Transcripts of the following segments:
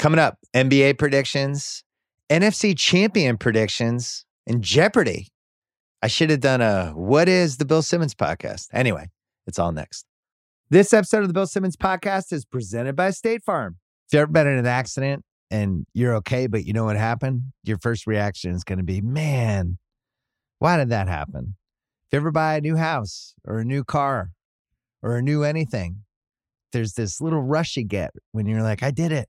Coming up, NBA predictions, NFC champion predictions, and Jeopardy. I should have done a What is the Bill Simmons podcast? Anyway, it's all next. This episode of the Bill Simmons podcast is presented by State Farm. If you've ever been in an accident and you're okay, but you know what happened, your first reaction is going to be, man, why did that happen? If you ever buy a new house or a new car or a new anything, there's this little rush you get when you're like, I did it.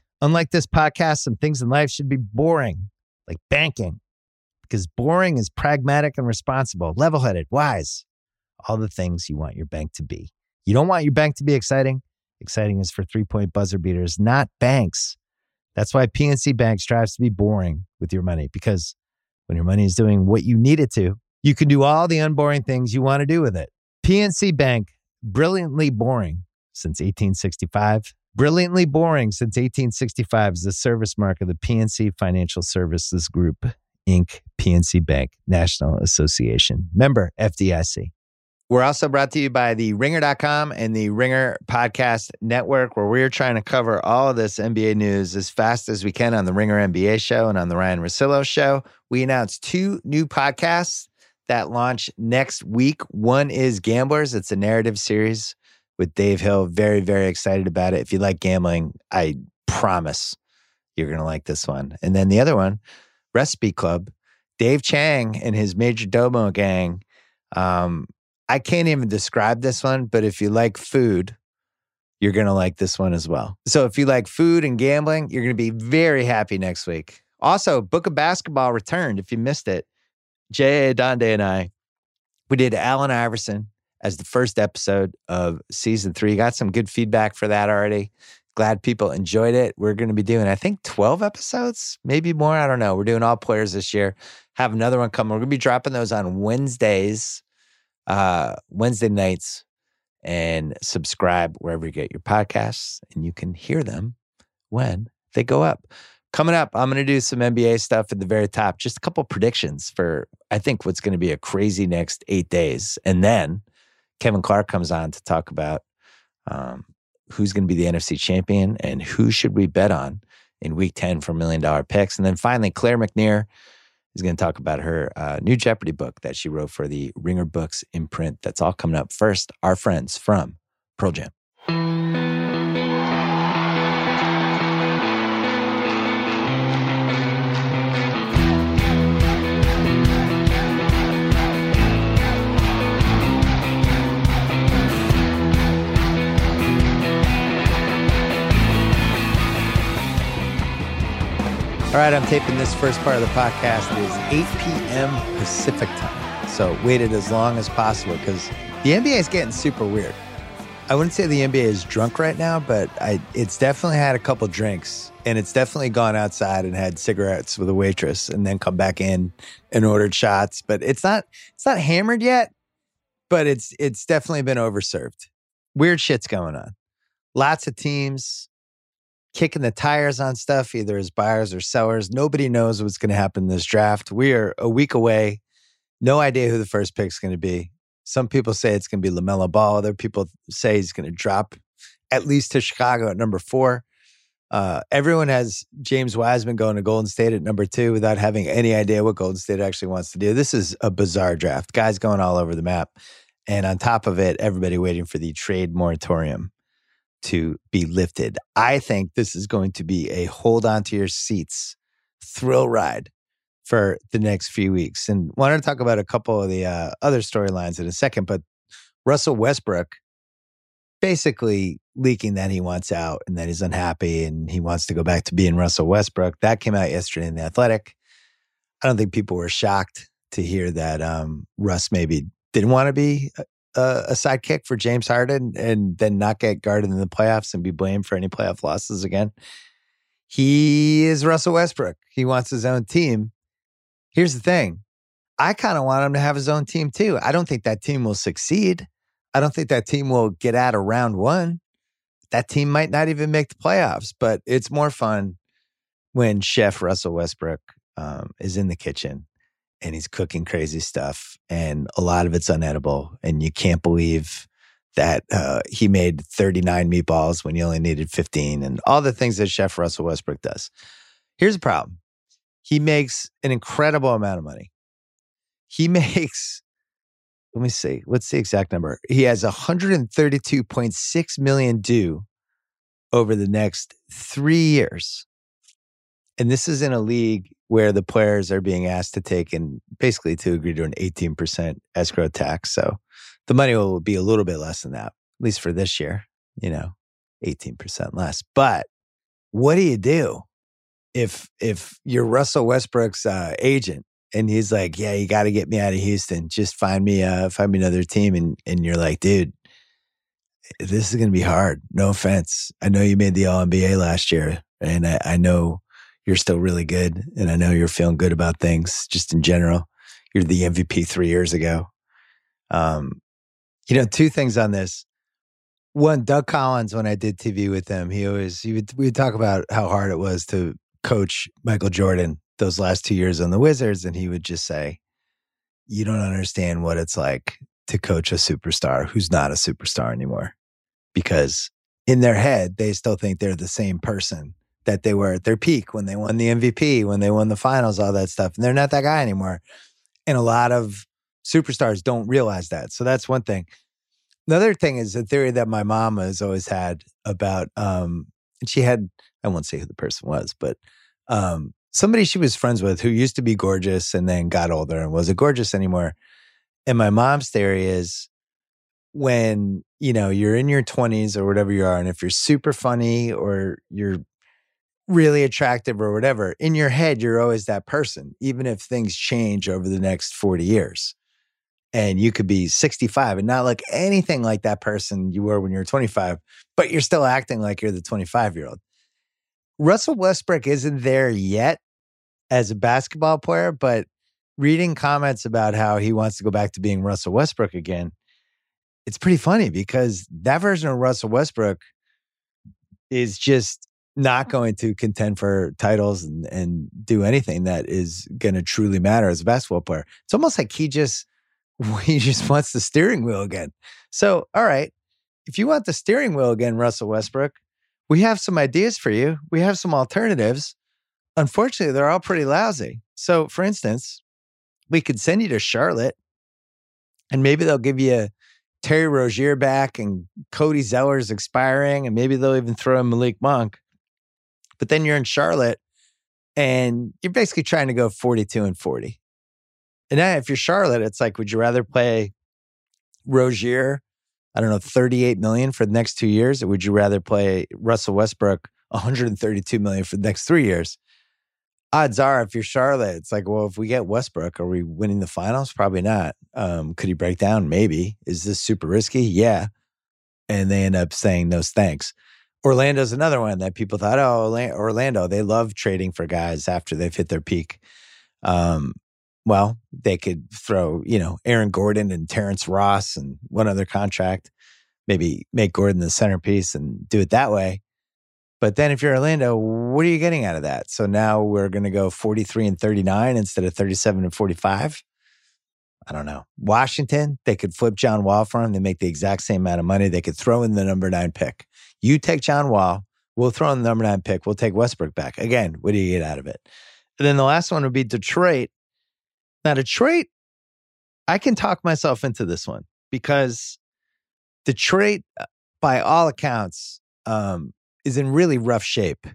Unlike this podcast, some things in life should be boring, like banking, because boring is pragmatic and responsible, level headed, wise, all the things you want your bank to be. You don't want your bank to be exciting. Exciting is for three point buzzer beaters, not banks. That's why PNC Bank strives to be boring with your money because when your money is doing what you need it to, you can do all the unboring things you want to do with it. PNC Bank, brilliantly boring since 1865. Brilliantly boring since 1865 is the service mark of the PNC Financial Services Group, Inc., PNC Bank, National Association. Member FDIC. We're also brought to you by the ringer.com and the Ringer Podcast Network, where we're trying to cover all of this NBA news as fast as we can on the Ringer NBA show and on the Ryan Russillo show. We announced two new podcasts that launch next week. One is Gamblers, it's a narrative series with Dave Hill. Very, very excited about it. If you like gambling, I promise you're going to like this one. And then the other one, Recipe Club, Dave Chang and his Major Domo gang. Um, I can't even describe this one, but if you like food, you're going to like this one as well. So if you like food and gambling, you're going to be very happy next week. Also, Book of Basketball returned. If you missed it, Jay Donde and I, we did Allen Iverson as the first episode of season three. Got some good feedback for that already. Glad people enjoyed it. We're going to be doing, I think, 12 episodes, maybe more. I don't know. We're doing all players this year. Have another one coming. We're going to be dropping those on Wednesdays, uh, Wednesday nights, and subscribe wherever you get your podcasts, and you can hear them when they go up. Coming up, I'm going to do some NBA stuff at the very top. Just a couple predictions for, I think, what's going to be a crazy next eight days. And then Kevin Clark comes on to talk about um, who's going to be the NFC champion and who should we bet on in week 10 for million dollar picks. And then finally, Claire McNear is going to talk about her uh, new Jeopardy book that she wrote for the Ringer Books imprint. That's all coming up. First, our friends from Pearl Jam. All right, I'm taping this first part of the podcast. It is 8 p.m. Pacific time. So waited as long as possible because the NBA is getting super weird. I wouldn't say the NBA is drunk right now, but I, it's definitely had a couple drinks and it's definitely gone outside and had cigarettes with a waitress and then come back in and ordered shots. But it's not it's not hammered yet, but it's it's definitely been overserved. Weird shit's going on. Lots of teams, kicking the tires on stuff, either as buyers or sellers. Nobody knows what's going to happen in this draft. We are a week away. No idea who the first pick is going to be. Some people say it's going to be LaMelo Ball. Other people say he's going to drop at least to Chicago at number four. Uh, everyone has James Wiseman going to Golden State at number two without having any idea what Golden State actually wants to do. This is a bizarre draft. Guys going all over the map. And on top of it, everybody waiting for the trade moratorium to be lifted. I think this is going to be a hold on to your seats thrill ride for the next few weeks. And wanted to talk about a couple of the uh, other storylines in a second, but Russell Westbrook basically leaking that he wants out and that he's unhappy and he wants to go back to being Russell Westbrook. That came out yesterday in the Athletic. I don't think people were shocked to hear that um, Russ maybe didn't want to be a, a sidekick for James Harden and then not get guarded in the playoffs and be blamed for any playoff losses again. He is Russell Westbrook. He wants his own team. Here's the thing I kind of want him to have his own team too. I don't think that team will succeed. I don't think that team will get out of round one. That team might not even make the playoffs, but it's more fun when Chef Russell Westbrook um, is in the kitchen and he's cooking crazy stuff, and a lot of it's unedible, and you can't believe that uh, he made 39 meatballs when you only needed 15, and all the things that Chef Russell Westbrook does. Here's the problem he makes an incredible amount of money. He makes, let me see, what's the exact number? He has 132.6 million due over the next three years. And this is in a league where the players are being asked to take and basically to agree to an 18% escrow tax. So the money will be a little bit less than that, at least for this year, you know, 18% less. But what do you do if if you're Russell Westbrook's uh, agent and he's like, "Yeah, you got to get me out of Houston. Just find me uh find me another team." And and you're like, "Dude, this is going to be hard. No offense. I know you made the All NBA last year, and I, I know you're still really good. And I know you're feeling good about things just in general. You're the MVP three years ago. Um, you know, two things on this. One, Doug Collins, when I did TV with him, he always, he would, we would talk about how hard it was to coach Michael Jordan those last two years on the Wizards. And he would just say, You don't understand what it's like to coach a superstar who's not a superstar anymore. Because in their head, they still think they're the same person that they were at their peak when they won the MVP, when they won the finals, all that stuff. And they're not that guy anymore. And a lot of superstars don't realize that. So that's one thing. Another thing is a theory that my mom has always had about, um, and she had, I won't say who the person was, but um, somebody she was friends with who used to be gorgeous and then got older and wasn't gorgeous anymore. And my mom's theory is when, you know, you're in your 20s or whatever you are, and if you're super funny or you're really attractive or whatever, in your head, you're always that person, even if things change over the next 40 years. And you could be 65 and not look anything like that person you were when you were 25, but you're still acting like you're the 25 year old. Russell Westbrook isn't there yet as a basketball player, but reading comments about how he wants to go back to being Russell Westbrook again, it's pretty funny because that version of Russell Westbrook is just not mm-hmm. going to contend for titles and, and do anything that is going to truly matter as a basketball player. It's almost like he just he just wants the steering wheel again. So, all right, if you want the steering wheel again, Russell Westbrook, we have some ideas for you. We have some alternatives. Unfortunately, they're all pretty lousy. So, for instance, we could send you to Charlotte and maybe they'll give you Terry Rozier back and Cody Zeller's expiring, and maybe they'll even throw in Malik Monk. But then you're in Charlotte and you're basically trying to go 42 and 40. And then if you're Charlotte, it's like, would you rather play Rozier, I don't know, 38 million for the next two years? Or would you rather play Russell Westbrook 132 million for the next three years? Odds are, if you're Charlotte, it's like, well, if we get Westbrook, are we winning the finals? Probably not. Um, could he break down? Maybe. Is this super risky? Yeah. And they end up saying no thanks. Orlando's another one that people thought, oh, Orlando, they love trading for guys after they've hit their peak. Um, well, they could throw, you know, Aaron Gordon and Terrence Ross and one other contract, maybe make Gordon the centerpiece and do it that way. But then if you're Orlando, what are you getting out of that? So now we're going to go 43 and 39 instead of 37 and 45. I don't know. Washington, they could flip John Wall for him. They make the exact same amount of money. They could throw in the number nine pick. You take John Wall. We'll throw in the number nine pick. We'll take Westbrook back. Again, what do you get out of it? And then the last one would be Detroit. Now, Detroit, I can talk myself into this one because Detroit, uh, by all accounts, um, is in really rough shape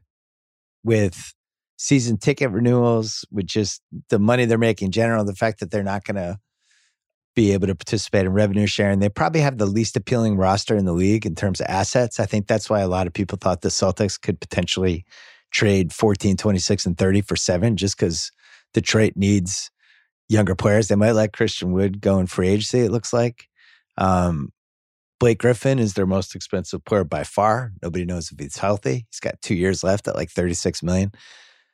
with season ticket renewals, with just the money they're making in general, the fact that they're not going to be able to participate in revenue sharing. They probably have the least appealing roster in the league in terms of assets. I think that's why a lot of people thought the Celtics could potentially trade 14, 26, and 30 for seven just because Detroit needs younger players. They might let Christian Wood go in free agency, it looks like. Um, Blake Griffin is their most expensive player by far. Nobody knows if he's healthy. He's got two years left at like 36 million.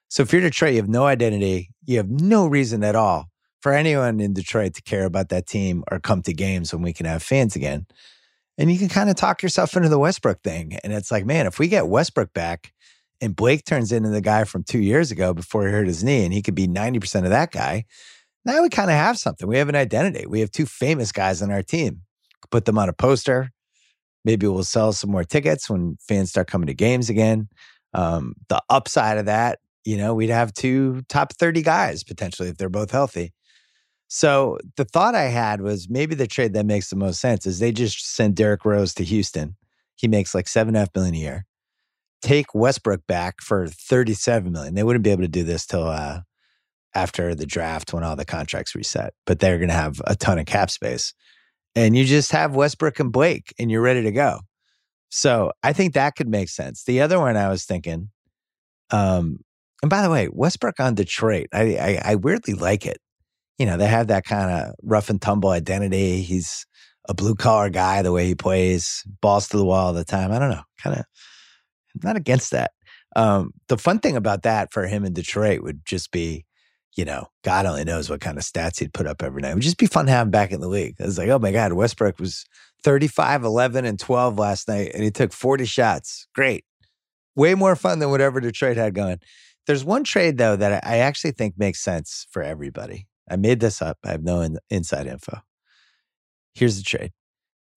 So if you're Detroit, you have no identity. You have no reason at all for anyone in Detroit to care about that team or come to games when we can have fans again. And you can kind of talk yourself into the Westbrook thing. And it's like, man, if we get Westbrook back and Blake turns into the guy from two years ago before he hurt his knee and he could be 90% of that guy, now we kind of have something. We have an identity. We have two famous guys on our team put them on a poster. Maybe we'll sell some more tickets when fans start coming to games again. Um, the upside of that, you know, we'd have two top 30 guys potentially if they're both healthy. So the thought I had was maybe the trade that makes the most sense is they just send Derrick Rose to Houston. He makes like seven and a half million a year. Take Westbrook back for 37 million. They wouldn't be able to do this till uh, after the draft when all the contracts reset, but they're going to have a ton of cap space and you just have Westbrook and Blake and you're ready to go. So I think that could make sense. The other one I was thinking, um, and by the way, Westbrook on Detroit, I, I, I weirdly like it. You know, they have that kind of rough and tumble identity. He's a blue collar guy, the way he plays, balls to the wall all the time. I don't know, kind of not against that. Um, the fun thing about that for him in Detroit would just be you know, God only knows what kind of stats he'd put up every night. It would just be fun him back in the league. I was like, oh my God, Westbrook was 35, 11, and 12 last night, and he took 40 shots. Great. Way more fun than whatever Detroit had going. There's one trade, though, that I actually think makes sense for everybody. I made this up. I have no in- inside info. Here's the trade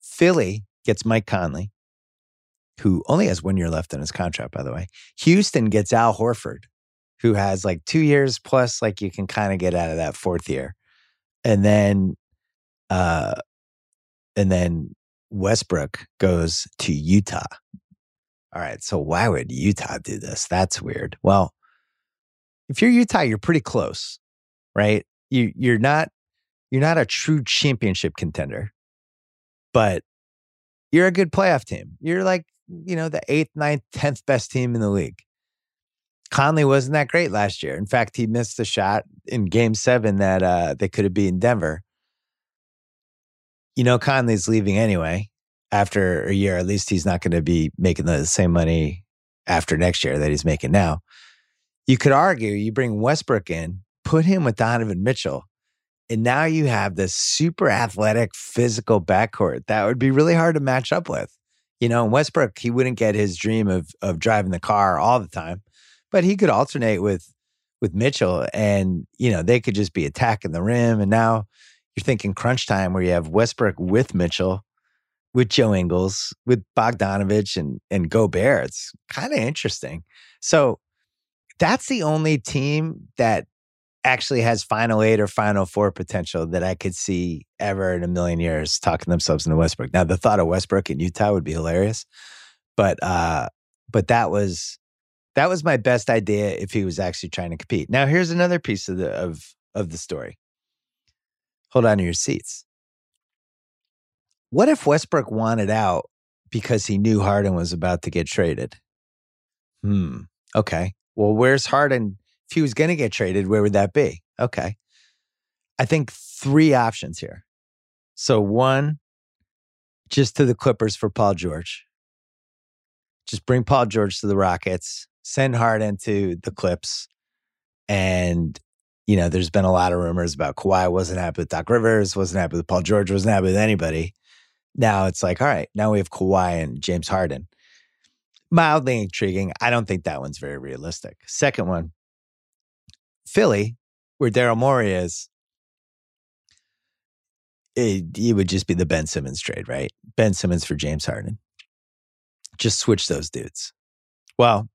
Philly gets Mike Conley, who only has one year left on his contract, by the way. Houston gets Al Horford, who has like two years plus, like you can kind of get out of that fourth year. And then, uh, and then Westbrook goes to Utah. All right. So why would Utah do this? That's weird. Well, if you're Utah, you're pretty close, right? You you're not you're not a true championship contender, but you're a good playoff team. You're like, you know, the eighth, ninth, tenth best team in the league. Conley wasn't that great last year. In fact, he missed a shot in game seven that uh, they could have beaten Denver. You know, Conley's leaving anyway after a year. At least he's not going to be making the same money after next year that he's making now. You could argue you bring Westbrook in, put him with Donovan Mitchell, and now you have this super athletic, physical backcourt that would be really hard to match up with. You know, in Westbrook, he wouldn't get his dream of of driving the car all the time but he could alternate with with Mitchell, and you know they could just be attacking the rim. And now you're thinking crunch time where you have Westbrook with Mitchell, with Joe Ingles, with Bogdanovich, and and Gobert. It's kind of interesting. So that's the only team that actually has final eight or final four potential that I could see ever in a million years talking themselves into Westbrook. Now the thought of Westbrook in Utah would be hilarious, but uh, but that was that was my best idea if he was actually trying to compete. Now here's another piece of the of of the story. Hold on to your seats. What if Westbrook wanted out because he knew Harden was about to get traded? Hmm. Okay. Well, where's Harden? If he was going to get traded, where would that be? Okay. I think three options here. So, one, just to the Clippers for Paul George. Just bring Paul George to the Rockets send Harden to the Clips. And, you know, there's been a lot of rumors about Kawhi wasn't happy with Doc Rivers, wasn't happy with Paul George, wasn't happy with anybody. Now it's like, all right, now we have Kawhi and James Harden. Mildly intriguing. I don't think that one's very realistic. Second one, Philly, where Daryl Morey is, it, it, would just be the Ben Simmons trade, right? Ben Simmons for James Harden. Just switch those dudes. Well,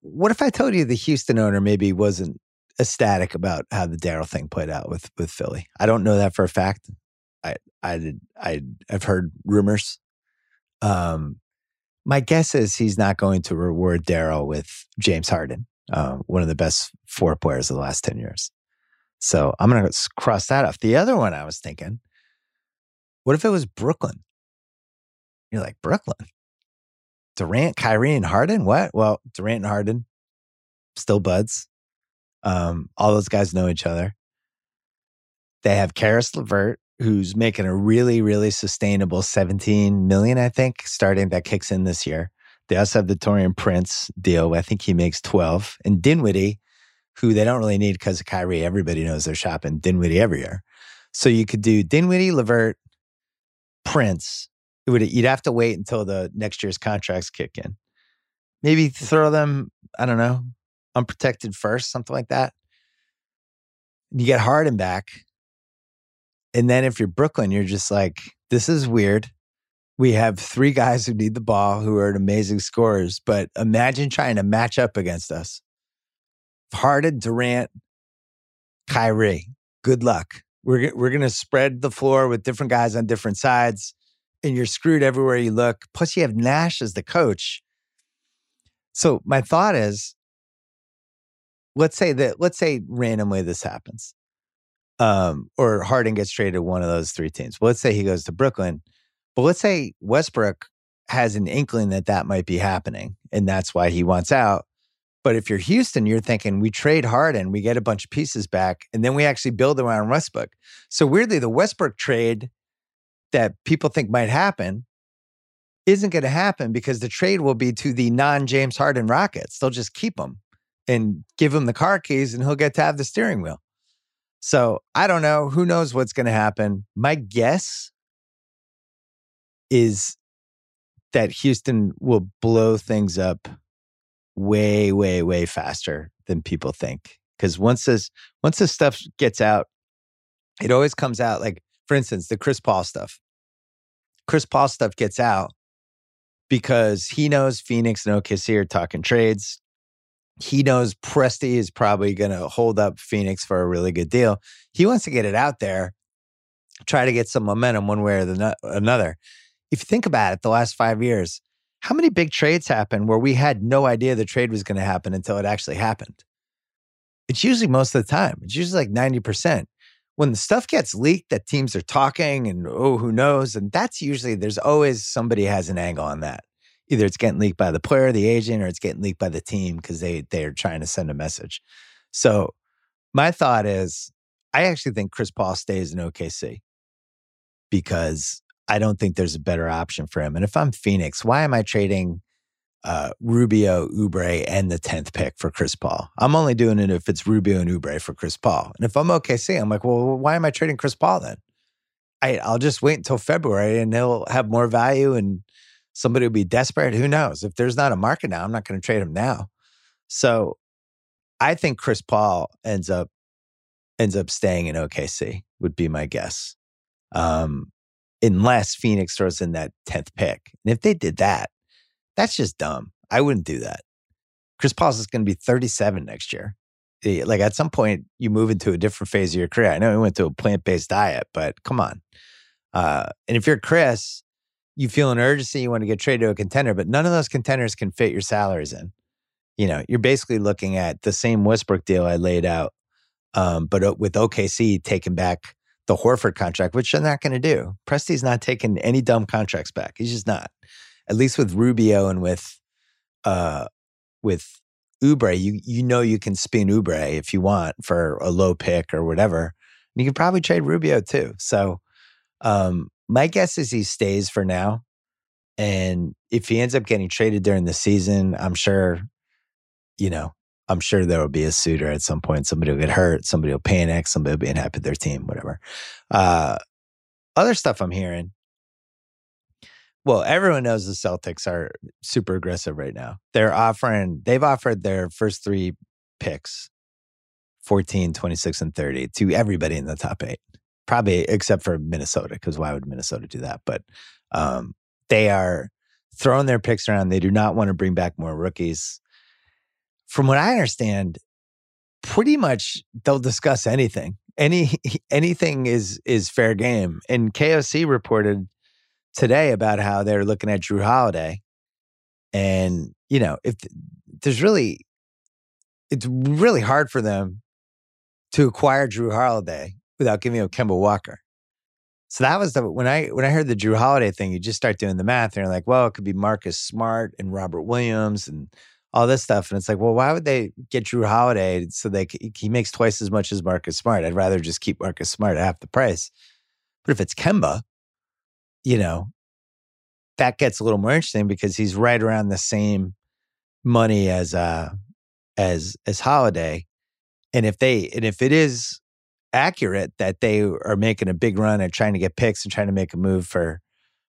what if I told you the Houston owner maybe wasn't ecstatic about how the Daryl thing played out with with Philly? I don't know that for a fact. I I I've heard rumors. Um, my guess is he's not going to reward Daryl with James Harden, uh, one of the best four players of the last ten years. So I'm going to cross that off. The other one I was thinking, what if it was Brooklyn? You're like Brooklyn. Durant, Kyrie, and Harden. What? Well, Durant and Harden still buds. Um, all those guys know each other. They have Caris LeVert who's making a really, really sustainable 17 million, I think, starting that kicks in this year. They also have the Taurean Prince deal. I think he makes 12. And Dinwiddie, who they don't really need because of Kyrie. Everybody knows they're shopping Dinwiddie every year. So you could do Dinwiddie, LeVert, Prince. It would you'd have to wait until the next year's contracts kick in. Maybe throw them, I don't know, unprotected first, something like that. You get Harden back. And then if you're Brooklyn, you're just like, this is weird. We have three guys who need the ball who are amazing scorers, but imagine trying to match up against us. Harden, Durant, Kyrie. Good luck. We're we're gonna spread the floor with different guys on different sides, and you're screwed everywhere you look. Plus, you have Nash as the coach. So my thought is, let's say that let's say randomly this happens, um, or Harden gets traded to one of those three teams. But let's say he goes to Brooklyn, but let's say Westbrook has an inkling that that might be happening, and that's why he wants out. But if you're Houston, you're thinking we trade Harden, we get a bunch of pieces back, and then we actually build around Westbrook. So weirdly, the Westbrook trade that people think might happen isn't going to happen because the trade will be to the non-James Harden Rockets. They'll just keep him and give him the car keys, and he'll get to have the steering wheel. So I don't know. Who knows what's going to happen? My guess is that Houston will blow things up way, way, way faster than people think. Because once this once this stuff gets out, it always comes out. Like for instance, the Chris Paul stuff. Chris Paul stuff gets out because he knows Phoenix and OKC are talking trades. He knows Presti is probably going to hold up Phoenix for a really good deal. He wants to get it out there, try to get some momentum one way or the no- another. If you think about it, the last five years, how many big trades happen where we had no idea the trade was going to happen until it actually happened? It's usually most of the time. It's usually like 90%. When the stuff gets leaked that teams are talking and oh, who knows? And that's usually there's always somebody has an angle on that. Either it's getting leaked by the player, the agent, or it's getting leaked by the team because they they're trying to send a message. So my thought is I actually think Chris Paul stays in OKC because I don't think there's a better option for him. And if I'm Phoenix, why am I trading uh, Rubio, Oubre, and the 10th pick for Chris Paul? I'm only doing it if it's Rubio and Oubre for Chris Paul. And if I'm OKC, I'm like, well, why am I trading Chris Paul then? I, I'll just wait until February and he'll have more value and somebody will be desperate. Who knows? If there's not a market now, I'm not going to trade him now. So I think Chris Paul ends up ends up staying in OKC would be my guess. Um, unless Phoenix throws in that 10th pick. And if they did that, that's just dumb. I wouldn't do that. Chris Paul's is going to be 37 next year. Eh, like at some point, you move into a different phase of your career. I know he went to a plant based diet, but come on. Uh, and if you're Chris, you feel an urgency, you want to get traded to a contender, but none of those contenders can fit your salaries in. You know, you're basically looking at the same Westbrook deal I laid out, um, but with OKC taking back the Horford contract, which they're not going to do. Presti's not taking any dumb contracts back. He's just not. At least with Rubio and with uh with Oubre, you you know you can spin Oubre if you want for a low pick or whatever. And you can probably trade Rubio too. So um my guess is he stays for now. And if he ends up getting traded during the season, I'm sure, you know, I'm sure there will be a suitor at some point. Somebody will get hurt. Somebody will panic. Somebody will be unhappy with their team, whatever. Uh, other stuff I'm hearing. Well, everyone knows the Celtics are super aggressive right now. They're offering, they've offered their first three picks 14, 26, and 30 to everybody in the top eight, probably except for Minnesota, because why would Minnesota do that? But um, they are throwing their picks around. They do not want to bring back more rookies from what I understand, pretty much they'll discuss anything. Any anything is is fair game. And KOC reported today about how they're looking at Jrue Holiday, and you know if there's really, it's really hard for them to acquire Jrue Holiday without giving up Kemba Walker. So that was the when I when I heard the Jrue Holiday thing, you just start doing the math and you're like, well, it could be Marcus Smart and Robert Williams and all this stuff. And it's like, well, why would they get Jrue Holiday so they he makes twice as much as Marcus Smart? I'd rather just keep Marcus Smart at half the price. But if it's Kemba, you know, that gets a little more interesting because he's right around the same money as uh as as Holiday. And if they and if it is accurate that they are making a big run and trying to get picks and trying to make a move for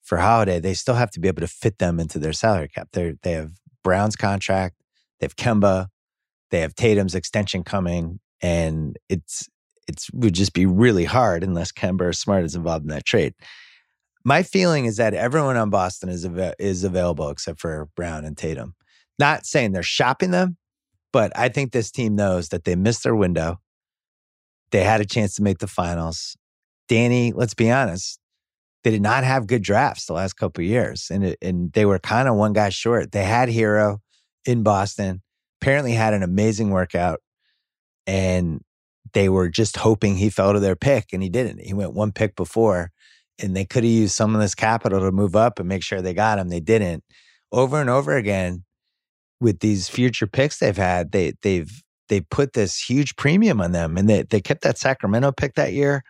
for Holiday, they still have to be able to fit them into their salary cap. They they have Brown's contract, they have Kemba, they have Tatum's extension coming, and it's it's would just be really hard unless Kemba or Smart is involved in that trade. My feeling is that everyone on Boston is av- is available except for Brown and Tatum. Not saying they're shopping them, but I think this team knows that they missed their window. They had a chance to make the finals. Danny, let's be honest, they did not have good drafts the last couple years, and it, and they were kind of one guy short. They had Herro in Boston, apparently had an amazing workout, and they were just hoping he fell to their pick, and he didn't. He went one pick before, and they could have used some of this capital to move up and make sure they got him. They didn't. Over and over again, with these future picks they've had, they they've they put this huge premium on them, and they they kept that Sacramento pick that year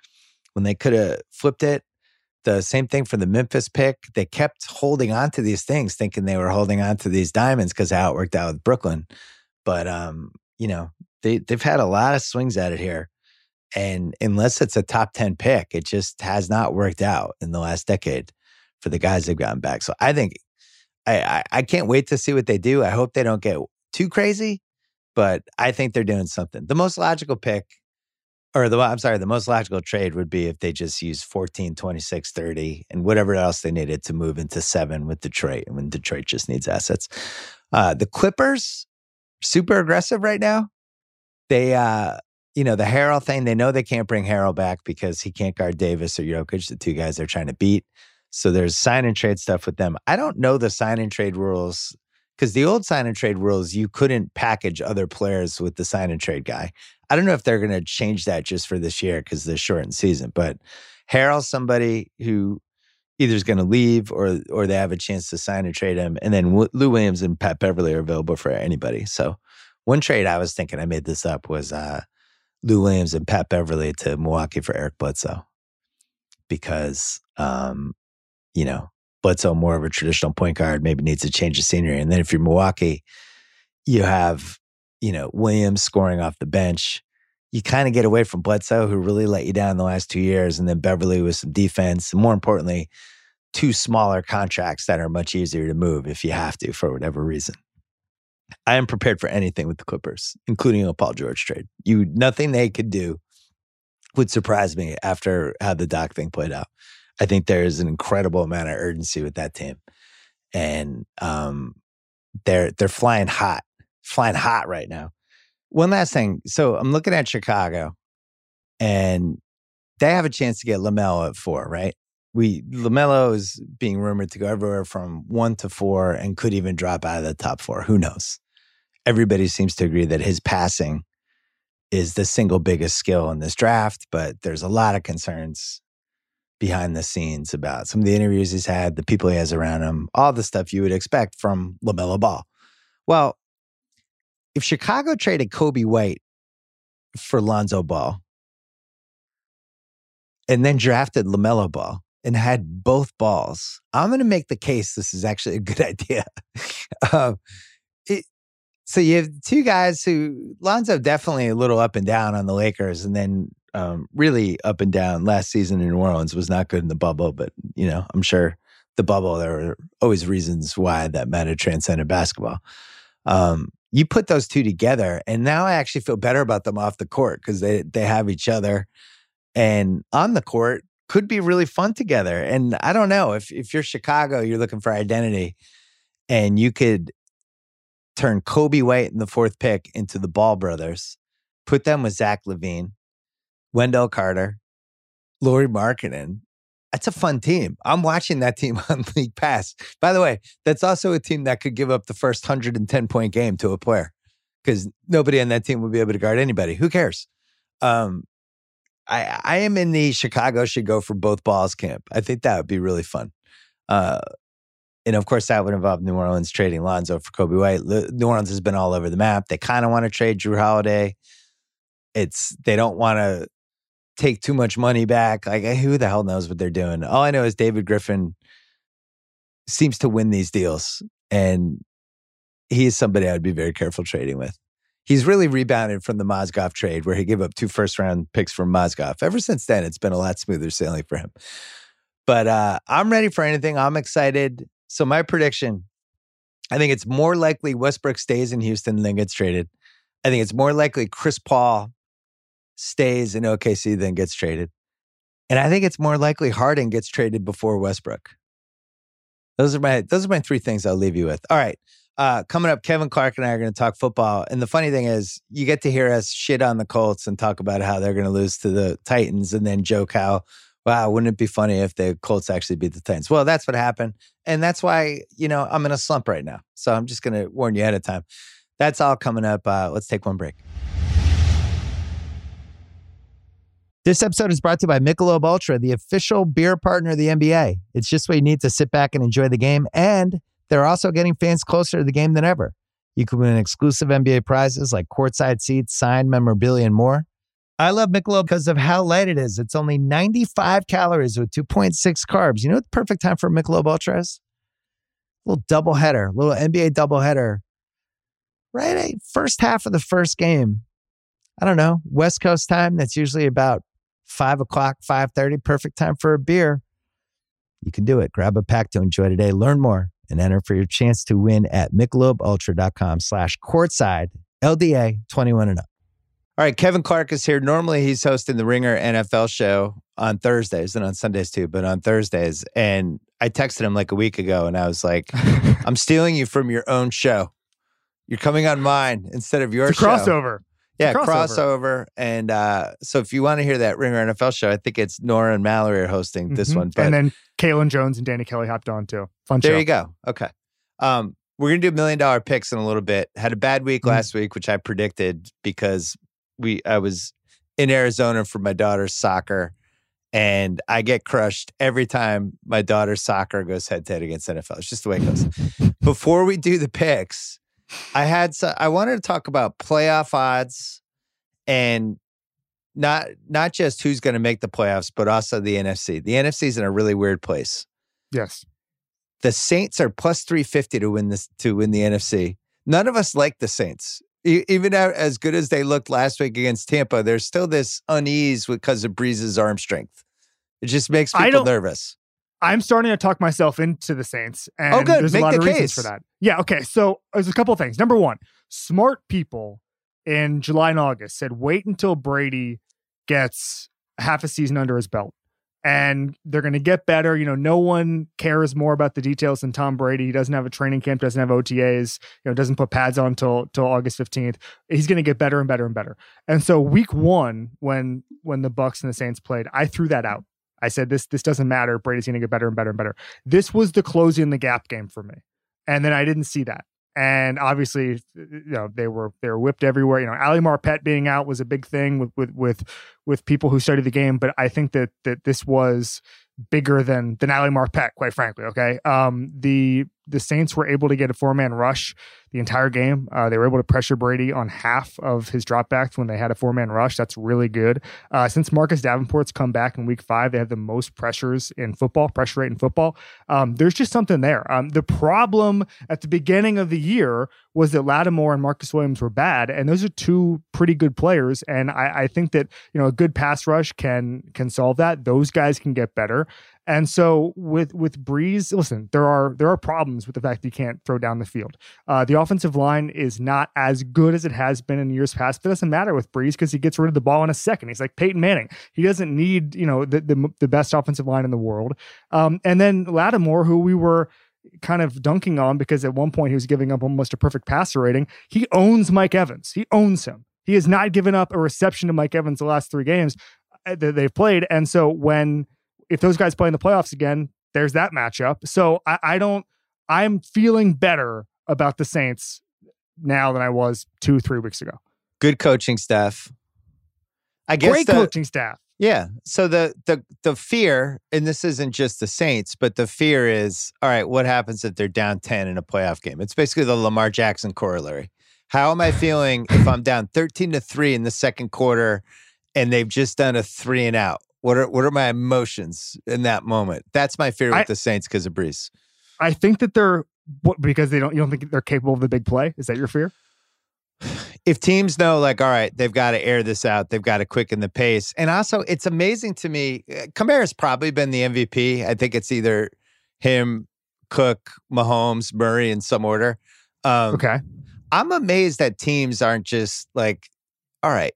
when they could have flipped it the same thing for the Memphis pick. They kept holding on to these things, thinking they were holding on to these diamonds because how it worked out with Brooklyn. But um, you know, they they've had a lot of swings at it here. And unless it's a top 10 pick, it just has not worked out in the last decade for the guys they've gotten back. So I think I, I, I can't wait to see what they do. I hope they don't get too crazy, but I think they're doing something. The most logical pick or the I'm sorry, the most logical trade would be if they just use 14, 26, 30, and whatever else they needed to move into seven with Detroit and when Detroit just needs assets. Uh, the Clippers, super aggressive right now. They, uh, you know, the Harrell thing, they know they can't bring Harrell back because he can't guard Davis or Jokic, the two guys they're trying to beat. So there's sign and trade stuff with them. I don't know the sign and trade rules because the old sign and trade rules, you couldn't package other players with the sign and trade guy. I don't know if they're going to change that just for this year because the shortened season. But Harrell's somebody who either is going to leave or or they have a chance to sign and trade him. And then Lou Williams and Pat Beverley are available for anybody. So one trade I was thinking, I made this up, was uh, Lou Williams and Pat Beverley to Milwaukee for Eric Bledsoe because, um, you know, Bledsoe more of a traditional point guard, maybe needs to change the scenery. And then if you're Milwaukee, you have you know, Williams scoring off the bench. You kind of get away from Bledsoe, who really let you down the last two years, and then Beverley with some defense. And more importantly, two smaller contracts that are much easier to move if you have to for whatever reason. I am prepared for anything with the Clippers, including a Paul George trade. You nothing they could do would surprise me after how the Doc thing played out. I think there is an incredible amount of urgency with that team, and um, they're they're flying hot flying hot right now. One last thing. So I'm looking at Chicago and they have a chance to get LaMelo at four, right? We LaMelo is being rumored to go everywhere from one to four and could even drop out of the top four. Who knows? Everybody seems to agree that his passing is the single biggest skill in this draft, but there's a lot of concerns behind the scenes about some of the interviews he's had, the people he has around him, all the stuff you would expect from LaMelo Ball. Well, if Chicago traded Coby White for Lonzo Ball and then drafted LaMelo Ball and had both balls, I'm going to make the case this is actually a good idea. um, it, so you have two guys who Lonzo definitely a little up and down on the Lakers, and then um, really up and down last season in New Orleans was not good in the bubble. But you know, I'm sure the bubble there were always reasons why that mattered transcended basketball. Um, you put those two together, and now I actually feel better about them off the court because they they have each other, and on the court could be really fun together. And I don't know if if you're Chicago, you're looking for identity, and you could turn Coby White in the fourth pick into the Ball brothers, put them with Zach LaVine, Wendell Carter, Lauri Markkanen, that's a fun team. I'm watching that team on League Pass. By the way, that's also a team that could give up the first 110 point game to a player because nobody on that team would be able to guard anybody. Who cares? Um, I, I am in the Chicago should go for both balls camp. I think that would be really fun. Uh, and of course, that would involve New Orleans trading Lonzo for Coby White. New Orleans has been all over the map. They kind of want to trade Jrue Holiday. It's they don't want to take too much money back. Like who the hell knows what they're doing? All I know is David Griffin seems to win these deals, and he is somebody I would be very careful trading with. He's really rebounded from the Mozgov trade where he gave up two first round picks from Mozgov. Ever since then, it's been a lot smoother sailing for him. But uh, I'm ready for anything. I'm excited. So my prediction, I think it's more likely Westbrook stays in Houston than gets traded. I think it's more likely Chris Paul stays in OKC than gets traded. And I think it's more likely Harden gets traded before Westbrook. Those are my those are my three things I'll leave you with. All right. Uh, coming up, Kevin Clark and I are going to talk football. And the funny thing is, you get to hear us shit on the Colts and talk about how they're going to lose to the Titans and then joke how, wow, wouldn't it be funny if the Colts actually beat the Titans? Well, that's what happened. And that's why, you know, I'm in a slump right now. So I'm just going to warn you ahead of time. That's all coming up. Uh, let's take one break. This episode is brought to you by Michelob Ultra, the official beer partner of the NBA. It's just what you need to sit back and enjoy the game. And they're also getting fans closer to the game than ever. You can win exclusive NBA prizes like courtside seats, signed memorabilia, and more. I love Michelob because of how light it is. It's only 95 calories with 2.6 carbs. You know what the perfect time for Michelob Ultra is? A little double header, little NBA double header. Right, first half of the first game. I don't know, West Coast time. That's usually about five o'clock, five thirty. Perfect time for a beer. You can do it. Grab a pack to enjoy today. Learn more and enter for your chance to win at michelobultra.com slash courtside LDA 21 and up. All right, Kevin Clark is here. Normally he's hosting the Ringer NFL show on Thursdays and on Sundays too, but on Thursdays. And I texted him like a week ago and I was like, I'm stealing you from your own show. You're coming on mine instead of your it's a crossover yeah, crossover. crossover. And uh, so if you want to hear that Ringer NFL show, I think it's Nora and Mallory are hosting mm-hmm. this one. But and then Kaelen Jones and Danny Kelly hopped on too. Fun there show. you go. Okay. Um, we're gonna do million dollar picks in a little bit. Had a bad week mm-hmm. last week, which I predicted because we I was in Arizona for my daughter's soccer, and I get crushed every time my daughter's soccer goes head to head against NFL. It's just the way it goes. Before we do the picks, I had so, I wanted to talk about playoff odds and not not just who's going to make the playoffs, but also the NFC. The NFC is in a really weird place. Yes. The Saints are plus 350 to win this to win the NFC. None of us like the Saints. Even as good as they looked last week against Tampa, there's still this unease because of Brees's arm strength. It just makes people nervous. I'm starting to talk myself into the Saints, and oh, good. there's Make a lot the of case. reasons for that. Yeah, okay. So there's a couple of things. Number one, smart people in July and August said, wait until Brady gets half a season under his belt. And they're going to get better. You know, no one cares more about the details than Tom Brady. He doesn't have a training camp, doesn't have OTAs, you know, doesn't put pads on till till August 15th. He's going to get better and better and better. And so week one, when when the Bucs and the Saints played, I threw that out. I said this this doesn't matter. Brady's going to get better and better and better. This was the closing the gap game for me. And then I didn't see that. And obviously, you know, they were they were whipped everywhere. You know, Ali Marpet being out was a big thing with with with with people who study the game. But I think that that this was bigger than than Ali Marpet, quite frankly. Okay, um, the the Saints were able to get a four man rush the entire game. Uh, they were able to pressure Brady on half of his dropbacks when they had a four man rush. That's really good. Uh, since Marcus Davenport's come back in week five, they have the most pressures in football, pressure rate in football. Um, there's just something there. Um, the problem at the beginning of the year was that Lattimore and Marcus Williams were bad, and those are two pretty good players. And I, I think that you know a good pass rush can can solve that. Those guys can get better. And so with with Brees, listen, there are there are problems with the fact that you can't throw down the field. Uh, the offensive line is not as good as it has been in years past, but it doesn't matter with Brees because he gets rid of the ball in a second. He's like Peyton Manning. He doesn't need you know the the, the best offensive line in the world. Um, and then Lattimore, who we were kind of dunking on because at one point he was giving up almost a perfect passer rating. He owns Mike Evans. He owns him. He has not given up a reception to Mike Evans the last three games uh, that they've played. And so when if those guys play in the playoffs again, there's that matchup. So I, I don't. I'm feeling better about the Saints now than I was two, three weeks ago. Good coaching staff. I guess great the, coaching staff. Yeah. So the the the fear, and this isn't just the Saints, but the fear is, all right, what happens if they're down 10 in a playoff game? It's basically the Lamar Jackson corollary. How am I feeling if I'm down 13 to 3 in the second quarter and they've just done a three and out. What are what are my emotions in that moment? That's my fear with I, the Saints because of Brees. I think that they're because they don't you don't think they're capable of the big play. Is that your fear? If teams know, like, all right, they've got to air this out, they've got to quicken the pace. And also, it's amazing to me. Uh, Kamara's probably been the MVP. I think it's either him, Cook, Mahomes, Murray in some order. Um, okay. I'm amazed that teams aren't just like, all right,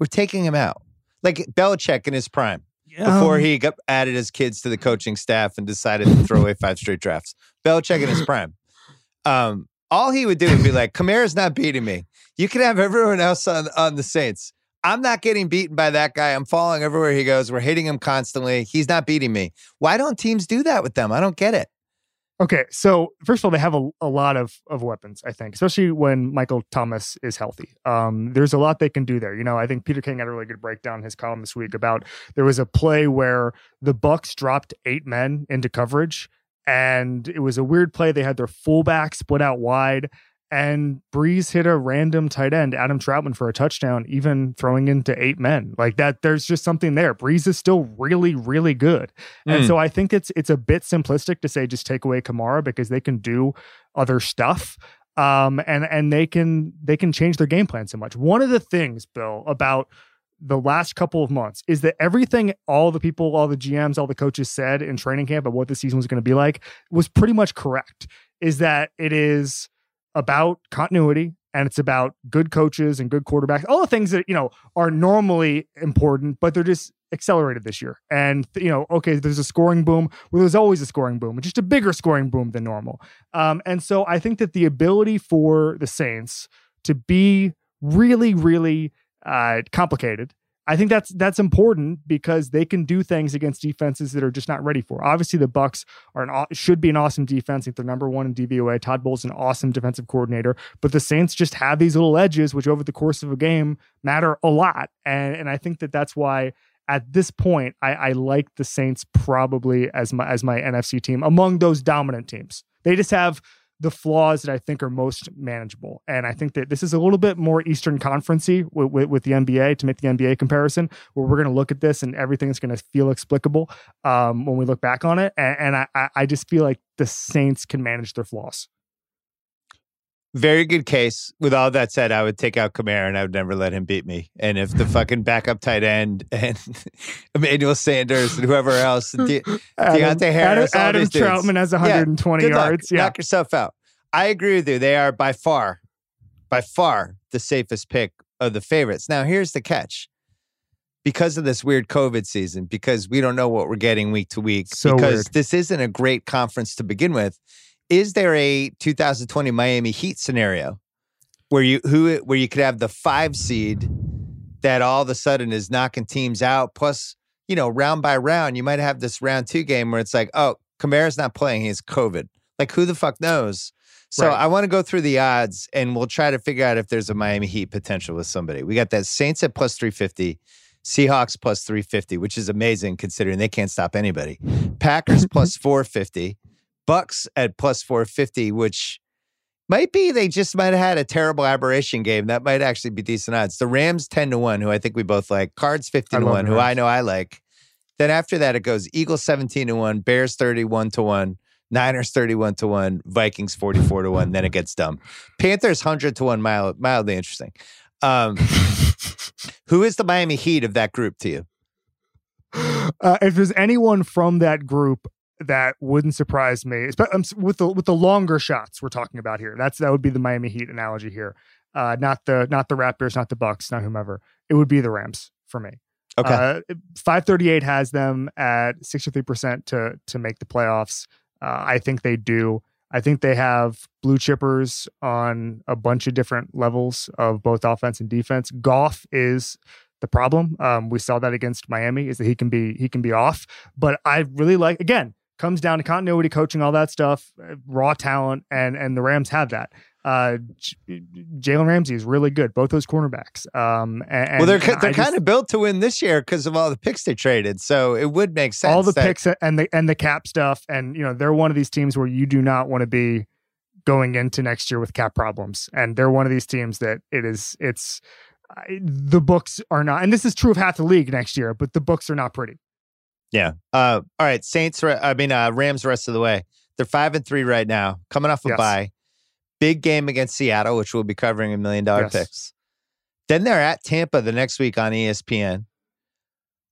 we're taking him out. Like Belichick in his prime before he got added his kids to the coaching staff and decided to throw away five straight drafts. Belichick in his prime. Um, all he would do would be like, Kamara's not beating me. You can have everyone else on, on the Saints. I'm not getting beaten by that guy. I'm following everywhere he goes. We're hitting him constantly. He's not beating me. Why don't teams do that with them? I don't get it. Okay, so first of all, they have a, a lot of, of weapons, I think, especially when Michael Thomas is healthy. Um, there's a lot they can do there. You know, I think Peter King had a really good breakdown in his column this week about there was a play where the Bucs dropped eight men into coverage, and it was a weird play. They had their fullback split out wide, and Brees hit a random tight end, Adam Trautman, for a touchdown, even throwing into eight men. Like that, there's just something there. Brees is still really, really good. Mm. And so I think it's it's a bit simplistic to say just take away Kamara because they can do other stuff. Um, and and they can they can change their game plan so much. One of the things, Bill, about the last couple of months is that everything all the people, all the GMs, all the coaches said in training camp about what the season was going to be like was pretty much correct. Is that it is about continuity and it's about good coaches and good quarterbacks all the things that you know are normally important but they're just accelerated this year. And you know okay there's a scoring boom. Well there's always a scoring boom just a bigger scoring boom than normal. Um, and so i think that the ability for the saints to be really really uh, complicated I think that's that's important because they can do things against defenses that are just not ready for. Obviously, the Bucs are an should be an awesome defense. I think they're number one in DVOA. Todd Bowles an awesome defensive coordinator, but the Saints just have these little edges, which over the course of a game matter a lot. And and I think that that's why at this point I, I like the Saints probably as my as my NFC team among those dominant teams. They just have the flaws that I think are most manageable. And I think that this is a little bit more Eastern Conferencey with, with, with the NBA to make the NBA comparison, where we're going to look at this and everything's going to feel explicable um, when we look back on it. And, and I, I just feel like the Saints can manage their flaws. Very good case. With all that said, I would take out Kamara and I would never let him beat me. And if the fucking backup tight end and Emmanuel Sanders and whoever else, De- Adam, Deonte Harris, Adam, Adam Trautman has 120 yeah, yards. Yeah. Knock yourself out. I agree with you. They are by far, by far the safest pick of the favorites. Now, here's the catch. Because of this weird COVID season, because we don't know what we're getting week to week, so because weird. this isn't a great conference to begin with, is there a 2020 Miami Heat scenario where you who where you could have the five seed that all of a sudden is knocking teams out? Plus, you know, round by round, you might have this round two game where it's like, oh, Kamara's not playing; he has COVID. Like, who the fuck knows? So right. I want to go through the odds, and we'll try to figure out if there's a Miami Heat potential with somebody. We got that Saints at plus three fifty. Seahawks plus 350, which is amazing considering they can't stop anybody. Packers plus 450. Bucs at plus 450, which might be they just might have had a terrible aberration game. That might actually be decent odds. The Rams 10 to 1, who I think we both like. Cards 50 to 1, who I know I like. Then after that, it goes Eagles 17 to 1, Bears 31 to 1, Niners 31 to 1, Vikings 44 to 1. Then it gets dumb. Panthers 100 to 1, mild, mildly interesting. Um, who is the Miami Heat of that group to you? Uh, if there's anyone from that group that wouldn't surprise me. Um, with the with the longer shots we're talking about here. That's that would be the Miami Heat analogy here. Uh, not the not the Raptors, not the Bucks, not whomever. It would be the Rams for me. Okay. Uh, 538 has them at 63% to to make the playoffs. Uh, I think they do. I think they have blue chippers on a bunch of different levels of both offense and defense. Goff is the problem. Um, we saw that against Miami is that he can be he can be off. But I really like again comes down to continuity, coaching, all that stuff, uh, raw talent, and and the Rams have that. Uh, J- Jalen Ramsey is really good. Both those cornerbacks. Um, and, well, they're they're kind of built to win this year because of all the picks they traded. So it would make sense. All the that- picks and the and the cap stuff, and you know they're one of these teams where you do not want to be going into next year with cap problems, and they're one of these teams that it is it's the books are not, and this is true of half the league next year, but the books are not pretty. Yeah. Uh, all right. Saints. I mean, uh, Rams. Rest of the way. They're five and three right now, coming off a yes. bye. Big game against Seattle, which we'll be covering a million dollar yes. picks. Then they're at Tampa the next week on ESPN.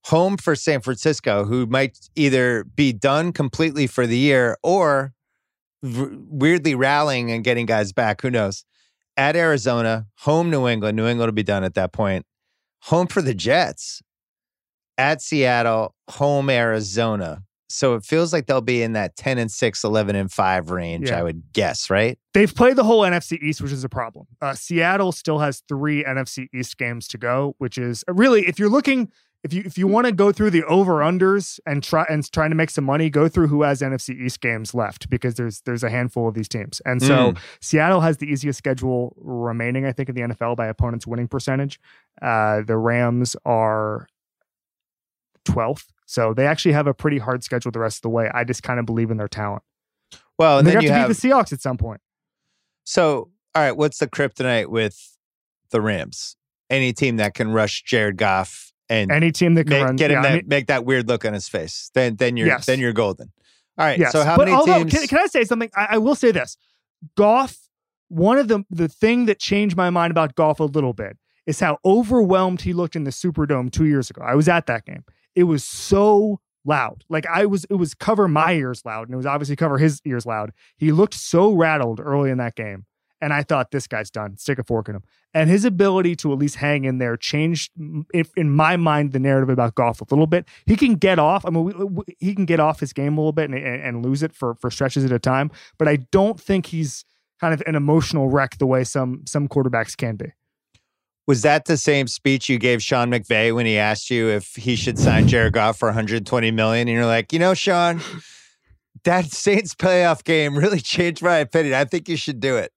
Home for San Francisco, who might either be done completely for the year or v- weirdly rallying and getting guys back. Who knows? At Arizona, home New England. New England will be done at that point. Home for the Jets. At Seattle, home Arizona. So it feels like they'll be in that 10 and 6, 11 and 5 range, yeah. I would guess, right? They've played the whole NFC East, which is a problem. Uh, Seattle still has three NFC East games to go, which is uh, really, if you're looking, if you if you want to go through the over unders and try and trying to make some money, go through who has NFC East games left because there's there's a handful of these teams, and so mm. Seattle has the easiest schedule remaining, I think, in the NFL by opponents' winning percentage. Uh, the Rams are 12th. So they actually have a pretty hard schedule the rest of the way. I just kind of believe in their talent. Well, and, and then you have to beat the Seahawks at some point. So, all right, what's the kryptonite with the Rams? Any team that can rush Jared Goff and any team that can make, run, get him yeah, that, I mean, make that weird look on his face, then then you're yes. then you're golden. All right. Yes. So how but many although, teams? Can, can I say something? I, I will say this: Goff. One of the the thing that changed my mind about Goff a little bit is how overwhelmed he looked in the Superdome two years ago. I was at that game. It was so loud. Like I was, it was cover my ears loud, and it was obviously cover his ears loud. He looked so rattled early in that game. And I thought this guy's done. Stick a fork in him. And his ability to at least hang in there changed, in my mind, the narrative about Goff a little bit. He can get off. I mean, he can get off his game a little bit and, and, and lose it for for stretches at a time. But I don't think he's kind of an emotional wreck the way some some quarterbacks can be. Was that the same speech you gave Sean McVay when he asked you if he should sign Jared Goff for 120 million? And you're like, you know, Sean, that Saints playoff game really changed my opinion. I think you should do it.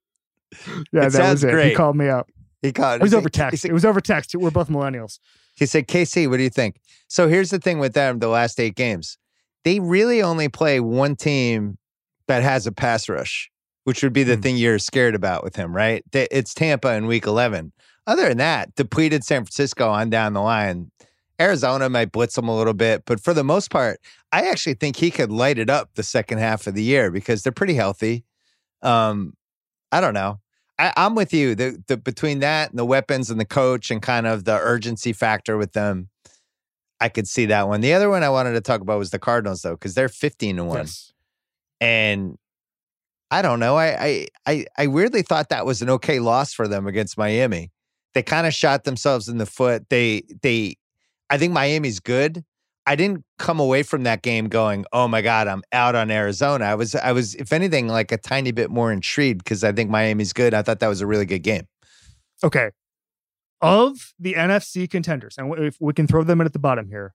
Yeah, it that was it. Great. He called me up. He called. It was over text. it was over text. We're both millennials. He said, "KC, what do you think?" So here's the thing with them: the last eight games, they really only play one team that has a pass rush, which would be the mm. thing you're scared about with him, right? It's Tampa in Week 11. Other than that, depleted San Francisco on down the line. Arizona might blitz him a little bit, but for the most part, I actually think he could light it up the second half of the year because they're pretty healthy. Um, I don't know. I, am with you. The, the between that and the weapons and the coach and kind of the urgency factor with them, I could see that one. The other one I wanted to talk about was the Cardinals though, because they're 15 to one, yes. and I don't know. I, I I weirdly thought that was an okay loss for them against Miami they kind of shot themselves in the foot. They they I think Miami's good. I didn't come away from that game going, "Oh my god, I'm out on Arizona." I was I was if anything like a tiny bit more intrigued because I think Miami's good. I thought that was a really good game. Okay. Of the NFC contenders, and if we can throw them in at the bottom here,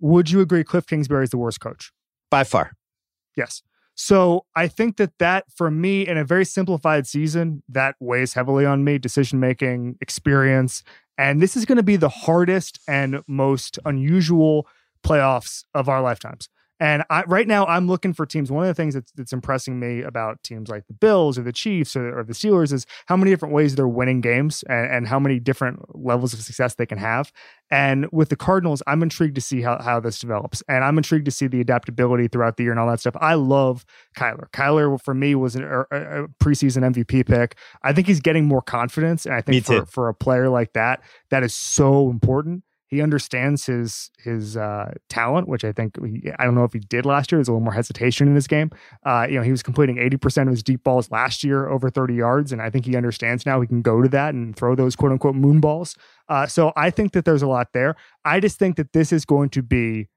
would you agree Cliff Kingsbury is the worst coach? By far. Yes. So I think that that for me in a very simplified season that weighs heavily on me decision making experience and this is going to be the hardest and most unusual playoffs of our lifetimes. And I, right now, I'm looking for teams. One of the things that's, that's impressing me about teams like the Bills or the Chiefs or, or the Steelers is how many different ways they're winning games and, and, how many different levels of success they can have. And with the Cardinals, I'm intrigued to see how, how this develops. And I'm intrigued to see the adaptability throughout the year and all that stuff. I love Kyler. Kyler, for me, was an, a, a preseason MVP pick. I think he's getting more confidence. And I think for, for a player like that, that is so important he understands his his uh, talent, which I think he, I don't know if he did last year. There's a little more hesitation in his game. Uh, you know, he was completing 80% of his deep balls last year over 30 yards, and I think he understands now he can go to that and throw those quote unquote moon balls. Uh, so I think that there's a lot there. I just think that this is going to be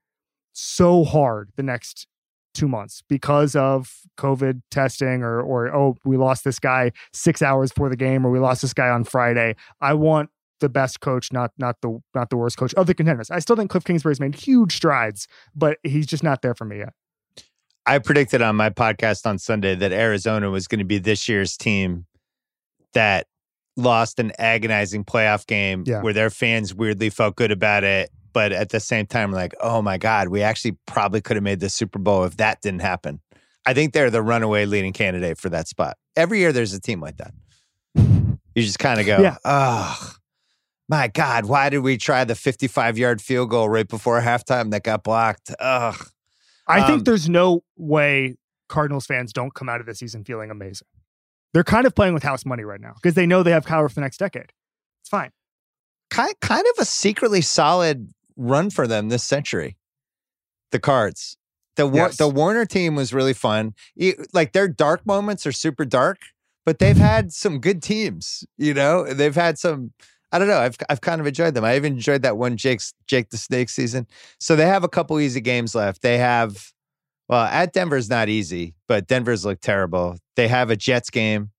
so hard the next two months because of COVID testing or or oh we lost this guy six hours before the game or we lost this guy on Friday. I want the best coach, not not the not the worst coach of the contenders. I still think Cliff Kingsbury's made huge strides, but he's just not there for me yet. I predicted on my podcast on Sunday that Arizona was going to be this year's team that lost an agonizing playoff game yeah. where their fans weirdly felt good about it, but at the same time, like, oh my God, we actually probably could have made the Super Bowl if that didn't happen. I think they're the runaway leading candidate for that spot. Every year there's a team like that. You just kind of go, yeah. oh, My God, why did we try the 55 yard field goal right before halftime that got blocked? Ugh. I um, think there's no way Cardinals fans don't come out of the season feeling amazing. They're kind of playing with house money right now because they know they have power for the next decade. It's fine. Kind, kind of a secretly solid run for them this century. The Cards. The yes. the Warner team was really fun. Like their dark moments are super dark, but they've had some good teams. You know, they've had some. I don't know. I've I've kind of enjoyed them. I even enjoyed that one Jake's Jake the Snake season. So they have a couple easy games left. They have well, at Denver's not easy, but Denver's look terrible. They have a Jets game.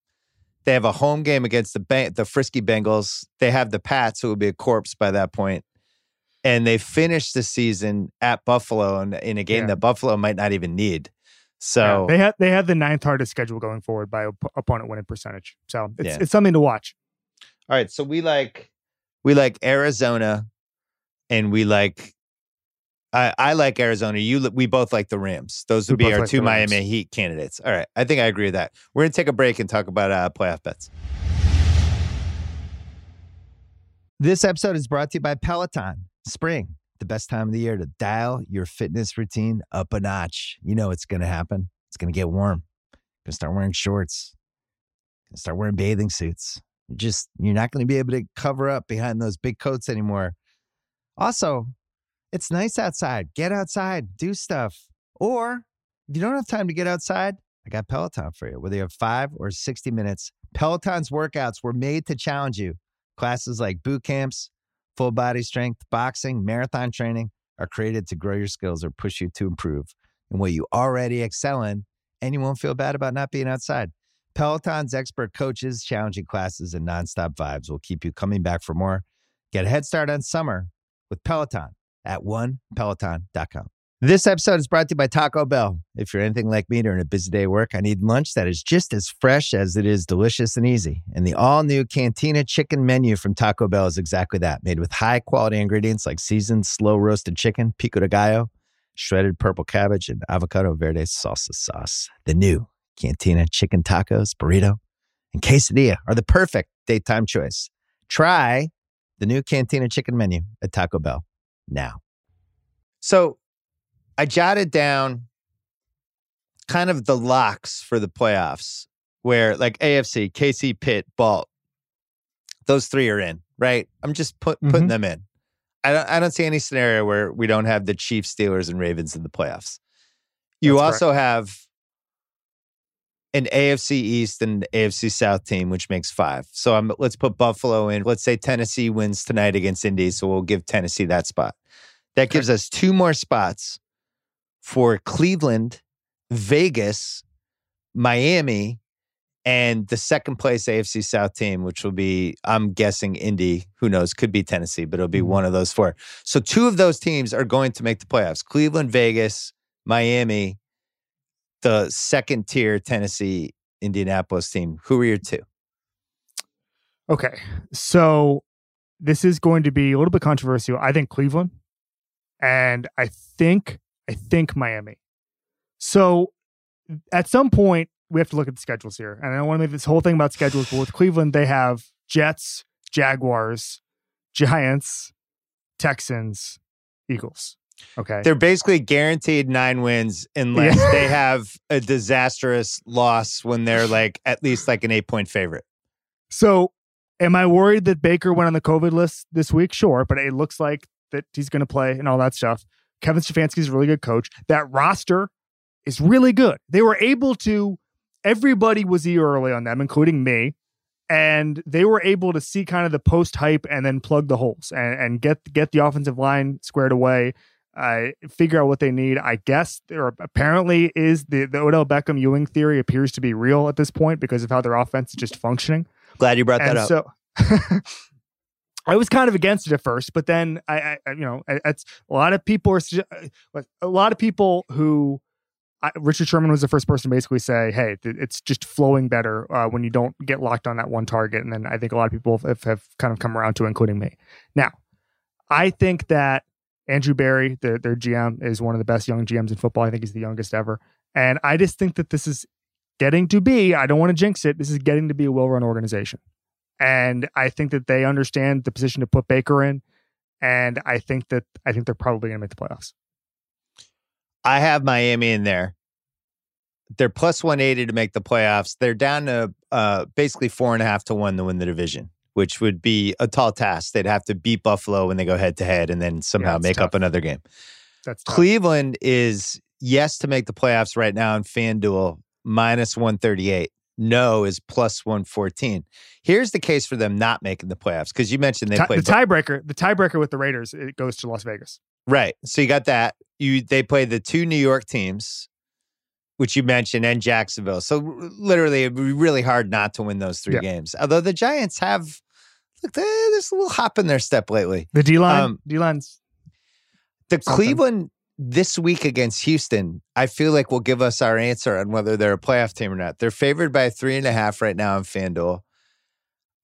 They have a home game against the ba- the frisky Bengals. They have the Pats, who will be a corpse by that point. point and they finished the season at Buffalo in, in a game yeah. that Buffalo might not even need. So yeah, they had they had the ninth hardest schedule going forward by op- opponent winning percentage. So it's yeah. it's something to watch. All right, so we like we like Arizona, and we like I, I like Arizona. You we both like the Rams. Those would we be our like two Miami Heat candidates. All right, I think I agree with that. We're gonna take a break and talk about uh, playoff bets. This episode is brought to you by Peloton. Spring, the best time of the year to dial your fitness routine up a notch. You know it's going to happen. It's going to get warm. To start wearing shorts. To start wearing bathing suits. Just you're not going to be able to cover up behind those big coats anymore. Also, it's nice outside. Get outside, do stuff. Or if you don't have time to get outside, I got Peloton for you. Whether you have five or 60 minutes, Peloton's workouts were made to challenge you. Classes like boot camps, Full body strength, boxing, marathon training are created to grow your skills or push you to improve in what you already excel in, and you won't feel bad about not being outside. Peloton's expert coaches, challenging classes, and nonstop vibes will keep you coming back for more. Get a head start on summer with Peloton at onepeloton.com. This episode is brought to you by Taco Bell. If you're anything like me during a busy day at work, I need lunch that is just as fresh as it is delicious and easy. And the all new Cantina chicken menu from Taco Bell is exactly that, made with high quality ingredients like seasoned, slow roasted chicken, pico de gallo, shredded purple cabbage, and avocado verde salsa sauce. The new Cantina chicken tacos, burrito, and quesadilla are the perfect daytime choice. Try the new Cantina chicken menu at Taco Bell now. So, I jotted down kind of the locks for the playoffs where like AFC, KC, Pitt, Balt, those three are in, right? I'm just put, putting mm-hmm. them in. I don't, I don't see any scenario where we don't have the Chiefs, Steelers, and Ravens in the playoffs. You That's also correct. have an AFC East and AFC South team, which makes five. So I'm, let's put Buffalo in. Let's say Tennessee wins tonight against Indy. So we'll give Tennessee that spot. That gives us two more spots for Cleveland, Vegas, Miami, and the second place AFC South team, which will be, I'm guessing, Indy. Who knows? Could be Tennessee, but it'll be mm-hmm. one of those four. So two of those teams are going to make the playoffs Cleveland, Vegas, Miami, the second tier Tennessee, Indianapolis team. Who are your two? Okay. So this is going to be a little bit controversial. I think Cleveland. And I think I think Miami. So at some point, we have to look at the schedules here. And I don't want to make this whole thing about schedules, but with Cleveland, they have Jets, Jaguars, Giants, Texans, Eagles. Okay. They're basically guaranteed nine wins unless yeah. they have a disastrous loss when they're like at least like an eight point favorite. So am I worried that Baker went on the COVID list this week? Sure, but it looks like that he's going to play and all that stuff. Kevin Stefanski is a really good coach. That roster is really good. They were able to, everybody was early on them, including me. And they were able to see kind of the post hype and then plug the holes and, and get get the offensive line squared away, uh, figure out what they need. I guess there apparently is the, the Odell Beckham Ewing theory appears to be real at this point because of how their offense is just functioning. Glad you brought and that up. So I was kind of against it at first, but then I, I you know, it's a lot of people are uh, a lot of people who I, Richard Sherman was the first person to basically say, "Hey, it's just flowing better uh, when you don't get locked on that one target." And then I think a lot of people have, have kind of come around to, including me. Now, I think that Andrew Berry, the, their GM, is one of the best young GMs in football. I think he's the youngest ever, and I just think that this is getting to be. I don't want to jinx it. This is getting to be a well-run organization. And I think that they understand the position to put Baker in. And I think that I think they're probably going to make the playoffs. I have Miami in there. They're plus 180 to make the playoffs. They're down to uh, basically four and a half to one to win the division, which would be a tall task. They'd have to beat Buffalo when they go head to head and then somehow yeah, make tough. up another game. That's tough. Cleveland is yes to make the playoffs right now in FanDuel minus 138 no is plus 114. Here's the case for them not making the playoffs because you mentioned they T- played the tiebreaker. The tiebreaker with the Raiders it goes to Las Vegas. Right. So you got that. You they play the two New York teams, which you mentioned, and Jacksonville. So literally, it'd be really hard not to win those three yeah. games. Although the Giants have look, there's a little hop in their step lately. The D line, um, D line's the something. Cleveland this week against Houston, I feel like will give us our answer on whether they're a playoff team or not. They're favored by three and a half right now in FanDuel.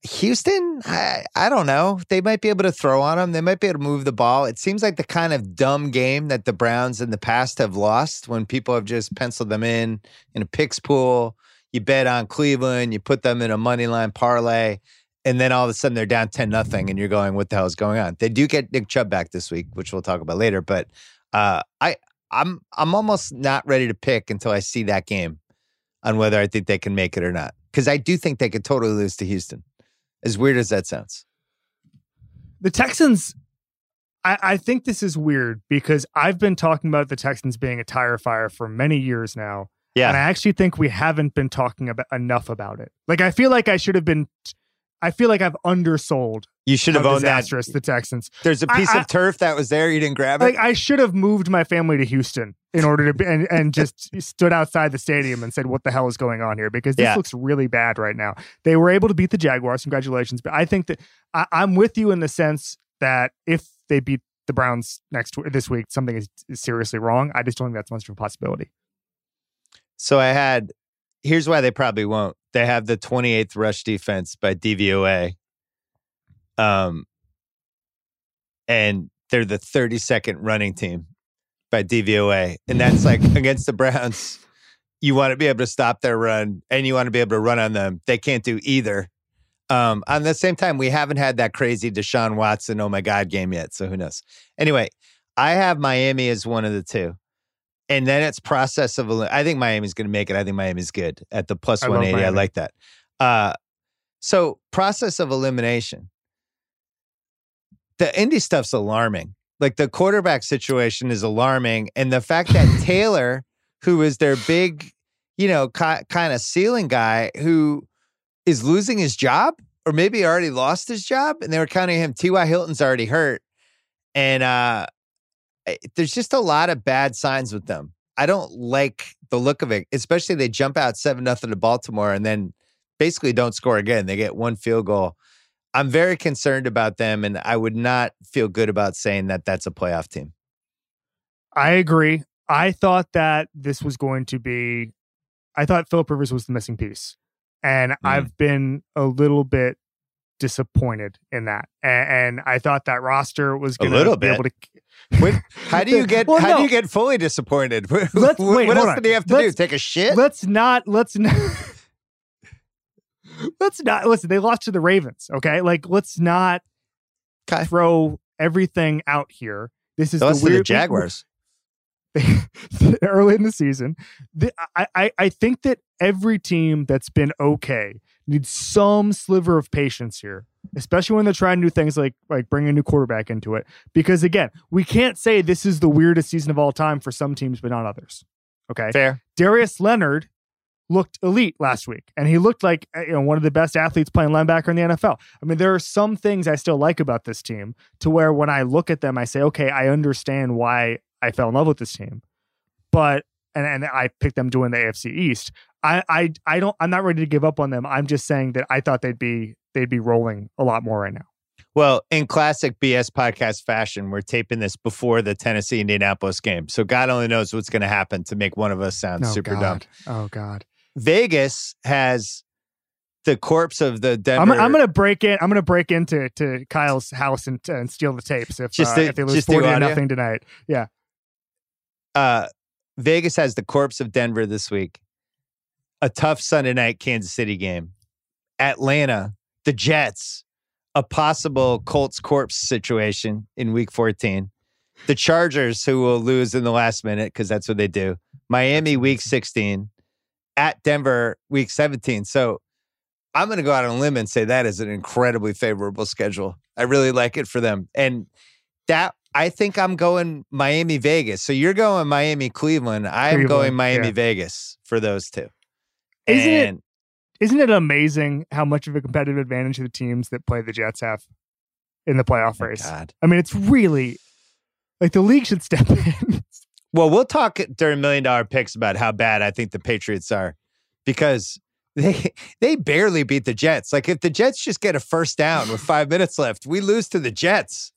Houston, I, I don't know. They might be able to throw on them. They might be able to move the ball. It seems like the kind of dumb game that the Browns in the past have lost when people have just penciled them in in a picks pool. You bet on Cleveland, you put them in a money line parlay, and then all of a sudden they're down 10 nothing and you're going, what the hell is going on? They do get Nick Chubb back this week, which we'll talk about later, but uh, I I'm I'm almost not ready to pick until I see that game on whether I think they can make it or not. Because I do think they could totally lose to Houston. As weird as that sounds. The Texans, I, I think this is weird because I've been talking about the Texans being a tire fire for many years now. Yeah. And I actually think we haven't been talking about enough about it. Like I feel like I should have been I feel like I've undersold. You should have owned that. The Texans. There's a piece I, of turf that was there. You didn't grab it. Like I should have moved my family to Houston in order to be, and, and just stood outside the stadium and said, "What the hell is going on here?" Because this yeah. looks really bad right now. They were able to beat the Jaguars. Congratulations! But I think that I, I'm with you in the sense that if they beat the Browns next this week, something is, is seriously wrong. I just don't think that's much of a possibility. So I had. Here's why they probably won't they have the 28th rush defense by DVOA. Um, and they're the 32nd running team by DVOA. And that's like against the Browns. You want to be able to stop their run and you want to be able to run on them. They can't do either. Um, on the same time, we haven't had that crazy Deshaun Watson, oh my God game yet. So who knows? Anyway, I have Miami as one of the two and then it's process of. I think Miami's going to make it. I think Miami's good at the plus one eighty. I like that. Uh, so process of elimination. The Indy stuff's alarming. Like the quarterback situation is alarming, and the fact that Taylor, who is their big, you know, ki- kind of ceiling guy, who is losing his job, or maybe already lost his job, and they were counting him. T.Y. Hilton's already hurt, and uh, there's just a lot of bad signs with them. I don't like the look of it, especially they jump out seven nothing to Baltimore and then basically don't score again. They get one field goal. I'm very concerned about them, and I would not feel good about saying that that's a playoff team. I agree. I thought that this was going to be. I thought Philip Rivers was the missing piece, and mm. I've been a little bit disappointed in that. And, and I thought that roster was going to be able to. Wait, how do you get? well, how no. do you get fully disappointed? Let's, wait, what else on. did he have to let's, do? Take a shit? Let's not. Let's not. let's not listen. They lost to the Ravens. Okay, like let's not okay. throw everything out here. This is they the weird the Jaguars. early in the season, the, I, I I think that every team that's been okay need some sliver of patience here, especially when they're trying do things like like bring a new quarterback into it. Because again, we can't say this is the weirdest season of all time for some teams, but not others. Okay, fair. Darius Leonard looked elite last week, and he looked like eh, you know one of the best athletes playing linebacker in the NFL. I mean, there are some things I still like about this team to where when I look at them, I say, okay, I understand why I fell in love with this team, but and and I picked them to win the AFC East. I, I I don't I'm not ready to give up on them. I'm just saying that I thought they'd be they'd be rolling a lot more right now. Well, in classic BS podcast fashion, we're taping this before the Tennessee Indianapolis game. So God only knows what's going to happen to make one of us sound oh, super God. dumb. Oh God. Vegas has the corpse of the Denver. I'm, I'm going to break in. I'm to break into to Kyle's house and, and steal the tapes if, uh, the, if they lose forty to nothing tonight. Yeah. Uh, Vegas has the corpse of Denver this week a tough Sunday night Kansas City game. Atlanta the Jets, a possible Colts corpse situation in week 14, the Chargers, who will lose in the last minute because that's what they do, Miami week 16, at Denver week 17. So I'm going to go out on a limb and say that is an incredibly favorable schedule. I really like it for them. And that I think I'm going Miami Vegas. So you're going Miami Cleveland. I am going Miami yeah. Vegas for those two. Isn't and, it isn't it amazing how much of a competitive advantage the teams that play the Jets have in the playoff race? God. I mean, it's really like the league should step in. well, we'll talk during million dollar picks about how bad I think the Patriots are because they they barely beat the Jets. Like if the Jets just get a first down with five minutes left, we lose to the Jets.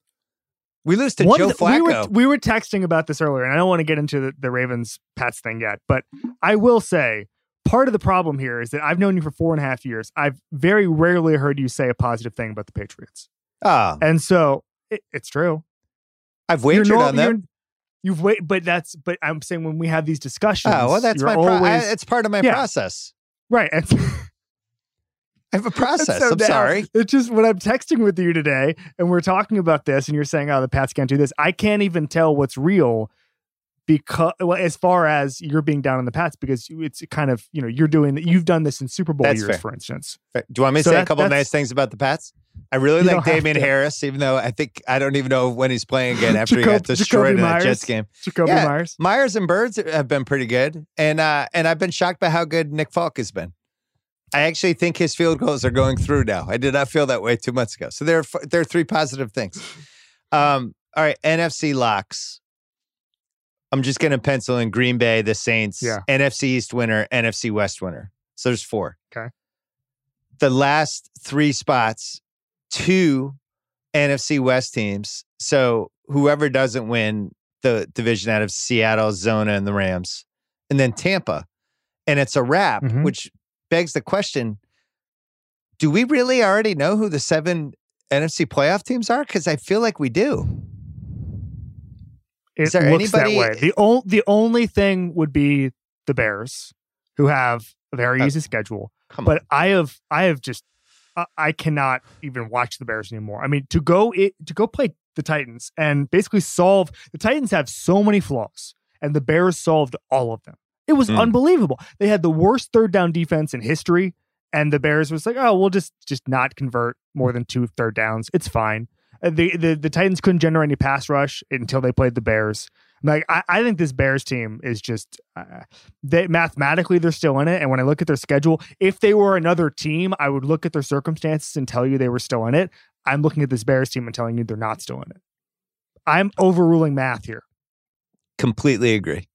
We lose to One, Joe Flacco. We were, we were, texting about this earlier, and I don't want to get into the, the Ravens Pats thing yet, but I will say part of the problem here is that I've known you for four and a half years. I've very rarely heard you say a positive thing about the Patriots. Ah, and so it, it's true. I've wagered on them. You've wait, but that's but I'm saying when we have these discussions. Oh well, that's my. Pro- always, I, it's part of my yeah, process. Right. And I have a process. So I'm sorry. It's just when I'm texting with you today and we're talking about this and you're saying, oh, the Pats can't do this. I can't even tell what's real because, well, as far as you're being down on the Pats, because it's kind of, you know, you're doing, you've done this in Super Bowl that's years, fair. for instance. Fair. Do you want me to so say that, a couple of nice things about the Pats? I really like Damien Harris, even though I think I don't even know when he's playing again after Jacob, he got destroyed Jakobi in that Jets game. Jakobi yeah, Meyers. Meyers and Byrds have been pretty good. And uh, and I've been shocked by how good Nick Folk has been. I actually think his field goals are going through now. I did not feel that way two months ago. So there are there are three positive things. Um, all right, NFC locks. I'm just going to pencil in Green Bay, the Saints, yeah. NFC East winner, NFC West winner. So there's four. Okay. The last three spots, two NFC West teams. So whoever doesn't win the division out of Seattle, Zona, and the Rams, and then Tampa. And it's a wrap, mm-hmm. which begs the question do we really already know who the seven NFC playoff teams are? Because I feel like we do. It Is there looks anybody... that way. The, o- the only thing would be the Bears, who have a very uh, easy schedule. but on. I have I have just uh, I cannot even watch the Bears anymore. I mean, to go it, to go play the Titans and basically solve the Titans have so many flaws, and the Bears solved all of them. It was mm. unbelievable. They had the worst third down defense in history, and the Bears was like, "Oh, we'll just just not convert more than two third downs. It's fine." The the, the Titans couldn't generate any pass rush until they played the Bears. Like I, I think this Bears team is just uh, they mathematically they're still in it. And when I look at their schedule, if they were another team, I would look at their circumstances and tell you they were still in it. I'm looking at this Bears team and telling you they're not still in it. I'm overruling math here. Completely agree.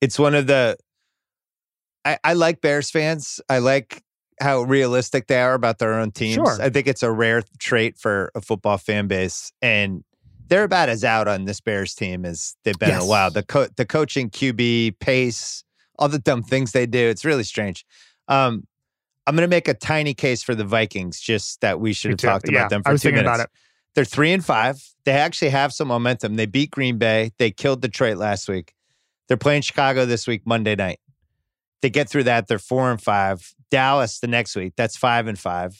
It's one of the I, I like Bears fans. I like how realistic they are about their own teams. Sure. I think it's a rare trait for a football fan base, and they're about as out on this Bears team as they've been yes. in a while. The co- the coaching, QB, pace, all the dumb things they do. It's really strange. Um, I'm going to make a tiny case for the Vikings, just that we should have talked yeah, about them for two minutes. They're three and five. They actually have some momentum. They beat Green Bay. They killed Detroit last week. They're playing Chicago this week, Monday night. They get through that. They're four and five. Dallas the next week. That's five and five.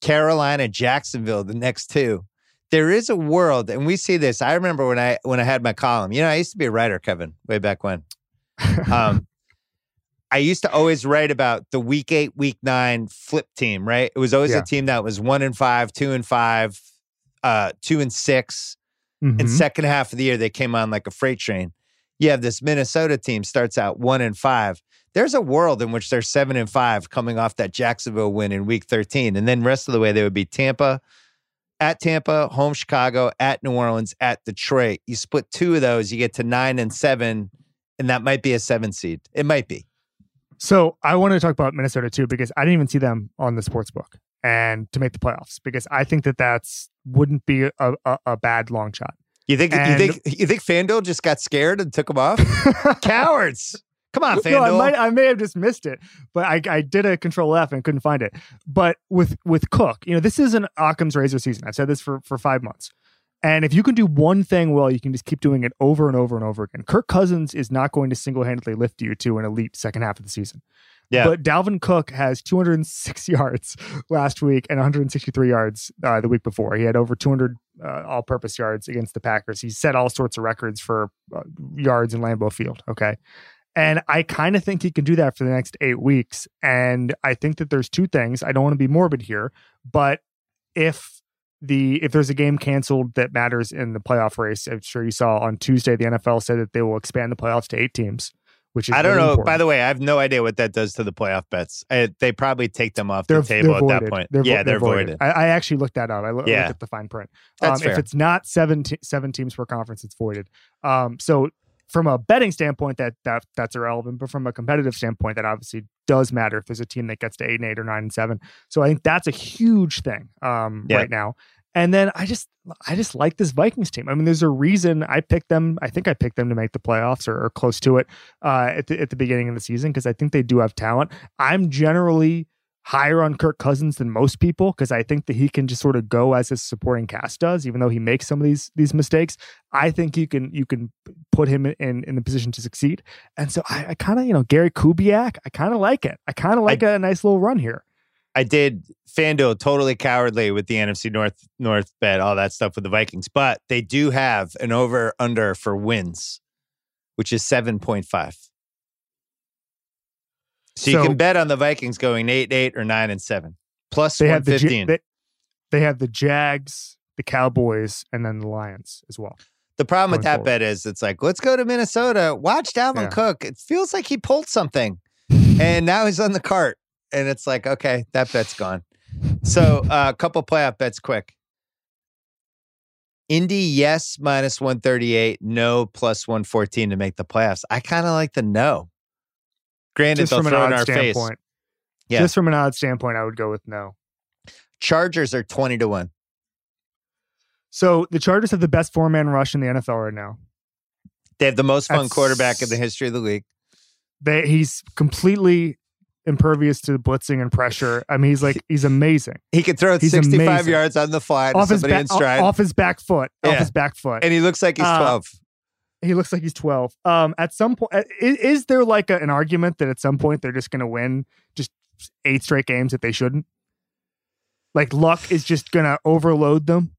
Carolina, Jacksonville the next two. There is a world, and we see this. I remember when I when I had my column. You know, I used to be a writer, Kevin, way back when. Um, I used to always write about the week eight, week nine flip team. Right? It was always yeah. a team that was one and five, two and five, uh, two and 6 mm-hmm. And second half of the year, they came on like a freight train. You have this Minnesota team starts out one and five there's a world in which they're seven and five coming off that Jacksonville win in week 13. And then rest of the way, they would be Tampa, at Tampa, home Chicago, at New Orleans, at Detroit. You split two of those, you get to nine and seven, and that might be a seven seed. It might be. So I want to talk about Minnesota too, because I didn't even see them on the sports book and to make the playoffs, because I think that that's wouldn't be a, a, a bad long shot. You think and, you think you think FanDuel just got scared and took him off? Cowards. Come on, FanDuel. No, I, might, I may have just missed it, but I, I did a control F and couldn't find it. But with with Cook, you know, this is an Occam's razor season. I've said this for, for five months. And if you can do one thing well, you can just keep doing it over and over and over again. Kirk Cousins is not going to single handedly lift you to an elite second half of the season. Yeah. But Dalvin Cook has 206 yards last week and 163 yards uh, the week before. He had over 200 uh, all purpose yards against the Packers. He set all sorts of records for uh, yards in Lambeau Field. Okay. And I kind of think he can do that for the next eight weeks. And I think that there's two things. I don't want to be morbid here, but if the if there's a game canceled that matters in the playoff race, I'm sure you saw on Tuesday the NFL said that they will expand the playoffs to eight teams which is I don't really know. Important. By the way, I have no idea what that does to the playoff bets. I, they probably take them off they're, the table at that point. They're, yeah, they're, they're voided. voided. I, I, actually looked that up. I lo- yeah. looked at the fine print. Um, if it's not seven te- seven teams per conference, it's voided. Um, so from a betting standpoint, that that that's irrelevant. But from a competitive standpoint, that obviously does matter if there's a team that gets to eight and eight or nine and seven. So I think that's a huge thing um, yeah. right now. And then I just I just like this Vikings team. I mean, there's a reason I picked them. I think I picked them to make the playoffs or, or close to it uh, at the at the beginning of the season because I think they do have talent. I'm generally higher on Kirk Cousins than most people because I think that he can just sort of go as his supporting cast does, even though he makes some of these these mistakes. I think you can you can put him in in the position to succeed. And so I, I kind of you know Gary Kubiak, I kind of like it. I kind of like I, a nice little run here. I did FanDuel totally cowardly with the NFC North North bet, all that stuff with the Vikings, but they do have an over under for wins, which is seven point five. So, so, you can bet on the Vikings going eight eight or nine and seven plus they have the they, they have the Jags, the Cowboys, and then the Lions as well. The problem with that forward. bet is it's like let's go to Minnesota. Watch Dalvin yeah. Cook. It feels like he pulled something, and now he's on the cart and it's like, okay, that bet's gone. So a uh, couple playoff bets quick. Indy, yes, minus 138, no, plus 114 to make the playoffs. I kind of like the no. Granted, Just throw in our standpoint. face. Yeah. Just from an odd standpoint, I would go with no. Chargers are 20 to 1. So the Chargers have the best four man rush in the NFL right now. They have the most fun That's, quarterback in the history of the league. They, he's completely impervious to blitzing and pressure. I mean, he's like he's amazing. He can throw he's 65 amazing. yards on the fly off his, ba- off his back foot. Yeah. Off his back foot. And he looks like he's uh, 12. He looks like he's 12. Um, at some point, is, is there like a, an argument that at some point they're just going to win just eight straight games that they shouldn't? Like luck is just going to overload them.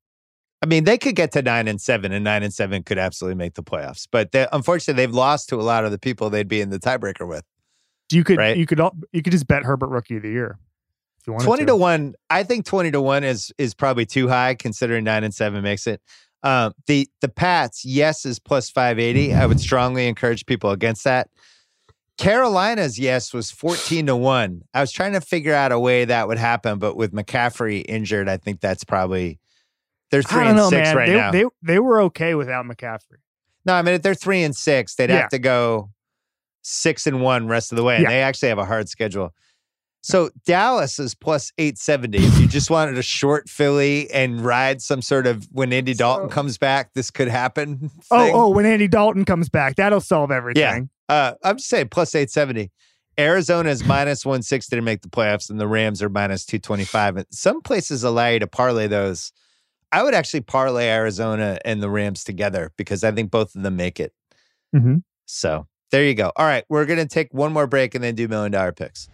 I mean, they could get to nine and seven, and nine and seven could absolutely make the playoffs. But they, unfortunately, they've lost to a lot of the people they'd be in the tiebreaker with. You could right? you could you could just bet Herbert rookie of the year. If you twenty to. to. one, I think twenty to one is is probably too high considering nine and seven makes it. Um, the the Pats, yes, is plus five eighty. I would strongly encourage people against that. Carolina's yes was 14 to 1. I was trying to figure out a way that would happen, but with McCaffrey injured, I think that's probably they're three and know, six man. right they, now. They they were okay without McCaffrey. No, I mean if they're three and six, they'd yeah. have to go six and one rest of the way. And yeah. they actually have a hard schedule. So Dallas is plus 870. If you just wanted a short Philly and ride some sort of when Andy Dalton so, comes back, this could happen. Oh, thing. Oh, oh, when Andy Dalton comes back, that'll solve everything. Yeah. Uh, I'm just saying plus 870. Arizona is minus 160 to make the playoffs, and the Rams are minus 225. And some places allow you to parlay those. I would actually parlay Arizona and the Rams together because I think both of them make it. Mm-hmm. So there you go. All right, we're going to take one more break and then do million dollar picks.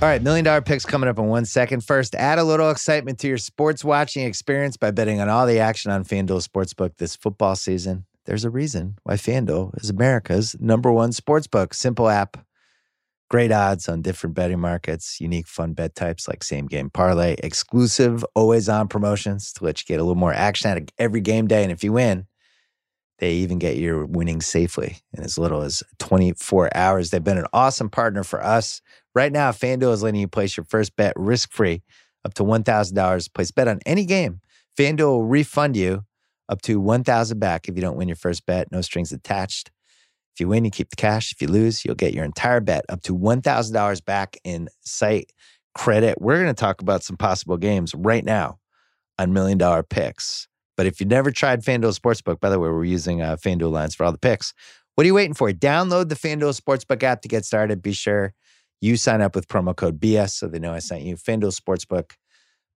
All right, million dollar picks coming up in one second. First, add a little excitement to your sports watching experience by betting on all the action on FanDuel Sportsbook this football season. There's a reason why FanDuel is America's number one sportsbook. Simple app, great odds on different betting markets, unique fun bet types like same game parlay, exclusive always on promotions to let you get a little more action out of every game day. And if you win, they even get your winnings safely in as little as 24 hours. They've been an awesome partner for us. Right now, FanDuel is letting you place your first bet risk free up to $1,000. Place bet on any game. FanDuel will refund you up to 1000 back if you don't win your first bet. No strings attached. If you win, you keep the cash. If you lose, you'll get your entire bet up to $1,000 back in site credit. We're going to talk about some possible games right now on Million Dollar Picks. But if you've never tried FanDuel Sportsbook, by the way, we're using uh, FanDuel lines for all the picks. What are you waiting for? Download the FanDuel Sportsbook app to get started. Be sure you sign up with promo code BS so they know I sent you. FanDuel Sportsbook,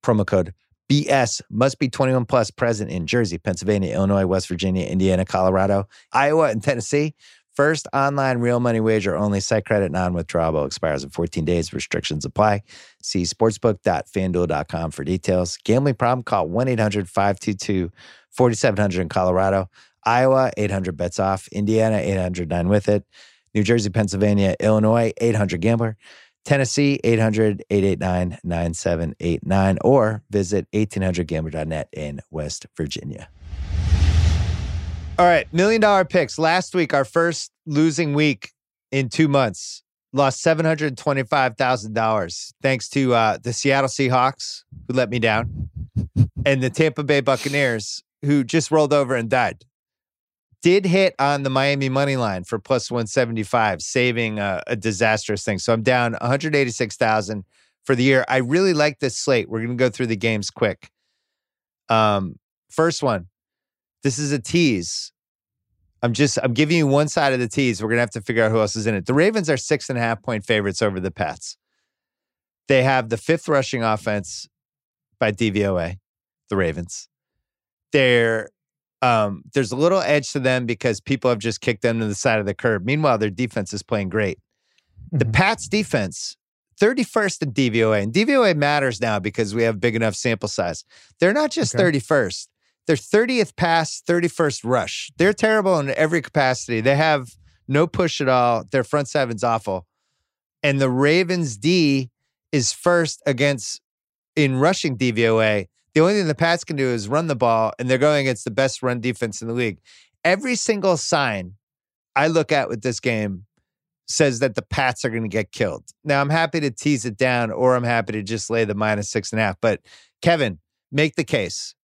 promo code BS must be 21 plus present in Jersey, Pennsylvania, Illinois, West Virginia, Indiana, Colorado, Iowa, and Tennessee. First online real money wager only site credit non withdrawable expires in 14 days. Restrictions apply. See sportsbook.fanduel.com for details. Gambling problem? Call 1 800 522 4700 in Colorado, Iowa 800 bets off, Indiana 800 9 with it, New Jersey, Pennsylvania, Illinois 800 gambler. Tennessee, 800 889 9789, or visit 1800gambler.net in West Virginia. All right, million dollar picks. Last week, our first losing week in two months, lost $725,000 thanks to uh, the Seattle Seahawks, who let me down, and the Tampa Bay Buccaneers, who just rolled over and died did hit on the Miami money line for plus 175, saving a, a disastrous thing. So I'm down 186,000 for the year. I really like this slate. We're going to go through the games quick. Um, first one, this is a tease. I'm just I'm giving you one side of the tease. We're gonna have to figure out who else is in it. The Ravens are six and a half point favorites over the Pats. They have the fifth rushing offense by DVOA, the Ravens. They're um, there's a little edge to them because people have just kicked them to the side of the curb. Meanwhile, their defense is playing great. Mm-hmm. The Pats defense, 31st in DVOA, and DVOA matters now because we have big enough sample size. They're not just okay. 31st, they're 30th pass, 31st rush. They're terrible in every capacity. They have no push at all. Their front seven's awful. And the Ravens D is first against in rushing DVOA the only thing the Pats can do is run the ball, and they're going against the best run defense in the league. Every single sign I look at with this game says that the Pats are going to get killed. Now, I'm happy to tease it down, or I'm happy to just lay the minus six and a half. But Kevin, make the case.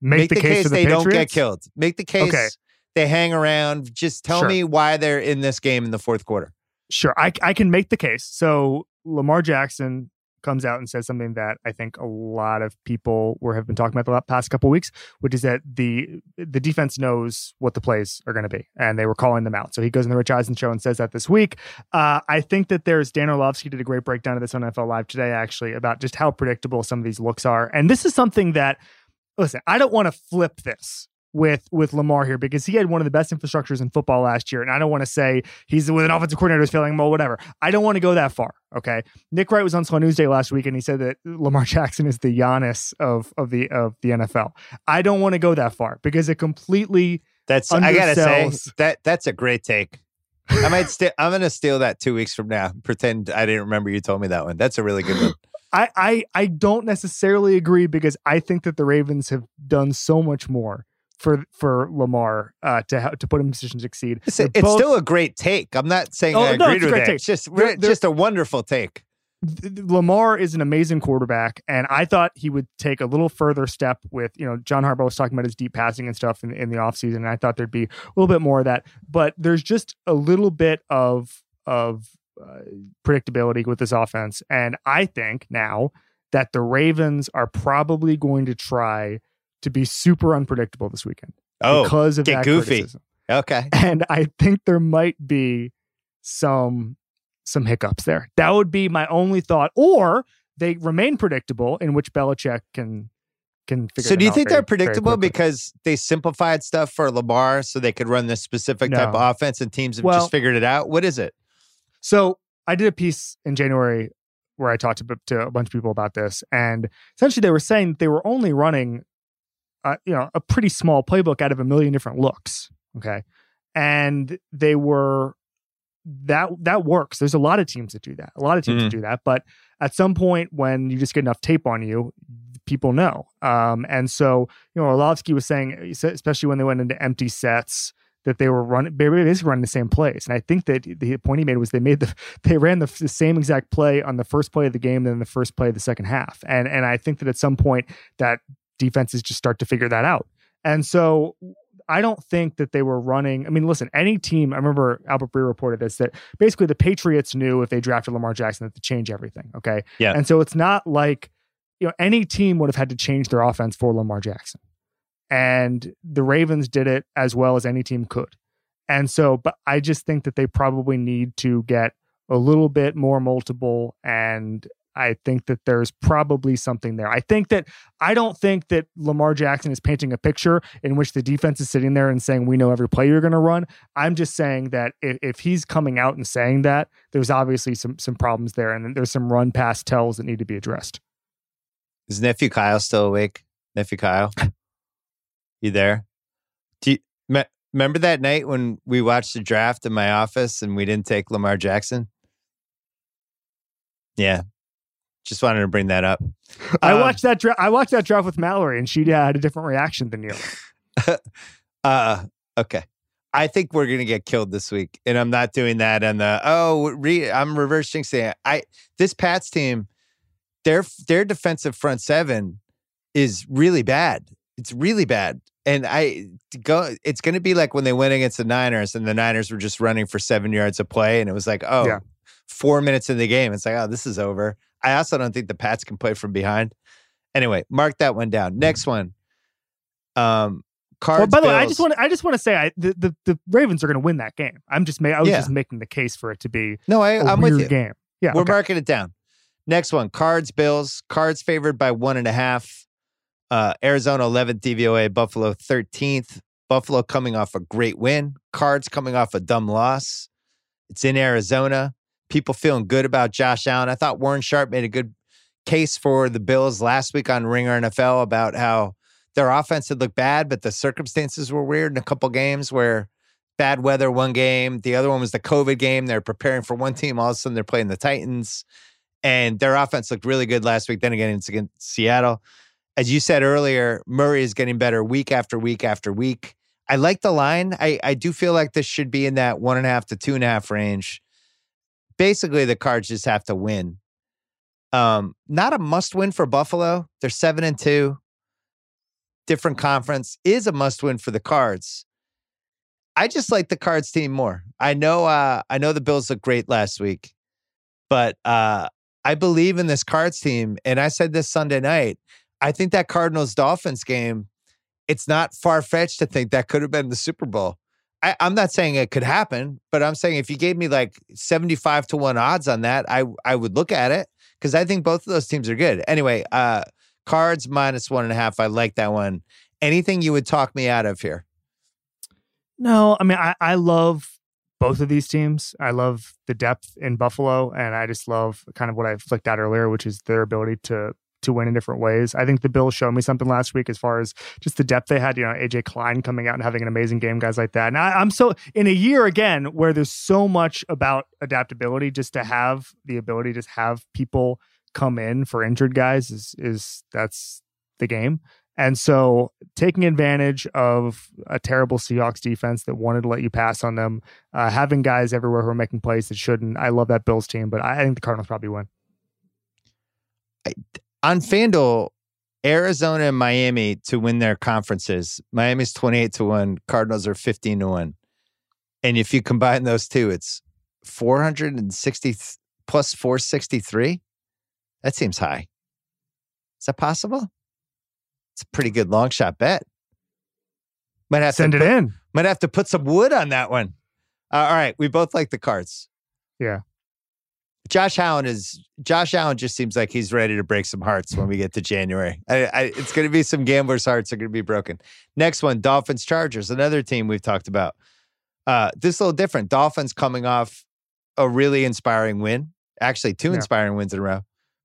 Make, make the, the, case, case they Patriots? don't get killed. Make the case okay. they hang around. Just tell sure. me why they're in this game in the fourth quarter. Sure, I, I can make the case. So Lamar Jackson comes out and says something that I think a lot of people were have been talking about the past couple weeks, which is that the the defense knows what the plays are going to be, and they were calling them out. So he goes in the Rich Eisen show and says that this week. Uh, I think that there's Dan Orlovsky did a great breakdown of this on NFL Live today, actually, about just how predictable some of these looks are, and this is something that. Listen, I don't want to flip this with with Lamar here because he had one of the best infrastructures in football last year. And I don't want to say he's with an offensive coordinator who's failing well, whatever. I don't want to go that far. Okay. Nick Wright was on Slow News Day last week and he said that Lamar Jackson is the Giannis of of the of the NFL. I don't want to go that far because it completely that's I gotta say that that's a great take. I might st- I'm gonna steal that two weeks from now. Pretend I didn't remember you told me that one. That's a really good one. I, I I don't necessarily agree because I think that the Ravens have done so much more for for Lamar uh, to to put him in position to succeed. It's, it's both, still a great take. I'm not saying oh, I no, agreed with it. Take. It's just they're, they're, just a wonderful take. Lamar is an amazing quarterback, and I thought he would take a little further step with, you know, John Harbaugh was talking about his deep passing and stuff in, in the offseason, and I thought there'd be a little bit more of that. But there's just a little bit of of uh, predictability with this offense, and I think now that the Ravens are probably going to try to be super unpredictable this weekend. Oh, because of get that goofy. Criticism. Okay, and I think there might be some some hiccups there. That would be my only thought. Or they remain predictable, in which Belichick can can figure. So, do you think very, they're predictable because they simplified stuff for Lamar so they could run this specific no. type of offense, and teams have well, just figured it out? What is it? So, I did a piece in January where I talked to, to a bunch of people about this, and essentially they were saying they were only running uh, you know a pretty small playbook out of a million different looks okay? And they were that that works. There's a lot of teams that do that a lot of teams that do that but at some point when you just get enough tape on you people know. Um, and so you know Orlovsky was saying especially when they went into empty sets that they were running basically running the same plays and i think that the point he made was they made the they ran the, the, same exact play on the first play of the game than the first play of the second half and and i think that at some point that defenses just start to figure that out. And so I don't think that they were running. I mean, listen, any team, I remember Albert Breer reported this that basically the Patriots knew if they drafted Lamar Jackson that to change everything. Okay. Yeah. And so it's not like, you know, any team would have had to change their offense for Lamar Jackson. And the Ravens did it as well as any team could. And so, but I just think that they probably need to get a little bit more multiple and I think that there's probably something there. I think that I don't think that Lamar Jackson is painting a picture in which the defense is sitting there and saying we know every play you're going to run. I'm just saying that if, if he's coming out and saying that, there's obviously some some problems there, and there's some run pass tells that need to be addressed. Is nephew Kyle still awake? Nephew Kyle, you there? Do you, me, remember that night when we watched the draft in my office and we didn't take Lamar Jackson? Yeah, just wanted to bring that up. I um, watched that. Dra- I watched that draft with Mallory, and she had a different reaction than you. uh, okay. I think we're gonna get killed this week, and I'm not doing that. And the oh, re- I'm reverse jinxing. I this Pats team, their their defensive front seven is really bad. It's really bad. And I go. It's going to be like when they went against the Niners, and the Niners were just running for seven yards of play, and it was like, oh, yeah four minutes in the game. It's like, oh, this is over. I also don't think the Pats can play from behind. Anyway, mark that one down. Next one. Um, Cards. Well, by the Bills. way, I just want to, I just want to say I, the, the, the Ravens are going to win that game. I'm just ma- I was yeah. just making the case for it to be no. I, am with you. Game. Yeah, we're okay. marking it down. Next one, Cards Bills. Cards favored by one and a half. Uh, Arizona 11th DVOA, Buffalo 13th. Buffalo coming off a great win. Cards coming off a dumb loss. It's in Arizona people feeling good about Josh Allen. I thought Warren Sharp made a good case for the Bills last week on Ringer NFL about how their offense had looked bad, but the circumstances were weird in a couple games where bad weather one game, the other one was the COVID game. They're preparing for one team, all of a sudden they're playing the Titans. And their offense looked really good last week. Then again, it's against Seattle. As you said earlier, Murray is getting better week after week after week. I like the line. I, I do feel like this should be in that one and a half to two and a half range basically the Cards just have to win. Um, not a must win for Buffalo. They're seven and two. Different conference is a must win for the Cards. I just like the Cards team more. I know uh I know the Bills looked great last week, but uh I believe in this Cards team. And I said this Sunday night. I think that Cardinals Dolphins game, it's not far fetched to think that could have been the Super Bowl. I, am not saying it could happen, but I'm saying if you gave me like 75 to 1 odds on that, I I would look at it because I think both of those teams are good. Anyway, uh cards minus one and a half. I like that one. Anything you would talk me out of here? No, I mean I, I love both of these teams. I love the depth in Buffalo, and I just love kind of what I flicked out earlier, which is their ability to to win in different ways. I think the Bills showed me something last week as far as just the depth they had. You know, AJ Klein coming out and having an amazing game, guys like that. And I, am so in a year again where there's so much about adaptability, just to have the ability to have people come in for injured guys is is that's the game. And so taking advantage of a terrible Seahawks defense that wanted to let you pass on them, uh, having guys everywhere who are making plays that shouldn't. I love that Bills team, but I think the Cardinals probably win. I, on FanDuel, Arizona and Miami to win their conferences. Miami's 28 to 1, Cardinals are 15 to 1. And if you combine those two, it's 460 plus 463. That seems high. Is that possible? It's a pretty good long shot bet. Might have to send to it put, in. Might have to put some wood on that one. Uh, all right, we both like the cards. Yeah. Josh Allen is Josh Allen just seems like he's ready to break some hearts when we get to January. I, I, it's going to be some gamblers' hearts are going to be broken. Next one, Dolphins Chargers, another team we've talked about. Uh, this is a little different. Dolphins coming off a really inspiring win, actually two yeah. inspiring wins in a row.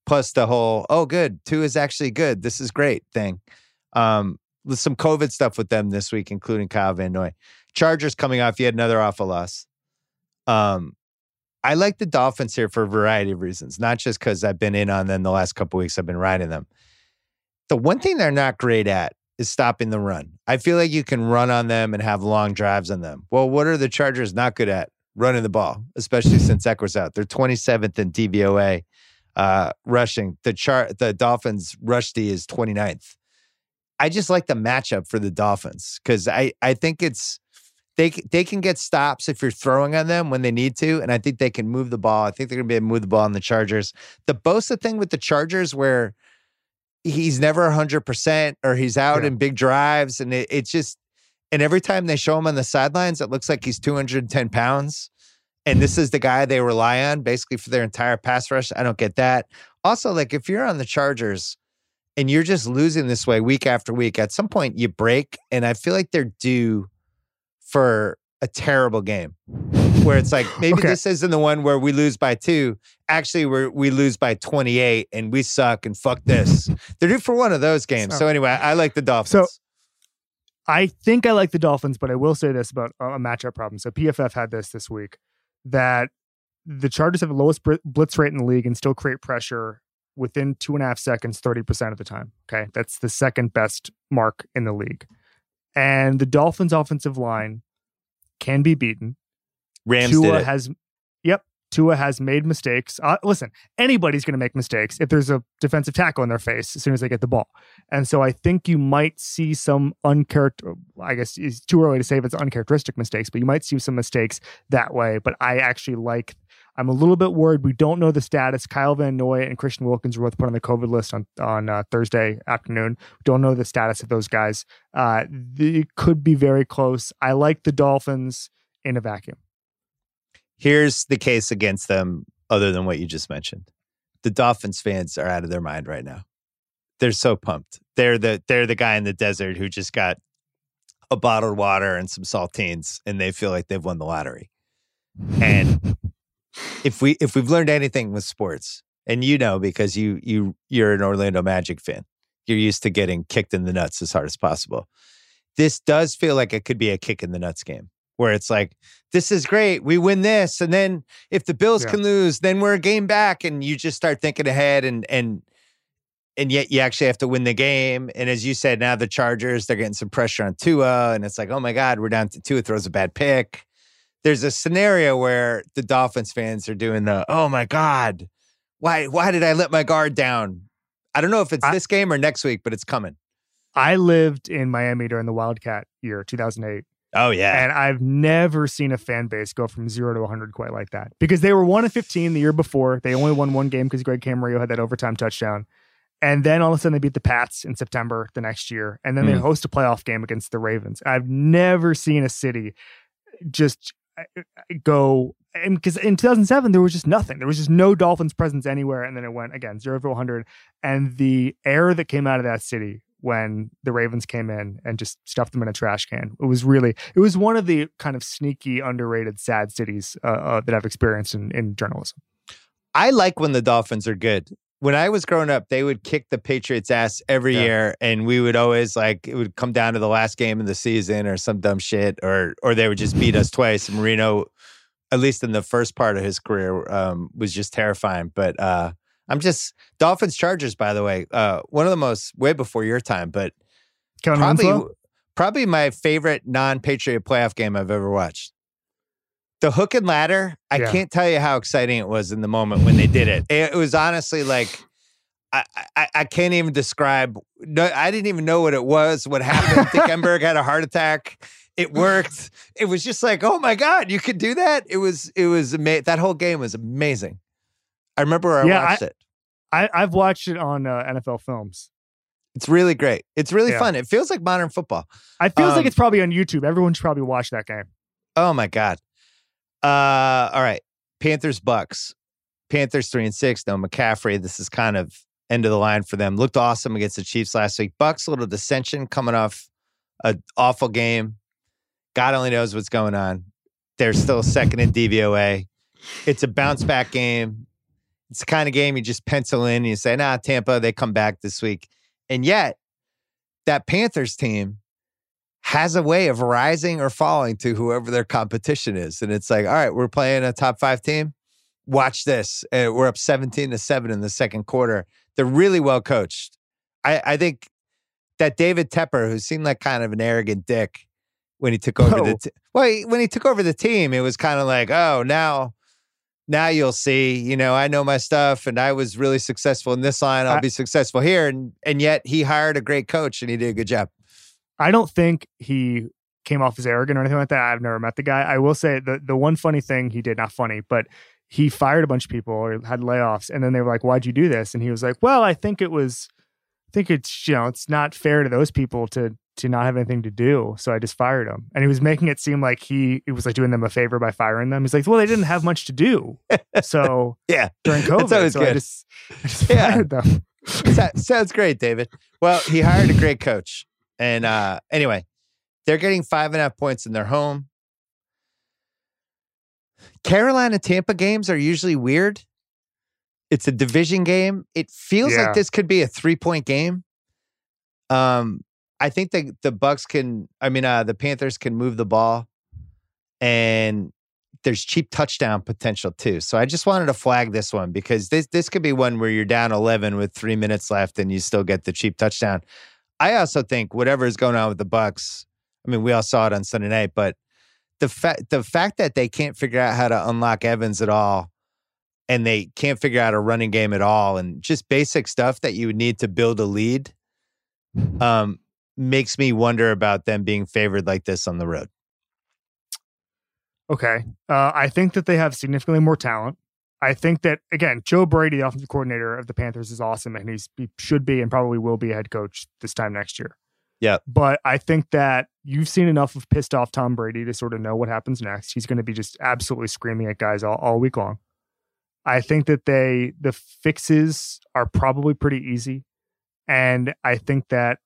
Plus the whole oh good two is actually good. This is great thing. Um, with some COVID stuff with them this week, including Kyle Van Noy. Chargers coming off yet another awful loss. Um, I like the Dolphins here for a variety of reasons, not just because I've been in on them the last couple weeks. I've been riding them. The one thing they're not great at is stopping the run. I feel like you can run on them and have long drives on them. Well, what are the Chargers not good at? Running the ball, especially since Ekeler's out. They're 27th in DVOA uh, rushing. The chart, the Dolphins rush D is 29th. I just like the matchup for the Dolphins because I I think it's they they can get stops if you're throwing on them when they need to, and I think they can move the ball. I think they're going to be able to move the ball on the Chargers. The Bosa thing with the Chargers, where he's never 100 percent or he's out yeah. in big drives, and it, it's just and every time they show him on the sidelines, it looks like he's 210 pounds. And this is the guy they rely on basically for their entire pass rush. I don't get that. Also, like if you're on the Chargers and you're just losing this way week after week, at some point you break. And I feel like they're due for a terrible game where it's like maybe okay. this isn't the one where we lose by two. Actually, we we lose by 28 and we suck and fuck this. They're due for one of those games. So anyway, I like the Dolphins. So I think I like the Dolphins, but I will say this about a matchup problem. So PFF had this this week that the Chargers have the lowest blitz rate in the league and still create pressure within two and a half seconds 30% of the time. Okay. That's the second best mark in the league. And the Dolphins' offensive line can be beaten. Rams Tua has, yep, Tua has made mistakes. Uh, listen, anybody's going to make mistakes if there's a defensive tackle in their face as soon as they get the ball. And so I think you might see some uncharacter. I guess it's too early to say if it's uncharacteristic mistakes, but you might see some mistakes that way. But I actually like I'm a little bit worried. We don't know the status. Kyle Van Noy and Christian Wilkins were both put on the COVID list on on uh, Thursday afternoon. We don't know the status of those guys. Uh, they could be very close. I like the Dolphins in a vacuum. Here's the case against them, other than what you just mentioned. The Dolphins fans are out of their mind right now. They're so pumped. They're the they're the guy in the desert who just got a bottled water and some saltines, and they feel like they've won the lottery. And if we if we've learned anything with sports, and you know because you you you're an Orlando Magic fan, you're used to getting kicked in the nuts as hard as possible. This does feel like it could be a kick in the nuts game where it's like, this is great. We win this. And then if the Bills yeah. can lose, then we're a game back. And you just start thinking ahead and and and yet you actually have to win the game. And as you said, now the Chargers, they're getting some pressure on Tua. And it's like, oh my God, we're down to Tua throws a bad pick there's a scenario where the Dolphins fans are doing the, oh my God, why why did I let my guard down? I don't know if it's I, this game or next week, but it's coming. I lived in Miami during the Wildcat year, 2008. Oh yeah. And I've never seen a fan base go from 0 to 100 quite like that. Because they were 1 of 15 the year before. They only won one game because Greg Camarillo had that overtime touchdown. And then all of a sudden they beat the Pats in September the next year. And then mm. they host a playoff game against the Ravens. I've never seen a city just go because in 2007 there was just nothing. There was just no dolphins presence anywhere and then it went again 0 to 100 and the air that came out of that city when the ravens came in and just stuffed them in a trash can it was really it was one of the kind of sneaky underrated sad cities uh, uh, that i've experienced in, in journalism. I like when the dolphins are good when I was growing up, they would kick the Patriots' ass every yeah. year, and we would always like it would come down to the last game of the season or some dumb shit, or or they would just beat us twice. Marino, at least in the first part of his career, um, was just terrifying. But uh, I'm just Dolphins Chargers, by the way, uh, one of the most way before your time, but Kevin probably Winslow? probably my favorite non-Patriot playoff game I've ever watched the hook and ladder, I yeah. can't tell you how exciting it was in the moment when they did it. It was honestly like I, I, I can't even describe. No, I didn't even know what it was. What happened? Dick Enberg had a heart attack. It worked. It was just like, oh my god, you could do that. It was it was amazing. That whole game was amazing. I remember I yeah, watched I, it. I, I've watched it on uh, NFL Films. It's really great. It's really yeah. fun. It feels like modern football. It feels um, like it's probably on YouTube. Everyone should probably watch that game. Oh my god. Uh, all right. Panthers Bucks. Panthers three and six. No McCaffrey. This is kind of end of the line for them. Looked awesome against the Chiefs last week. Bucks a little dissension coming off an awful game. God only knows what's going on. They're still second in DVOA. It's a bounce back game. It's the kind of game you just pencil in and you say, nah, Tampa, they come back this week. And yet, that Panthers team has a way of rising or falling to whoever their competition is. And it's like, all right, we're playing a top five team. Watch this. Uh, we're up 17 to 7 in the second quarter. They're really well coached. I, I think that David Tepper, who seemed like kind of an arrogant dick when he took over oh. the t- well, he, when he took over the team, it was kind of like, oh, now now you'll see, you know, I know my stuff and I was really successful in this line. I'll I, be successful here. And and yet he hired a great coach and he did a good job. I don't think he came off as arrogant or anything like that. I've never met the guy. I will say the the one funny thing he did, not funny, but he fired a bunch of people or had layoffs, and then they were like, "Why'd you do this?" And he was like, "Well, I think it was." I think it's you know it's not fair to those people to to not have anything to do. So I just fired him. And he was making it seem like he, he was like doing them a favor by firing them. He's like, well, they didn't have much to do. So yeah, during COVID, so good. I just, I just yeah. fired them. Sounds great, David. Well, he hired a great coach. And uh anyway, they're getting five and a half points in their home. Carolina Tampa games are usually weird. It's a division game. It feels yeah. like this could be a three point game. Um, I think the the Bucks can. I mean, uh, the Panthers can move the ball, and there's cheap touchdown potential too. So I just wanted to flag this one because this this could be one where you're down 11 with three minutes left and you still get the cheap touchdown. I also think whatever is going on with the Bucks. I mean, we all saw it on Sunday night, but the fact the fact that they can't figure out how to unlock Evans at all, and they can't figure out a running game at all, and just basic stuff that you would need to build a lead, um, makes me wonder about them being favored like this on the road. Okay. Uh, I think that they have significantly more talent. I think that again, Joe Brady, the offensive coordinator of the Panthers, is awesome, and he's he should be and probably will be a head coach this time next year. Yeah. But I think that you've seen enough of pissed off Tom Brady to sort of know what happens next. He's going to be just absolutely screaming at guys all, all week long. I think that they the fixes are probably pretty easy, and I think that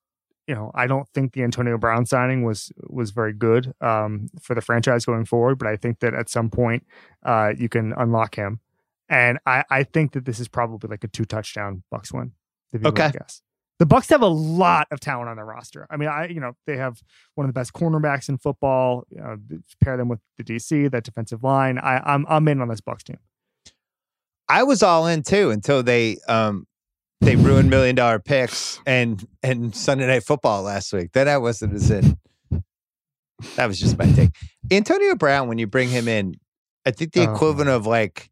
you know, I don't think the Antonio Brown signing was was very good um, for the franchise going forward, but I think that at some point uh, you can unlock him, and I, I think that this is probably like a two touchdown Bucks win. okay, guess the Bucks have a lot of talent on their roster. I mean, I you know they have one of the best cornerbacks in football. You know, pair them with the DC, that defensive line. I, I'm I'm in on this Bucks team. I was all in too until they um, they ruined million dollar picks and and Sunday night football last week. Then I wasn't as in. That was just my take. Antonio Brown, when you bring him in, I think the oh. equivalent of like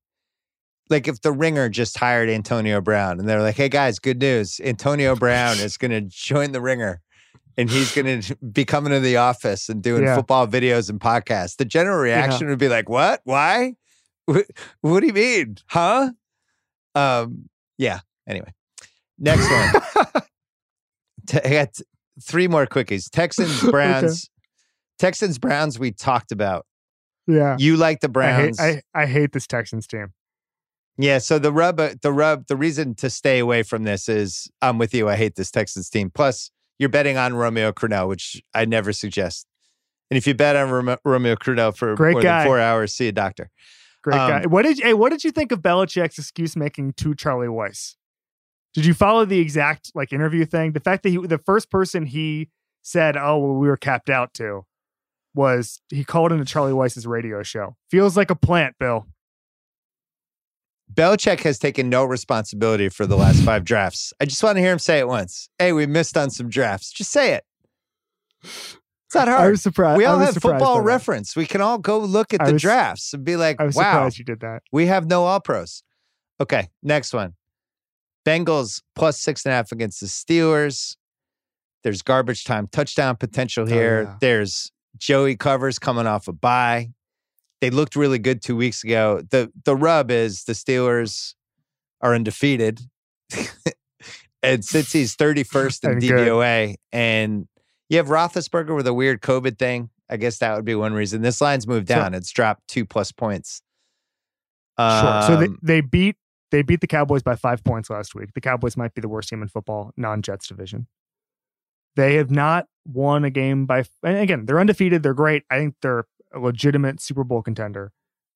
like if the ringer just hired Antonio Brown and they're like, hey guys, good news. Antonio Brown is gonna join the ringer and he's gonna be coming to the office and doing yeah. football videos and podcasts. The general reaction yeah. would be like, What? Why? What, what do you mean? Huh? Um, yeah. Anyway. Next one. I got three more quickies. Texans, Browns. okay. Texans, Browns, we talked about. Yeah. You like the Browns. I hate, I, I hate this Texans team. Yeah. So the rub, uh, the rub, the reason to stay away from this is I'm with you. I hate this Texans team. Plus, you're betting on Romeo Crennel, which I never suggest. And if you bet on Rom- Romeo Crennel for Great more guy. than four hours, see a doctor. Great um, guy. What did hey, what did you think of Belichick's excuse making to Charlie Weis? Did you follow the exact like interview thing? The fact that he, the first person he said, "Oh, well, we were capped out to," was he called into Charlie Weis's radio show. Feels like a plant, Bill. Belichick has taken no responsibility for the last five drafts. I just want to hear him say it once. Hey, we missed on some drafts. Just say it. It's not hard. I was surprised. We all have football reference. We can all go look at the was, drafts and be like, I was wow, surprised you did that. We have no all pros. Okay, next one. Bengals plus six and a half against the Steelers. There's garbage time touchdown potential oh, here. Oh, yeah. There's Joey covers coming off a bye. They looked really good two weeks ago. The the rub is the Steelers are undefeated. and since he's 31st in DVOA, good. and you have Roethlisberger with a weird COVID thing, I guess that would be one reason. This line's moved down. It's dropped two plus points. Um, sure. So they, um, they beat they beat the Cowboys by five points last week. The Cowboys might be the worst team in football, non Jets division. They have not won a game by, and again, they're undefeated. They're great. I think they're a legitimate Super Bowl contender,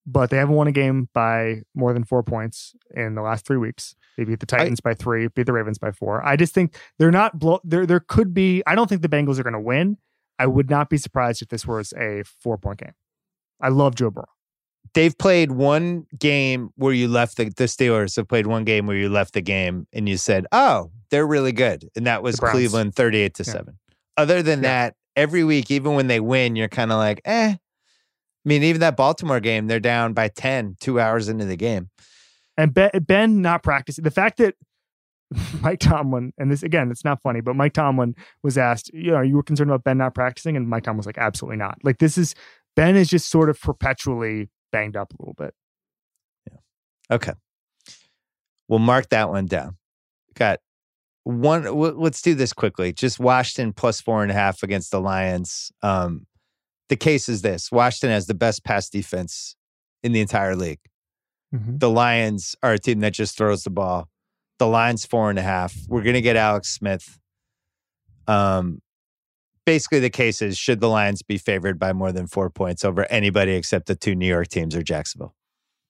but they haven't won a game by more than four points in the last three weeks. They beat the Titans I, by three, beat the Ravens by four. I just think they're not, blow, there, there could be, I don't think the Bengals are going to win. I would not be surprised if this was a four point game. I love Joe Burrow they've played one game where you left the, the Steelers have played one game where you left the game and you said, "Oh, they're really good," and that was Cleveland thirty-eight to yeah. seven. Other than yeah. that, every week, even when they win, you're kind of like, "Eh." I mean, even that Baltimore game, they're down by 10 two hours into the game. And Ben, not practicing. The fact that Mike Tomlin, and this again, it's not funny, but Mike Tomlin was asked, you know, you were concerned about Ben not practicing? And Mike Tomlin was like, absolutely not. Like, this is Ben is just sort of perpetually banged up a little bit. Yeah. Okay. We'll mark that one down. Got one. W- let's do this quickly. Just Washington plus four and a half against the Lions. Um, the case is this: Washington has the best pass defense in the entire league. Mm-hmm. The Lions are a team that just throws the ball. The line's four and a half. We're going to get Alex Smith. Um, basically, the case is should the Lions be favored by more than four points over anybody except the two New York teams or Jacksonville?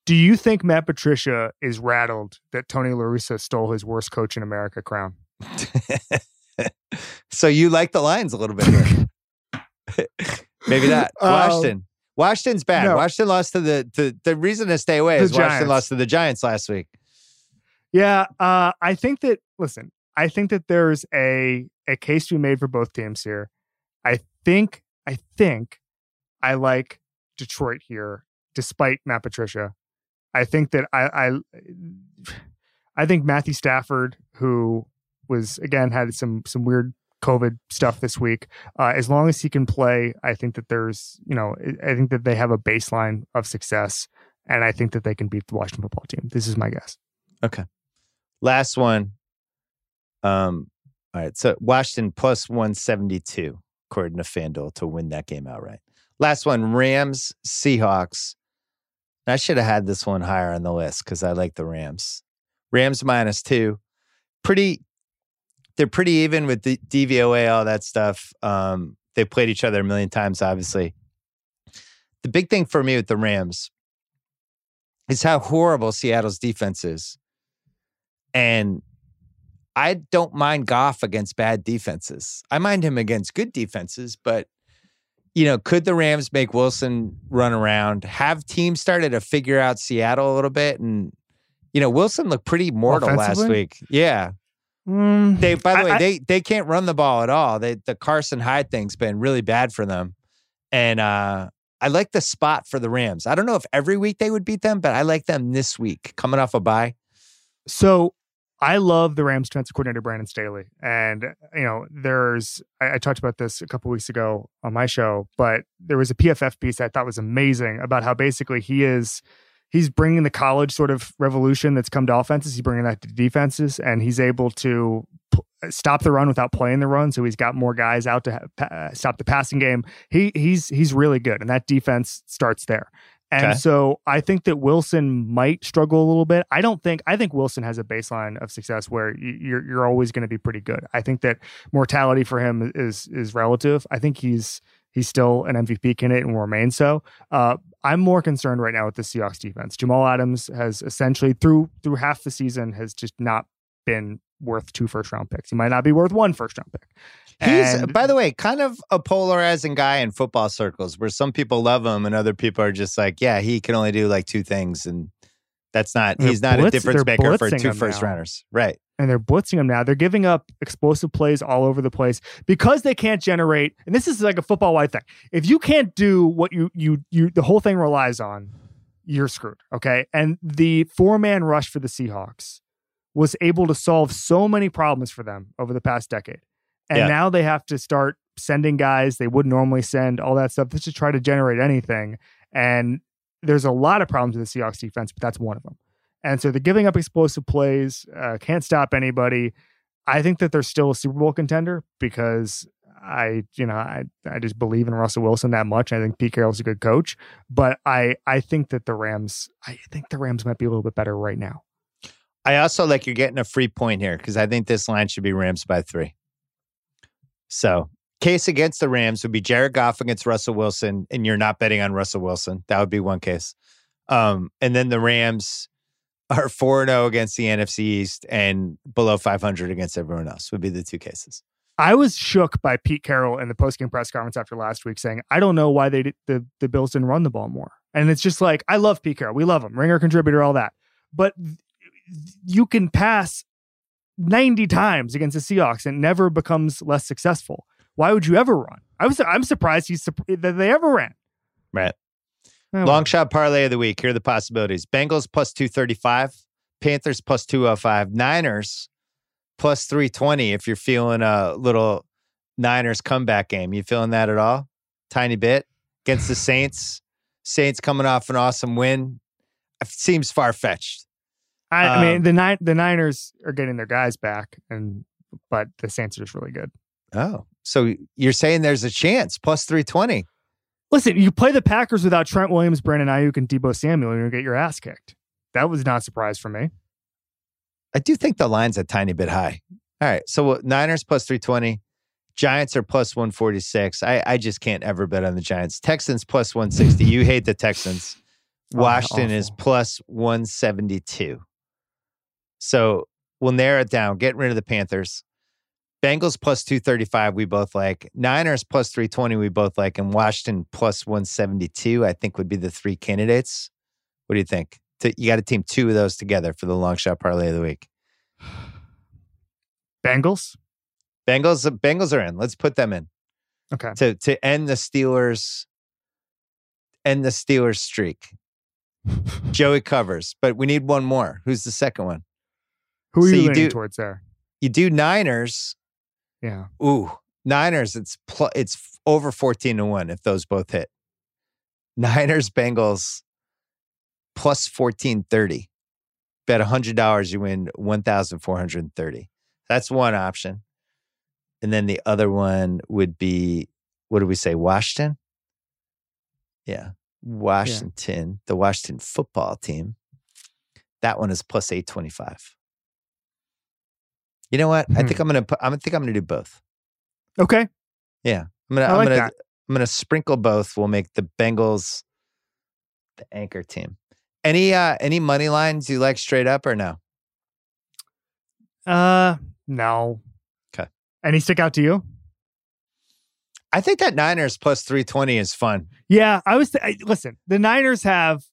Do you think Matt Patricia is rattled that Tony La Russa stole his worst coach in America crown? so you like the Lions a little bit. Maybe not. Um, Washington. Washington's bad. No. Washington lost to the, the the reason to stay away the is Giants. Washington lost to the Giants last week. Yeah, uh, I think that. Listen, I think that there's a a case to be made for both teams here. I think. I think. I like Detroit here, despite Matt Patricia. I think that I, I, I think Matthew Stafford, who was again had some some weird COVID stuff this week. Uh, as long as he can play, I think that there's, you know, I think that they have a baseline of success, and I think that they can beat the Washington football team. This is my guess. Okay. Last one. Um. All right. So Washington plus one seventy two, according to FanDuel, to win that game outright. Last one: Rams Seahawks. I should have had this one higher on the list because I like the Rams. Rams minus two. Pretty they're pretty even with the DVOA, all that stuff. Um, they played each other a million times, obviously. The big thing for me with the Rams is how horrible Seattle's defense is. And I don't mind Goff against bad defenses. I mind him against good defenses, but you know, could the Rams make Wilson run around? Have teams started to figure out Seattle a little bit? And, you know, Wilson looked pretty mortal last week. Yeah. Mm, they, by the I, way, I, they they can't run the ball at all. They the Carson Hyde thing's been really bad for them, and uh, I like the spot for the Rams. I don't know if every week they would beat them, but I like them this week coming off a bye. So I love the Rams defensive coordinator Brandon Staley, and you know there's I, I talked about this a couple weeks ago on my show, but there was a PFF piece I thought was amazing about how basically he is he's bringing the college sort of revolution that's come to offenses. He's bringing that to defenses, and he's able to p- stop the run without playing the run. So he's got more guys out to ha- uh, stop the passing game. He he's he's really good, and that defense starts there. And okay. so I think that Wilson might struggle a little bit. I don't think I think Wilson has a baseline of success where you're you're always going to be pretty good. I think that mortality for him is is relative. I think he's he's still an MVP candidate and will remain so. Uh, I'm more concerned right now with the Seahawks defense. Jamal Adams has essentially through through half the season has just not been worth two first round picks. He might not be worth one first round pick. He's, and, by the way, kind of a polarizing guy in football circles where some people love him and other people are just like, yeah, he can only do like two things. And that's not, he's not blitz, a difference maker for two first now. rounders. Right and they're blitzing them now. They're giving up explosive plays all over the place because they can't generate. And this is like a football wide thing. If you can't do what you you you the whole thing relies on, you're screwed. Okay. And the four man rush for the Seahawks was able to solve so many problems for them over the past decade. And yeah. now they have to start sending guys they would normally send, all that stuff, just to try to generate anything. And there's a lot of problems with the Seahawks defense, but that's one of them. And so they're giving up explosive plays, uh, can't stop anybody. I think that they're still a Super Bowl contender because I, you know, I, I just believe in Russell Wilson that much. I think Pete Carroll's a good coach, but I, I think that the Rams, I think the Rams might be a little bit better right now. I also like you're getting a free point here because I think this line should be Rams by three. So, case against the Rams would be Jared Goff against Russell Wilson, and you're not betting on Russell Wilson. That would be one case. Um, and then the Rams are 4 0 against the NFC East and below 500 against everyone else, would be the two cases. I was shook by Pete Carroll in the postgame press conference after last week saying, I don't know why they did, the, the Bills didn't run the ball more. And it's just like, I love Pete Carroll. We love him, ringer contributor, all that. But you can pass 90 times against the Seahawks and never becomes less successful. Why would you ever run? I was I'm surprised he's that they ever ran. Right. Oh, Long shot parlay of the week. Here are the possibilities Bengals plus 235, Panthers plus 205, Niners plus 320 if you're feeling a little Niners comeback game. You feeling that at all? Tiny bit against the Saints. Saints coming off an awesome win. It seems far fetched. I, um, I, mean, um, the nine the Niners are getting their guys back, and but the Saints are just really good. Oh, so you're saying there's a chance plus 320? Listen, you play the Packers without Trent Williams, Brandon Aiyuk, and Deebo Samuel, you're going to get your ass kicked. That was not a surprise for me. I do think the line's a tiny bit high. All right. So what, Niners plus 320. Giants are plus 146. I, I just can't ever bet on the Giants. Texans plus 160. You hate the Texans. Washington oh, is plus 172. So we'll narrow it down. Get rid of the Panthers. Bengals plus 235, we both like. Niners plus 320, we both like. And Washington plus 172, I think would be the three candidates. What do you think? You got to team two of those together for the long shot parlay of the week. Bengals? Bengals, Bengals are in. Let's put them in. Okay. To to end the Steelers, end the Steelers streak. Joey covers, but we need one more. Who's the second one? Who are so you, you do, towards there? You do Niners. Yeah. Ooh, Niners. It's pl- it's over fourteen to one if those both hit. Niners Bengals plus fourteen thirty. Bet hundred dollars, you win one thousand four hundred thirty. That's one option. And then the other one would be what do we say? Washington? Yeah. Washington, yeah. the Washington football team. That one is plus 825. You know what? I think hmm. I'm gonna put I think I'm gonna do both. Okay. Yeah. I'm gonna I am gonna that. I'm gonna sprinkle both. We'll make the Bengals the anchor team. Any uh any money lines you like straight up or no? Uh no. Okay. Any stick out to you? I think that Niners plus 320 is fun. Yeah, I was th- I, listen, the Niners have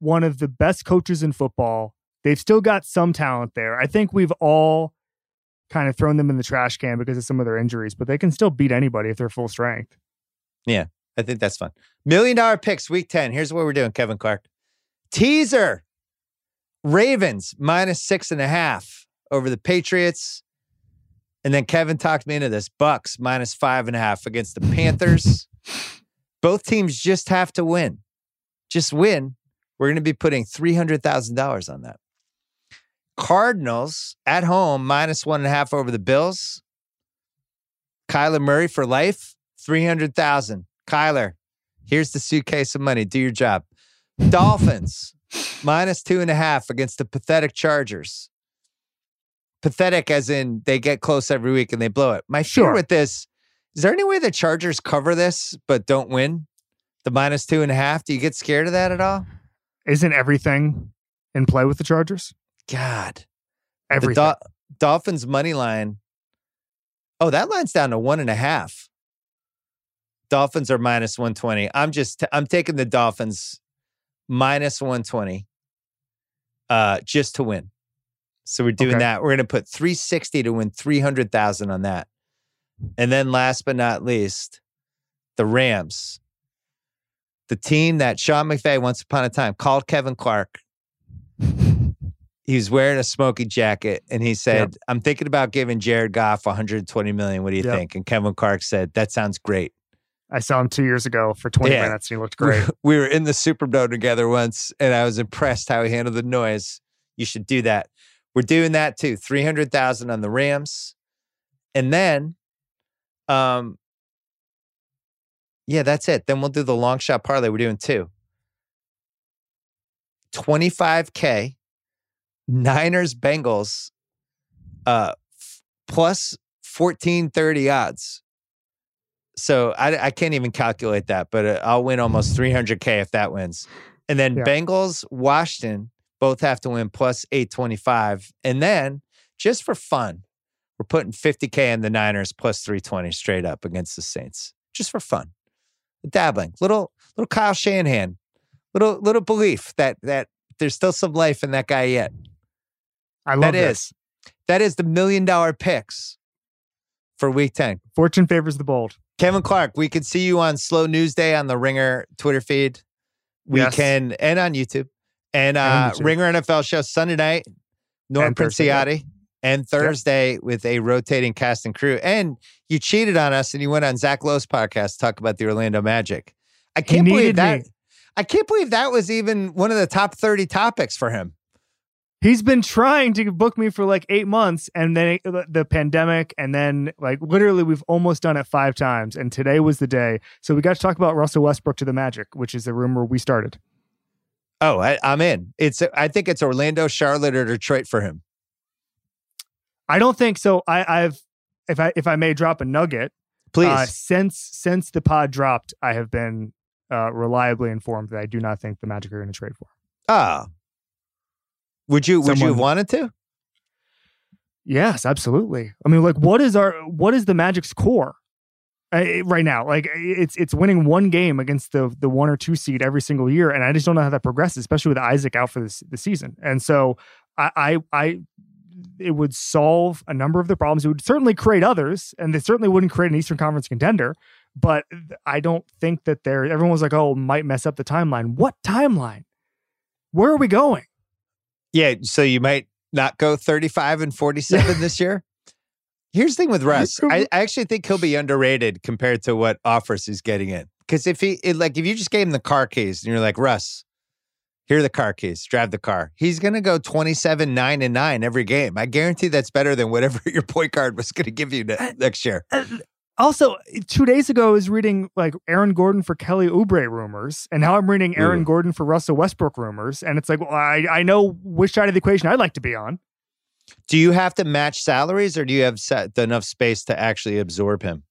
one of the best coaches in football. They've still got some talent there. I think we've all kind of thrown them in the trash can because of some of their injuries, but they can still beat anybody if they're full strength. Yeah, I think that's fun. Million dollar picks week 10. Here's what we're doing, Kevin Clark. Teaser Ravens minus six and a half over the Patriots. And then Kevin talked me into this Bucks minus five and a half against the Panthers. Both teams just have to win. Just win. We're going to be putting $300,000 on that. Cardinals at home minus one and a half over the Bills. Kyler Murray for life, 300,000. Kyler, here's the suitcase of money. Do your job. Dolphins minus two and a half against the pathetic Chargers pathetic as in they get close every week and they blow it. My fear sure. with this is there any way the Chargers cover this but don't win the minus two and a half? Do you get scared of that at all? Isn't everything in play with the Chargers? God, everything. The Do- Dolphins money line. Oh, that line's down to one and a half. Dolphins are minus 120. I'm just, i I'm taking the Dolphins minus 120 uh, just to win. So we're doing okay. that. We're going to put 360 to win 300,000 on that. And then last but not least, the Rams. The team that Sean McVay once upon a time called Kevin Clark. He was wearing a smoky jacket and he said, yep. I'm thinking about giving Jared Goff 120 million. What do you yep. think? And Kevin Clark said, That sounds great. I saw him two years ago for 20 yeah. minutes and he looked great. We were in the Superdome together once and I was impressed how he handled the noise. You should do that. We're doing that too. 300,000 on the Rams. And then um yeah, that's it. Then we'll do the long shot parlay. We're doing two. 25k Niners Bengals uh f- plus 1430 odds. So I, I can't even calculate that, but uh, I'll win almost 300k if that wins. And then yeah. Bengals Washington both have to win plus 825. And then just for fun, we're putting 50K in the Niners plus 320 straight up against the Saints. Just for fun. Dabbling. Little little Kyle Shanahan. Little little belief that that there's still some life in that guy yet. I love that this. is that is the million dollar picks for week 10. Fortune favors the bold. Kevin Clark, we can see you on Slow News Day on the Ringer Twitter feed. We yes. can and on YouTube. And uh, Ringer NFL show Sunday night, Nora Princiotti, and Thursday yep. with a rotating cast and crew. And you cheated on us and you went on Zach Lowe's podcast to talk about the Orlando Magic. I can't believe that. Me. I can't believe that was even one of the top 30 topics for him. He's been trying to book me for like eight months, and then the pandemic, and then like literally, we've almost done it five times, and today was the day. So we got to talk about Russell Westbrook to the Magic, which is the rumor we started. Oh, I, am in. It's I think it's Orlando, Charlotte, or Detroit for him. I don't think so. I, I've if I if I may drop a nugget, please. Uh, since since the pod dropped, I have been uh, reliably informed that I do not think the Magic are going to trade for. him. Ah, would you would you have wanted to? Yes, absolutely. I mean, like, what is our what is the Magic's core uh, right now? Like, it's it's winning one game against the the one or two seed every single year, and I just don't know how that progresses, especially with Isaac out for this the season. And so, I, I I it would solve a number of the problems. It would certainly create others, and they certainly wouldn't create an Eastern Conference contender. But I don't think that there. Everyone was like, "Oh, might mess up the timeline." What timeline? Where are we going? Yeah, so you might not go 35 and 47 this year. Here's the thing with Russ. I, I, actually think he'll be underrated compared to what offers he's getting in. Because if he it, like if you just gave him the car keys and you're like, Russ, here are the car keys, drive the car. He's gonna go 27, 9, and 9 every game. I guarantee that's better than whatever your point guard was gonna give you ne- next year. Also, two days ago, I was reading like Aaron Gordon for Kelly Oubre rumors, and now I'm reading Aaron Ooh. Gordon for Russell Westbrook rumors, and it's like, well, I I know which side of the equation I'd like to be on. Do you have to match salaries, or do you have set enough space to actually absorb him?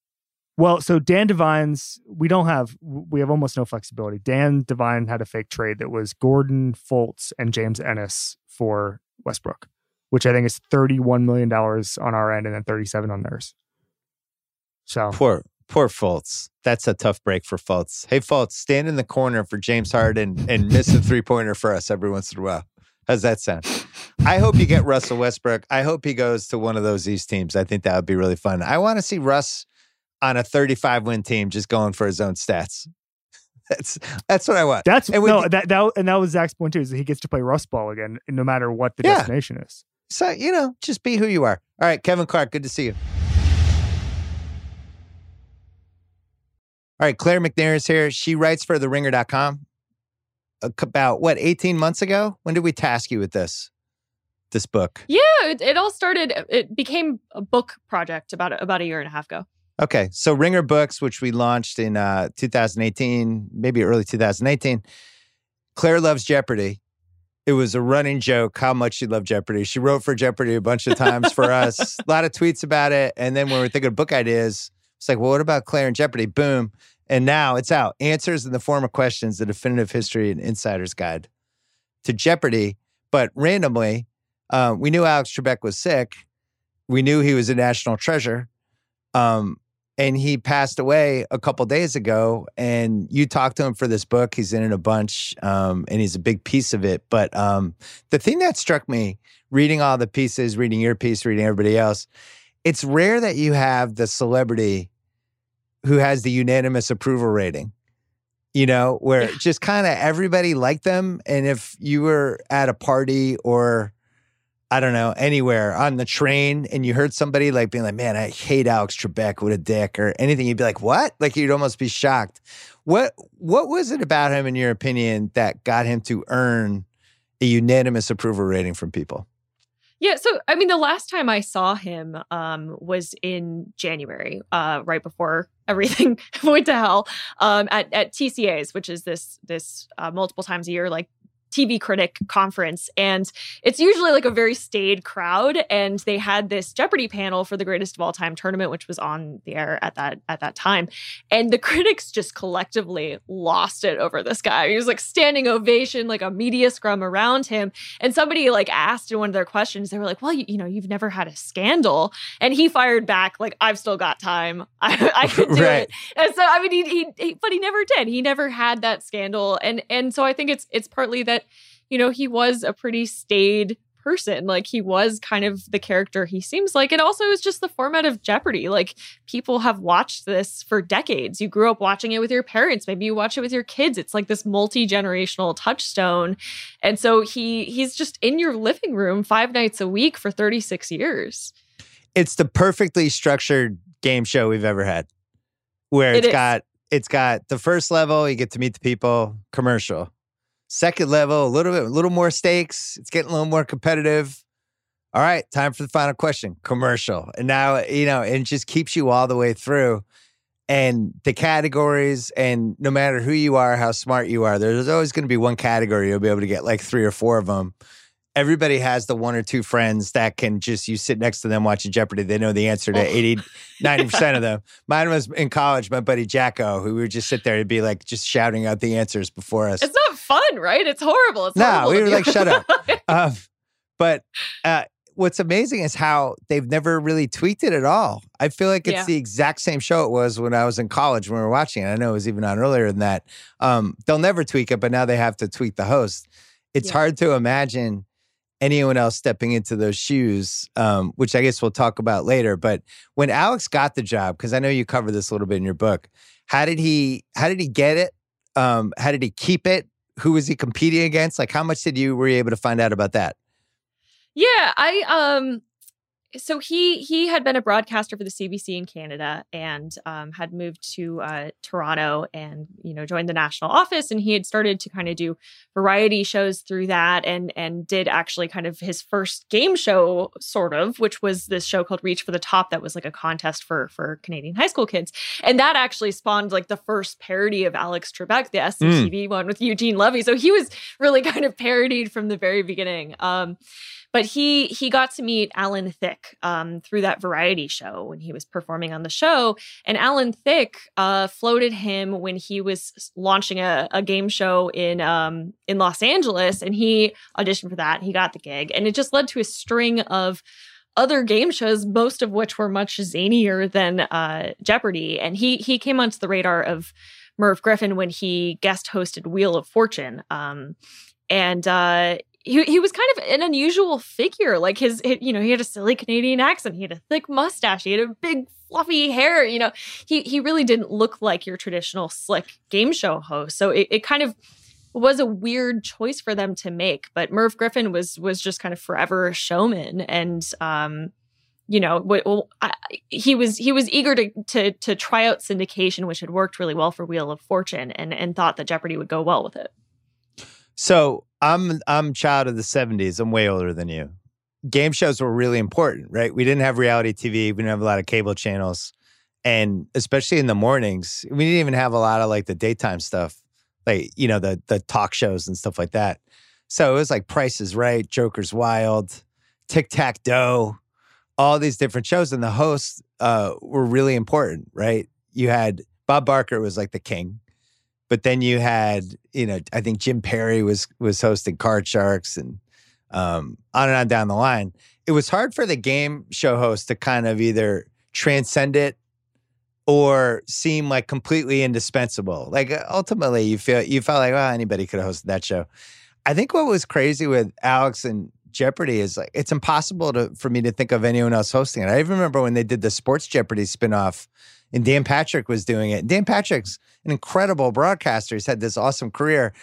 Well, so Dan Devine's we don't have we have almost no flexibility. Dan Devine had a fake trade that was Gordon Fultz and James Ennis for Westbrook, which I think is thirty one million dollars on our end and then thirty seven on theirs. So poor poor Fultz. That's a tough break for Fultz. Hey Fultz, stand in the corner for James Harden and miss a three pointer for us every once in a while. How's that sound? I hope you get Russell Westbrook. I hope he goes to one of those East teams. I think that would be really fun. I want to see Russ on a 35 win team just going for his own stats. That's that's what I want. That's and no that that and that was Zach's point too is that he gets to play Rust ball again, no matter what the yeah. destination is. So you know, just be who you are. All right, Kevin Clark, good to see you. All right, Claire McNear is here. She writes for TheRinger.com. About what, 18 months ago? When did we task you with this? This book? Yeah, it, it all started. It became a book project about about a year and a half ago. Okay, so Ringer Books, which we launched in uh, 2018, maybe early 2018. Claire loves Jeopardy. It was a running joke how much she loved Jeopardy. She wrote for Jeopardy a bunch of times for us, a lot of tweets about it. And then when we are thinking of book ideas, it's like, well, what about Claire and Jeopardy? Boom. And now it's out. Answers in the form of questions, the definitive history and insider's guide to Jeopardy. But randomly, uh, we knew Alex Trebek was sick. We knew he was a national treasure. Um, and he passed away a couple days ago. And you talked to him for this book. He's in it a bunch, um, and he's a big piece of it. But um, the thing that struck me, reading all the pieces, reading your piece, reading everybody else, it's rare that you have the celebrity who has the unanimous approval rating. You know, where yeah. just kind of everybody liked them. And if you were at a party or I don't know, anywhere on the train and you heard somebody like being like, man, I hate Alex Trebek, what a dick, or anything, you'd be like, what? Like you'd almost be shocked. What what was it about him, in your opinion, that got him to earn a unanimous approval rating from people? Yeah, so I mean, the last time I saw him um, was in January, uh, right before everything went to hell, um, at at TCA's, which is this this uh, multiple times a year like TV critic conference. And it's usually like a very staid crowd. And they had this Jeopardy panel for the greatest of all time tournament, which was on the air at that at that time. And the critics just collectively lost it over this guy. He was like standing ovation, like a media scrum around him. And somebody like asked in one of their questions, they were like, Well, you, you know, you've never had a scandal. And he fired back, like, I've still got time. I, I could do right. it. And so I mean he, he, he but he never did. He never had that scandal. And and so I think it's it's partly that you know, he was a pretty staid person. Like he was kind of the character he seems like. It also is just the format of Jeopardy. Like people have watched this for decades. You grew up watching it with your parents. Maybe you watch it with your kids. It's like this multi-generational touchstone. And so he he's just in your living room five nights a week for 36 years. It's the perfectly structured game show we've ever had. Where it's it got it's got the first level, you get to meet the people, commercial second level, a little bit, a little more stakes. It's getting a little more competitive. All right, time for the final question. Commercial. And now, you know, it just keeps you all the way through. And the categories, and no matter who you are, how smart you are, there's always going to be one category you'll be able to get like three or four of them. Everybody has the one or two friends that can just, you sit next to them watching Jeopardy, they know the answer to 80, 90% of them. Mine was in college, my buddy Jacko, who would just sit there and be like just shouting out the answers before us. It's not fun, right? It's horrible. It's no, we were like, shut up. um, but uh, what's amazing is how they've never really tweaked it at all. I feel like it's yeah. the exact same show it was when I was in college when we were watching it. I know it was even on earlier than that. Um, they'll never tweak it, but now they have to tweak the host. It's yeah. hard to imagine anyone else stepping into those shoes, um, which I guess we'll talk about later. But when Alex got the job, because I know you cover this a little bit in your book, how did he how did he get it? Um, how did he keep it? Who was he competing against? Like how much did you were you able to find out about that? Yeah, I um so he he had been a broadcaster for the CBC in Canada and um, had moved to uh, Toronto and you know joined the national office and he had started to kind of do variety shows through that and and did actually kind of his first game show sort of which was this show called Reach for the Top that was like a contest for for Canadian high school kids and that actually spawned like the first parody of Alex Trebek the SCTV mm. one with Eugene Levy so he was really kind of parodied from the very beginning. Um, but he he got to meet Alan Thicke um, through that variety show when he was performing on the show, and Alan Thicke uh, floated him when he was launching a, a game show in um, in Los Angeles, and he auditioned for that. He got the gig, and it just led to a string of other game shows, most of which were much zanier than uh, Jeopardy. And he he came onto the radar of Merv Griffin when he guest hosted Wheel of Fortune. Um, and uh, he, he was kind of an unusual figure. Like his, you know, he had a silly Canadian accent. He had a thick mustache. He had a big fluffy hair. You know, he he really didn't look like your traditional slick game show host. So it, it kind of was a weird choice for them to make. But Merv Griffin was was just kind of forever a showman, and um, you know, well, I, he was he was eager to to to try out syndication, which had worked really well for Wheel of Fortune, and and thought that Jeopardy would go well with it. So I'm I'm child of the 70s. I'm way older than you. Game shows were really important, right? We didn't have reality TV. We didn't have a lot of cable channels. And especially in the mornings, we didn't even have a lot of like the daytime stuff, like, you know, the the talk shows and stuff like that. So it was like Price is Right, Joker's Wild, Tic Tac Dough, all these different shows. And the hosts uh, were really important, right? You had Bob Barker was like the king but then you had, you know, I think Jim Perry was was hosting Card Sharks and um, on and on down the line. It was hard for the game show host to kind of either transcend it or seem like completely indispensable. Like uh, ultimately, you feel you felt like, well, anybody could have hosted that show. I think what was crazy with Alex and Jeopardy is like it's impossible to for me to think of anyone else hosting it. I even remember when they did the Sports Jeopardy spinoff and Dan Patrick was doing it. Dan Patrick's an incredible broadcaster. He's had this awesome career,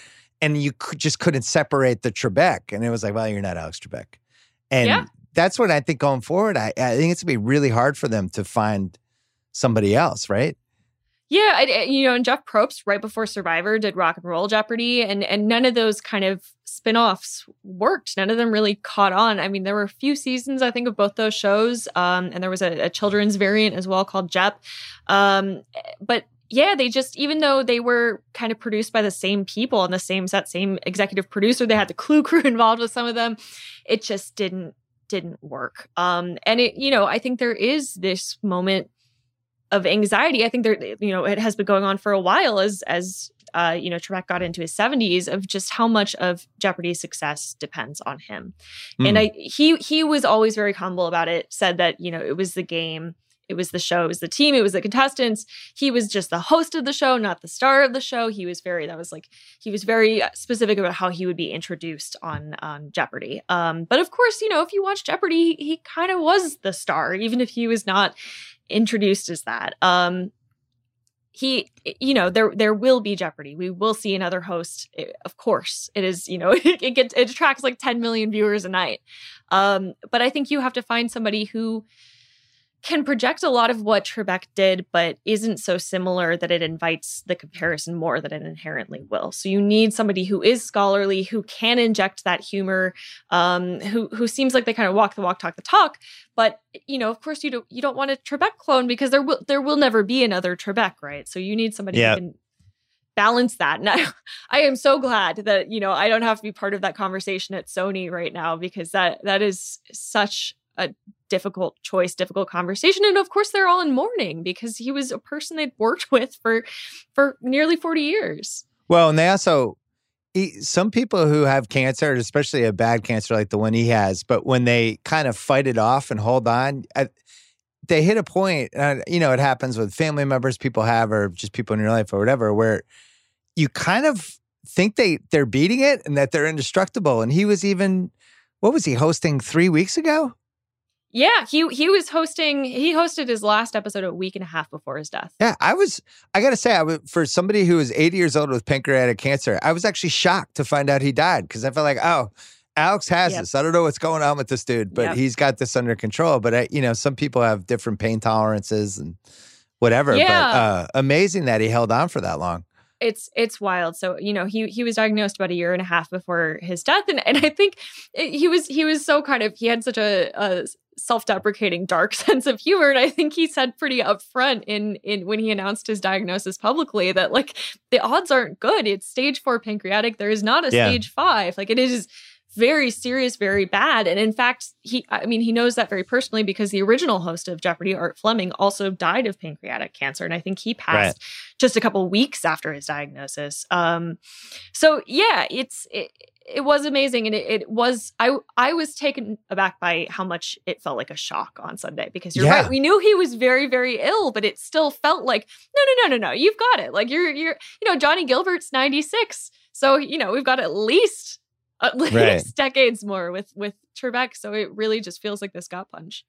and you just couldn't separate the Trebek. And it was like, well, you're not Alex Trebek. And yeah. that's what I think going forward. I, I think it's gonna be really hard for them to find somebody else, right? Yeah, I, you know, and Jeff Probst right before Survivor did Rock and Roll Jeopardy, and and none of those kind of spin-offs worked. None of them really caught on. I mean, there were a few seasons I think of both those shows, um, and there was a, a children's variant as well called Jep. Um, but yeah, they just even though they were kind of produced by the same people on the same set, same executive producer, they had the Clue crew involved with some of them. It just didn't didn't work. Um, and it, you know, I think there is this moment of anxiety. I think there, you know, it has been going on for a while as as uh, you know, Trebek got into his 70s of just how much of Jeopardy's success depends on him. Mm. And I he he was always very humble about it, said that, you know, it was the game, it was the show, it was the team, it was the contestants. He was just the host of the show, not the star of the show. He was very that was like he was very specific about how he would be introduced on on Jeopardy. Um, but of course, you know, if you watch Jeopardy, he, he kind of was the star, even if he was not introduced as that. Um, he, you know, there there will be Jeopardy. We will see another host. Eh, of course, it is. You know, it, it gets it attracts like 10 million viewers a night. Um, but I think you have to find somebody who can project a lot of what Trebek did, but isn't so similar that it invites the comparison more than it inherently will. So you need somebody who is scholarly, who can inject that humor, um, who who seems like they kind of walk the walk, talk the talk. But you know, of course, you don't you don't want a Trebek clone because there will there will never be another Trebek, right? So you need somebody who can balance that. And I, I am so glad that, you know, I don't have to be part of that conversation at Sony right now because that that is such a difficult choice, difficult conversation. And of course they're all in mourning because he was a person they'd worked with for for nearly 40 years. Well, and they also some people who have cancer, especially a bad cancer like the one he has, but when they kind of fight it off and hold on, they hit a point, you know, it happens with family members people have, or just people in your life or whatever, where you kind of think they they're beating it and that they're indestructible. And he was even, what was he hosting three weeks ago? Yeah, he he was hosting. He hosted his last episode a week and a half before his death. Yeah, I was. I gotta say, I was for somebody who was 80 years old with pancreatic cancer. I was actually shocked to find out he died because I felt like, oh, Alex has yep. this. I don't know what's going on with this dude, but yep. he's got this under control. But I, you know, some people have different pain tolerances and whatever. Yeah. But uh, amazing that he held on for that long. It's it's wild. So you know he he was diagnosed about a year and a half before his death, and and I think he was he was so kind of he had such a, a self-deprecating dark sense of humor. And i think he said pretty upfront in in when he announced his diagnosis publicly that like the odds aren't good. It's stage 4 pancreatic. There is not a yeah. stage 5 like it is very serious, very bad. And in fact, he, I mean, he knows that very personally because the original host of Jeopardy, Art Fleming, also died of pancreatic cancer. And I think he passed right. just a couple weeks after his diagnosis. Um, so yeah, it's, it, it was amazing and it, it, was i i was taken aback by how much it felt like a shock on sunday because you're yeah. right we knew he was very very ill but it still felt like no no no no no you've got it like you're you're you know johnny gilbert's 96 so you know we've got at least at least right. decades more with with Trebek. So it really just feels like this gut punch.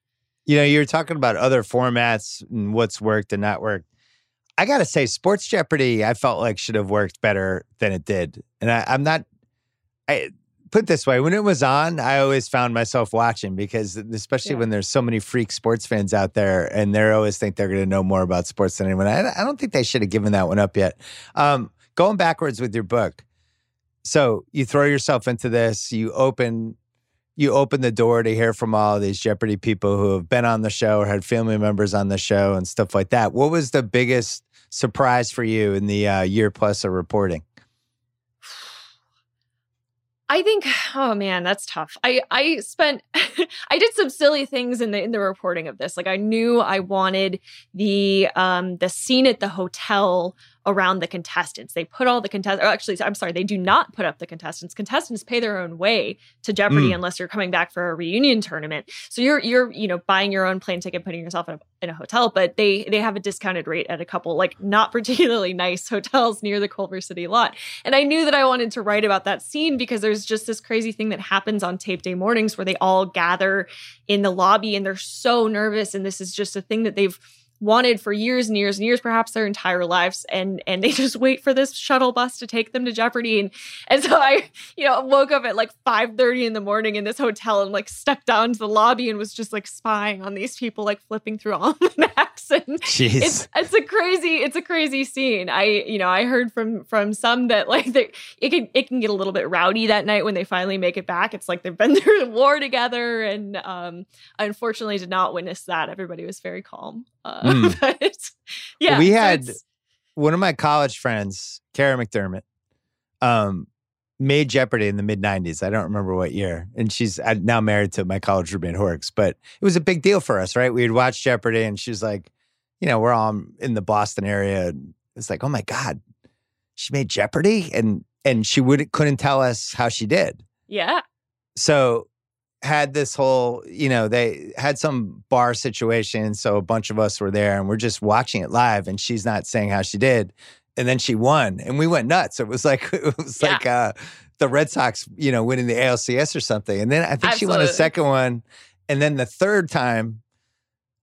You know, you're talking about other formats and what's worked and not worked. I gotta say, Sports Jeopardy, I felt like should have worked better than it did. And I, I'm not. I put this way: when it was on, I always found myself watching because, especially yeah. when there's so many freak sports fans out there, and they always think they're going to know more about sports than anyone. I, I don't think they should have given that one up yet. Um, going backwards with your book, so you throw yourself into this, you open you open the door to hear from all these Jeopardy people who have been on the show or had family members on the show and stuff like that. What was the biggest surprise for you in the uh, year plus of reporting? I think oh man, that's tough. I I spent I did some silly things in the in the reporting of this. Like I knew I wanted the um the scene at the hotel around the contestants. They put all the contestants, actually, I'm sorry, they do not put up the contestants. Contestants pay their own way to Jeopardy mm. unless you're coming back for a reunion tournament. So you're you're you know buying your own plane ticket, putting yourself in a, in a hotel, but they they have a discounted rate at a couple like not particularly nice hotels near the Culver City lot. And I knew that I wanted to write about that scene because there's just this crazy thing that happens on tape day mornings where they all gather in the lobby and they're so nervous and this is just a thing that they've wanted for years and years and years, perhaps their entire lives, and and they just wait for this shuttle bus to take them to Jeopardy. And and so I, you know, woke up at like five thirty in the morning in this hotel and like stepped down to the lobby and was just like spying on these people, like flipping through almanacs. And Jeez. it's it's a crazy it's a crazy scene. I you know I heard from from some that like they, it can it can get a little bit rowdy that night when they finally make it back. It's like they've been through the war together, and um, unfortunately did not witness that. Everybody was very calm. Uh, mm. but yeah, we had one of my college friends, Kara McDermott, um, made Jeopardy in the mid '90s. I don't remember what year, and she's now married to my college roommate Horrocks. But it was a big deal for us, right? We'd watch Jeopardy, and she was like, you know, we're all in the Boston area. And it's like, oh my god, she made Jeopardy, and and she would couldn't tell us how she did. Yeah. So had this whole, you know, they had some bar situation. So a bunch of us were there and we're just watching it live and she's not saying how she did. And then she won and we went nuts. It was like, it was yeah. like uh, the Red Sox, you know, winning the ALCS or something. And then I think Absolutely. she won a second one. And then the third time,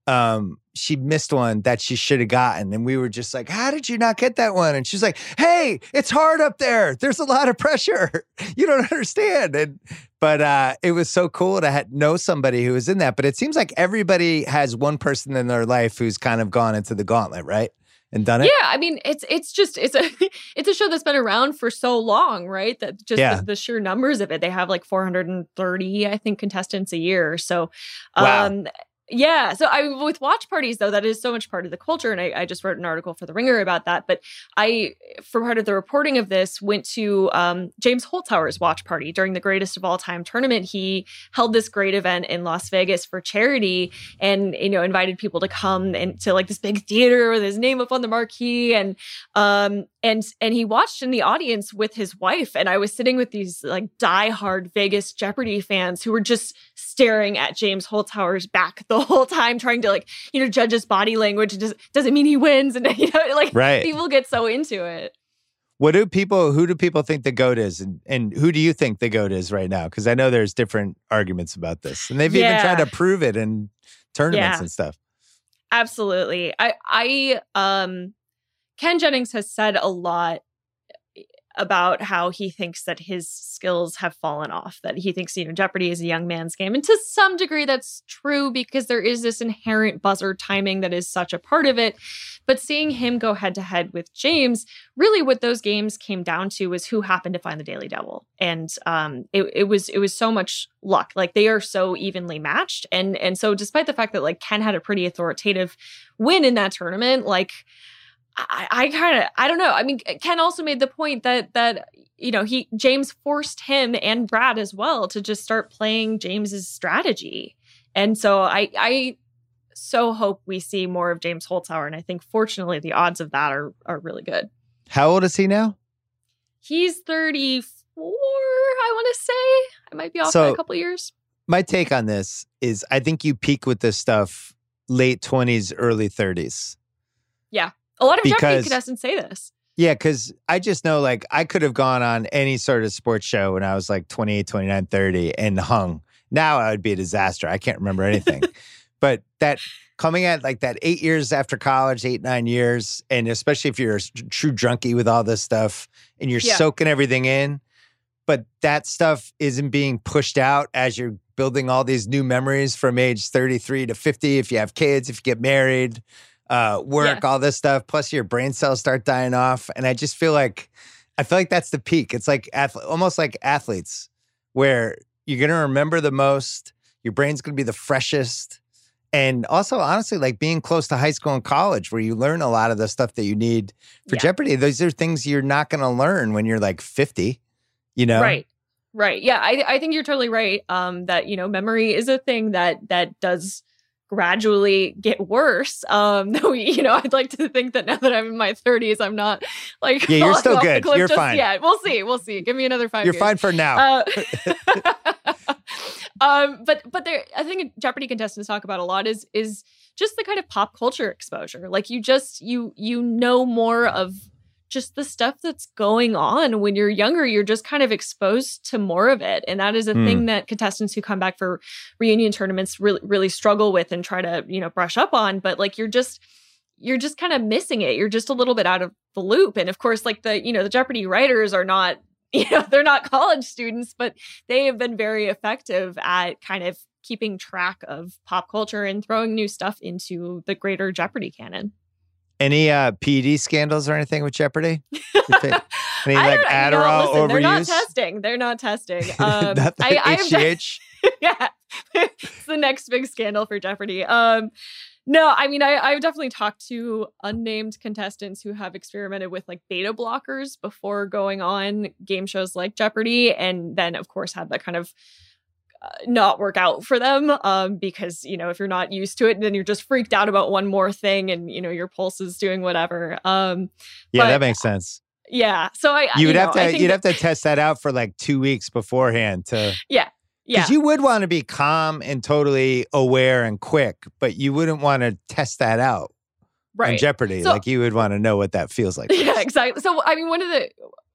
um, she missed one that she should have gotten. And we were just like, How did you not get that one? And she's like, Hey, it's hard up there. There's a lot of pressure. You don't understand. And but uh, it was so cool to know somebody who was in that. But it seems like everybody has one person in their life who's kind of gone into the gauntlet, right? and done it? Yeah, I mean, it's it's just it's a it's a show that's been around for so long, right? That just yeah. the, the, sheer numbers of it. They have like 430, I think, contestants a year. So, wow. um, yeah. So I with watch parties though, that is so much part of the culture. And I, I, just wrote an article for the Ringer about that. But I, for part of the reporting of this, went to um, James Holzhauer's watch party during the greatest of all time tournament. He held this great event in Las Vegas for charity, and you know invited people to come and to like this big theater with his name up on the marquee, and um and and he watched in the audience with his wife, and I was sitting with these like diehard Vegas Jeopardy fans who were just staring at James Holzhauer's back the whole time trying to like you know judge his body language does doesn't mean he wins and you know like right. people get so into it what do people who do people think the goat is and, and who do you think the goat is right now because i know there's different arguments about this and they've yeah. even tried to prove it in tournaments yeah. and stuff absolutely i i um ken jennings has said a lot about how he thinks that his skills have fallen off, that he thinks, you know, Jeopardy is a young man's game. And to some degree, that's true because there is this inherent buzzer timing that is such a part of it. But seeing him go head to head with James, really what those games came down to was who happened to find the Daily Double. And um, it, it was it was so much luck. Like they are so evenly matched. And and so despite the fact that like Ken had a pretty authoritative win in that tournament, like I, I kind of I don't know. I mean, Ken also made the point that that you know he James forced him and Brad as well to just start playing James's strategy, and so I I so hope we see more of James Holzhauer, and I think fortunately the odds of that are are really good. How old is he now? He's thirty four. I want to say I might be off so, by a couple years. My take on this is I think you peak with this stuff late twenties, early thirties. Yeah. A lot of because, Jeopardy contestants say this. Yeah, because I just know like I could have gone on any sort of sports show when I was like 28, 29, 30 and hung. Now I would be a disaster. I can't remember anything. but that coming at like that eight years after college, eight, nine years, and especially if you're a true junkie with all this stuff and you're yeah. soaking everything in, but that stuff isn't being pushed out as you're building all these new memories from age 33 to 50 if you have kids, if you get married uh, work, yeah. all this stuff. Plus, your brain cells start dying off, and I just feel like I feel like that's the peak. It's like almost like athletes, where you're gonna remember the most. Your brain's gonna be the freshest, and also honestly, like being close to high school and college, where you learn a lot of the stuff that you need for yeah. Jeopardy. Those are things you're not gonna learn when you're like 50. You know, right? Right. Yeah, I I think you're totally right. Um, that you know, memory is a thing that that does gradually get worse. Um, though, you know, I'd like to think that now that I'm in my 30s, I'm not like yeah, you're still good. You're fine. Yeah, we'll see. We'll see. Give me another five. You're years. fine for now. Uh, um, but but there, I think Jeopardy contestants talk about a lot is is just the kind of pop culture exposure. Like you just you you know more of just the stuff that's going on when you're younger you're just kind of exposed to more of it. And that is a mm. thing that contestants who come back for reunion tournaments really really struggle with and try to you know brush up on. But like you're just you're just kind of missing it. You're just a little bit out of the loop. And of course like the you know the jeopardy writers are not you know they're not college students but they have been very effective at kind of keeping track of pop culture and throwing new stuff into the greater jeopardy canon any uh, PD scandals or anything with Jeopardy? Any like Adderall know, listen, overuse? They're not testing. They're not testing. Um, not I, HGH. yeah, it's the next big scandal for Jeopardy. Um, no, I mean, I, I've definitely talked to unnamed contestants who have experimented with like beta blockers before going on game shows like Jeopardy, and then of course had that kind of not work out for them um, because you know if you're not used to it then you're just freaked out about one more thing and you know your pulse is doing whatever um, yeah but, that makes sense. Yeah so i you would you have know, to you'd that, have to test that out for like two weeks beforehand to yeah yeah. Because you would want to be calm and totally aware and quick but you wouldn't want to test that out right. In jeopardy so, like you would want to know what that feels like yeah exactly so i mean one of the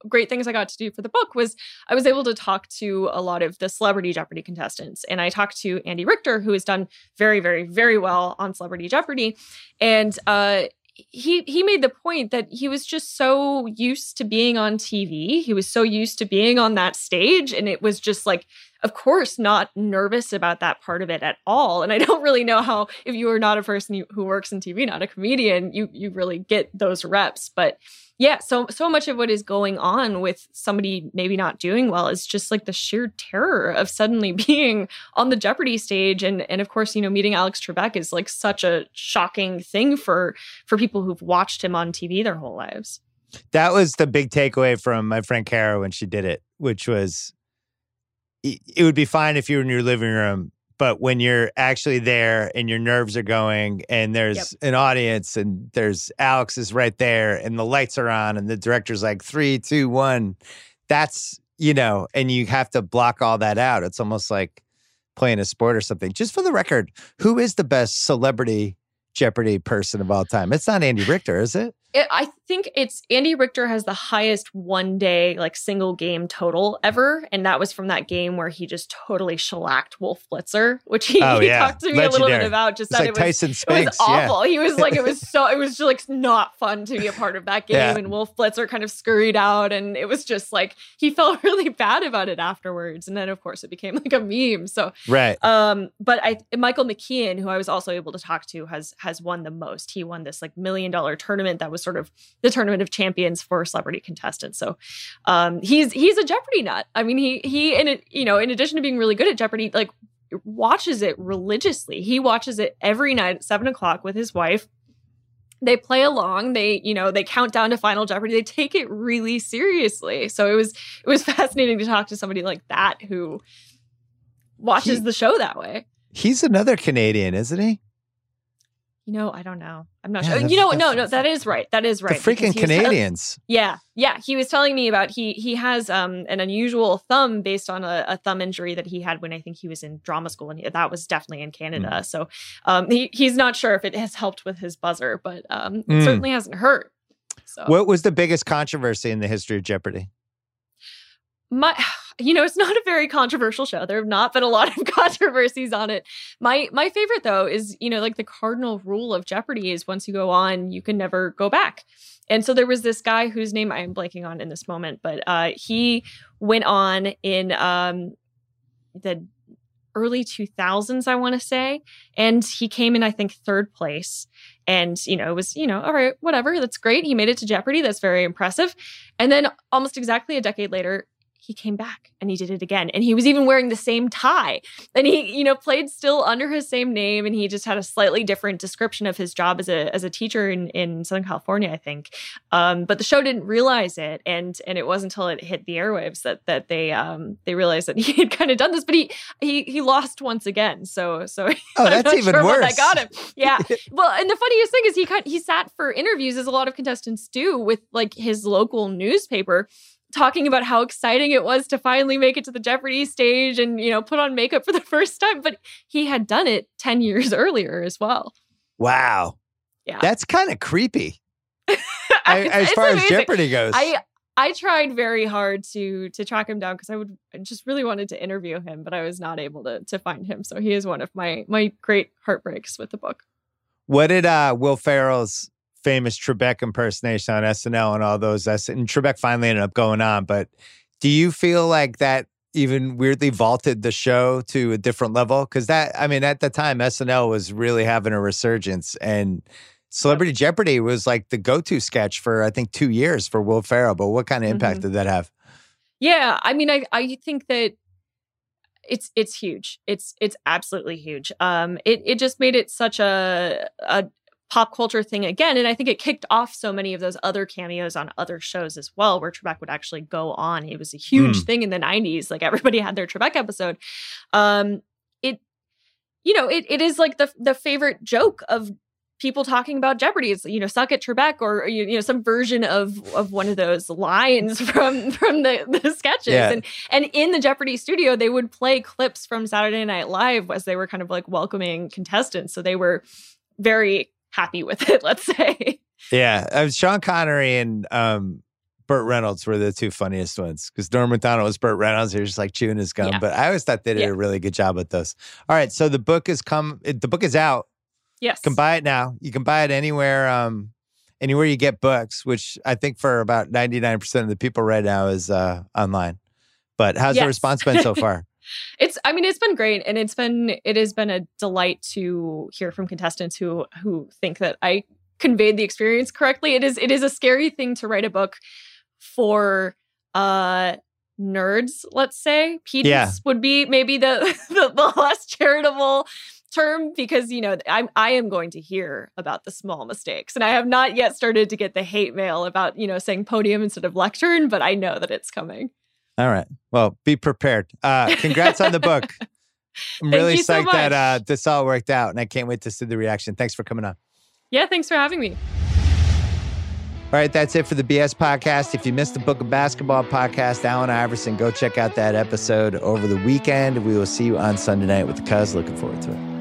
great things I got to do for the book was I was able to talk to a lot of the celebrity Jeopardy contestants. And I talked to Andy Richter, who has done very, very, very well on Celebrity Jeopardy. And uh, he he made the point that he was just so used to being on TV. He was so used to being on that stage and it was just like of course not nervous about that part of it at all. And I don't really know how if you are not a person who works in TV, not a comedian, you you really get those reps, but yeah so so much of what is going on with somebody maybe not doing well is just like the sheer terror of suddenly being on the jeopardy stage and and of course you know meeting alex trebek is like such a shocking thing for for people who've watched him on tv their whole lives that was the big takeaway from my friend kara when she did it which was it would be fine if you were in your living room but when you're actually there and your nerves are going and there's yep. an audience and there's alex is right there and the lights are on and the director's like three two one that's you know and you have to block all that out. It's almost like playing a sport or something. Just for the record who is the best celebrity jeopardy person of all time? It's not andy richter is it it, I think it's Andy Richter has the highest one day like single game total ever, and that was from that game where he just totally shellacked Wolf Blitzer, which he, oh, he yeah. talked to me Legendary. a little bit about. Just it's that like it was Tyson Spinks, it was awful. Yeah. He was like it was so it was just like not fun to be a part of that game, yeah. and Wolf Blitzer kind of scurried out, and it was just like he felt really bad about it afterwards, and then of course it became like a meme. So right, um, but I Michael McKean, who I was also able to talk to, has has won the most. He won this like million dollar tournament that was sort of the tournament of champions for celebrity contestants. So um, he's he's a Jeopardy nut. I mean, he he in it, you know, in addition to being really good at Jeopardy, like watches it religiously. He watches it every night at seven o'clock with his wife. They play along. They, you know, they count down to Final Jeopardy. They take it really seriously. So it was it was fascinating to talk to somebody like that who watches he, the show that way. He's another Canadian, isn't he? You know, I don't know. I'm not yeah, sure. You know, no, no, that is right. That is right. The freaking Canadians. yeah, yeah. He was telling me about he he has um an unusual thumb based on a, a, thumb injury that he had when I think he was in drama school, and that was definitely in Canada. Mm. So um he he's not sure if it has helped with his buzzer, but um it mm. certainly hasn't hurt. So what was the biggest controversy in the history of Jeopardy? My you know, it's not a very controversial show. There have not been a lot of controversies on it. My my favorite though is, you know, like the cardinal rule of Jeopardy is once you go on, you can never go back. And so there was this guy whose name I am blanking on in this moment, but uh, he went on in um, the early 2000s, I want to say. And he came in, I think, third place. And, you know, it was, you know, all right, whatever. That's great. He made it to Jeopardy. That's very impressive. And then almost exactly a decade later, he came back and he did it again. And he was even wearing the same tie. And he, you know, played still under his same name and he just had a slightly different description of his job as a as a teacher in, in Southern California, I think. Um, but the show didn't realize it. And and it wasn't until it hit the airwaves that that they um they realized that he had kind of done this. But he he he lost once again. So so Oh, that's even sure worse. I got him. Yeah. well, and the funniest thing is he he sat for interviews as a lot of contestants do with like his local newspaper talking about how exciting it was to finally make it to the Jeopardy stage and, you know, put on makeup for the first time. But he had done it 10 years earlier as well. Wow. Yeah. That's kind of creepy. I, as far as Jeopardy goes. I, I tried very hard to to track him down because I would I just really wanted to interview him, but I was not able to to find him. So he is one of my my great heartbreaks with the book. What did uh, Will Ferrell's famous Trebek impersonation on SNL and all those. And Trebek finally ended up going on. But do you feel like that even weirdly vaulted the show to a different level? Because that, I mean, at the time, SNL was really having a resurgence and Celebrity Jeopardy was like the go to sketch for, I think, two years for Will Ferrell. But what kind of impact mm-hmm. did that have? Yeah. I mean, I, I think that it's it's huge. It's it's absolutely huge. Um, it it just made it such a a pop culture thing again. And I think it kicked off so many of those other cameos on other shows as well, where Trebek would actually go on. It was a huge mm. thing in the 90s. Like everybody had their Trebek episode. Um, it, you know, it, it is like the the favorite joke of people talking about Jeopardy. It's you know, suck at Trebek or you, you know, some version of of one of those lines from from the, the sketches. Yeah. And and in the Jeopardy studio, they would play clips from Saturday Night Live as they were kind of like welcoming contestants. So they were very happy with it, let's say. Yeah. Sean Connery and um, Burt Reynolds were the two funniest ones because Norm Macdonald was Burt Reynolds. He was just like chewing his gum. Yeah. But I always thought they did yeah. a really good job with those. All right, so the book is come. The book is out. Yes, you can buy it now. You can buy it anywhere. Um, anywhere you get books, which I think for about ninety nine percent of the people right now is uh, online. But how's yes. the response been so far? it's i mean it's been great and it's been it has been a delight to hear from contestants who who think that i conveyed the experience correctly it is it is a scary thing to write a book for uh nerds let's say yeah. would be maybe the, the the less charitable term because you know I'm I am going to hear about the small mistakes and I have not yet started to get the hate mail about you know saying podium instead of lectern but I know that it's coming. All right. Well, be prepared. Uh congrats on the book. I'm really psyched so that uh this all worked out and I can't wait to see the reaction. Thanks for coming on. Yeah, thanks for having me. All right, that's it for the BS podcast. If you missed the Book of Basketball podcast, Allen Iverson, go check out that episode over the weekend. We will see you on Sunday night with the Cuz. Looking forward to it.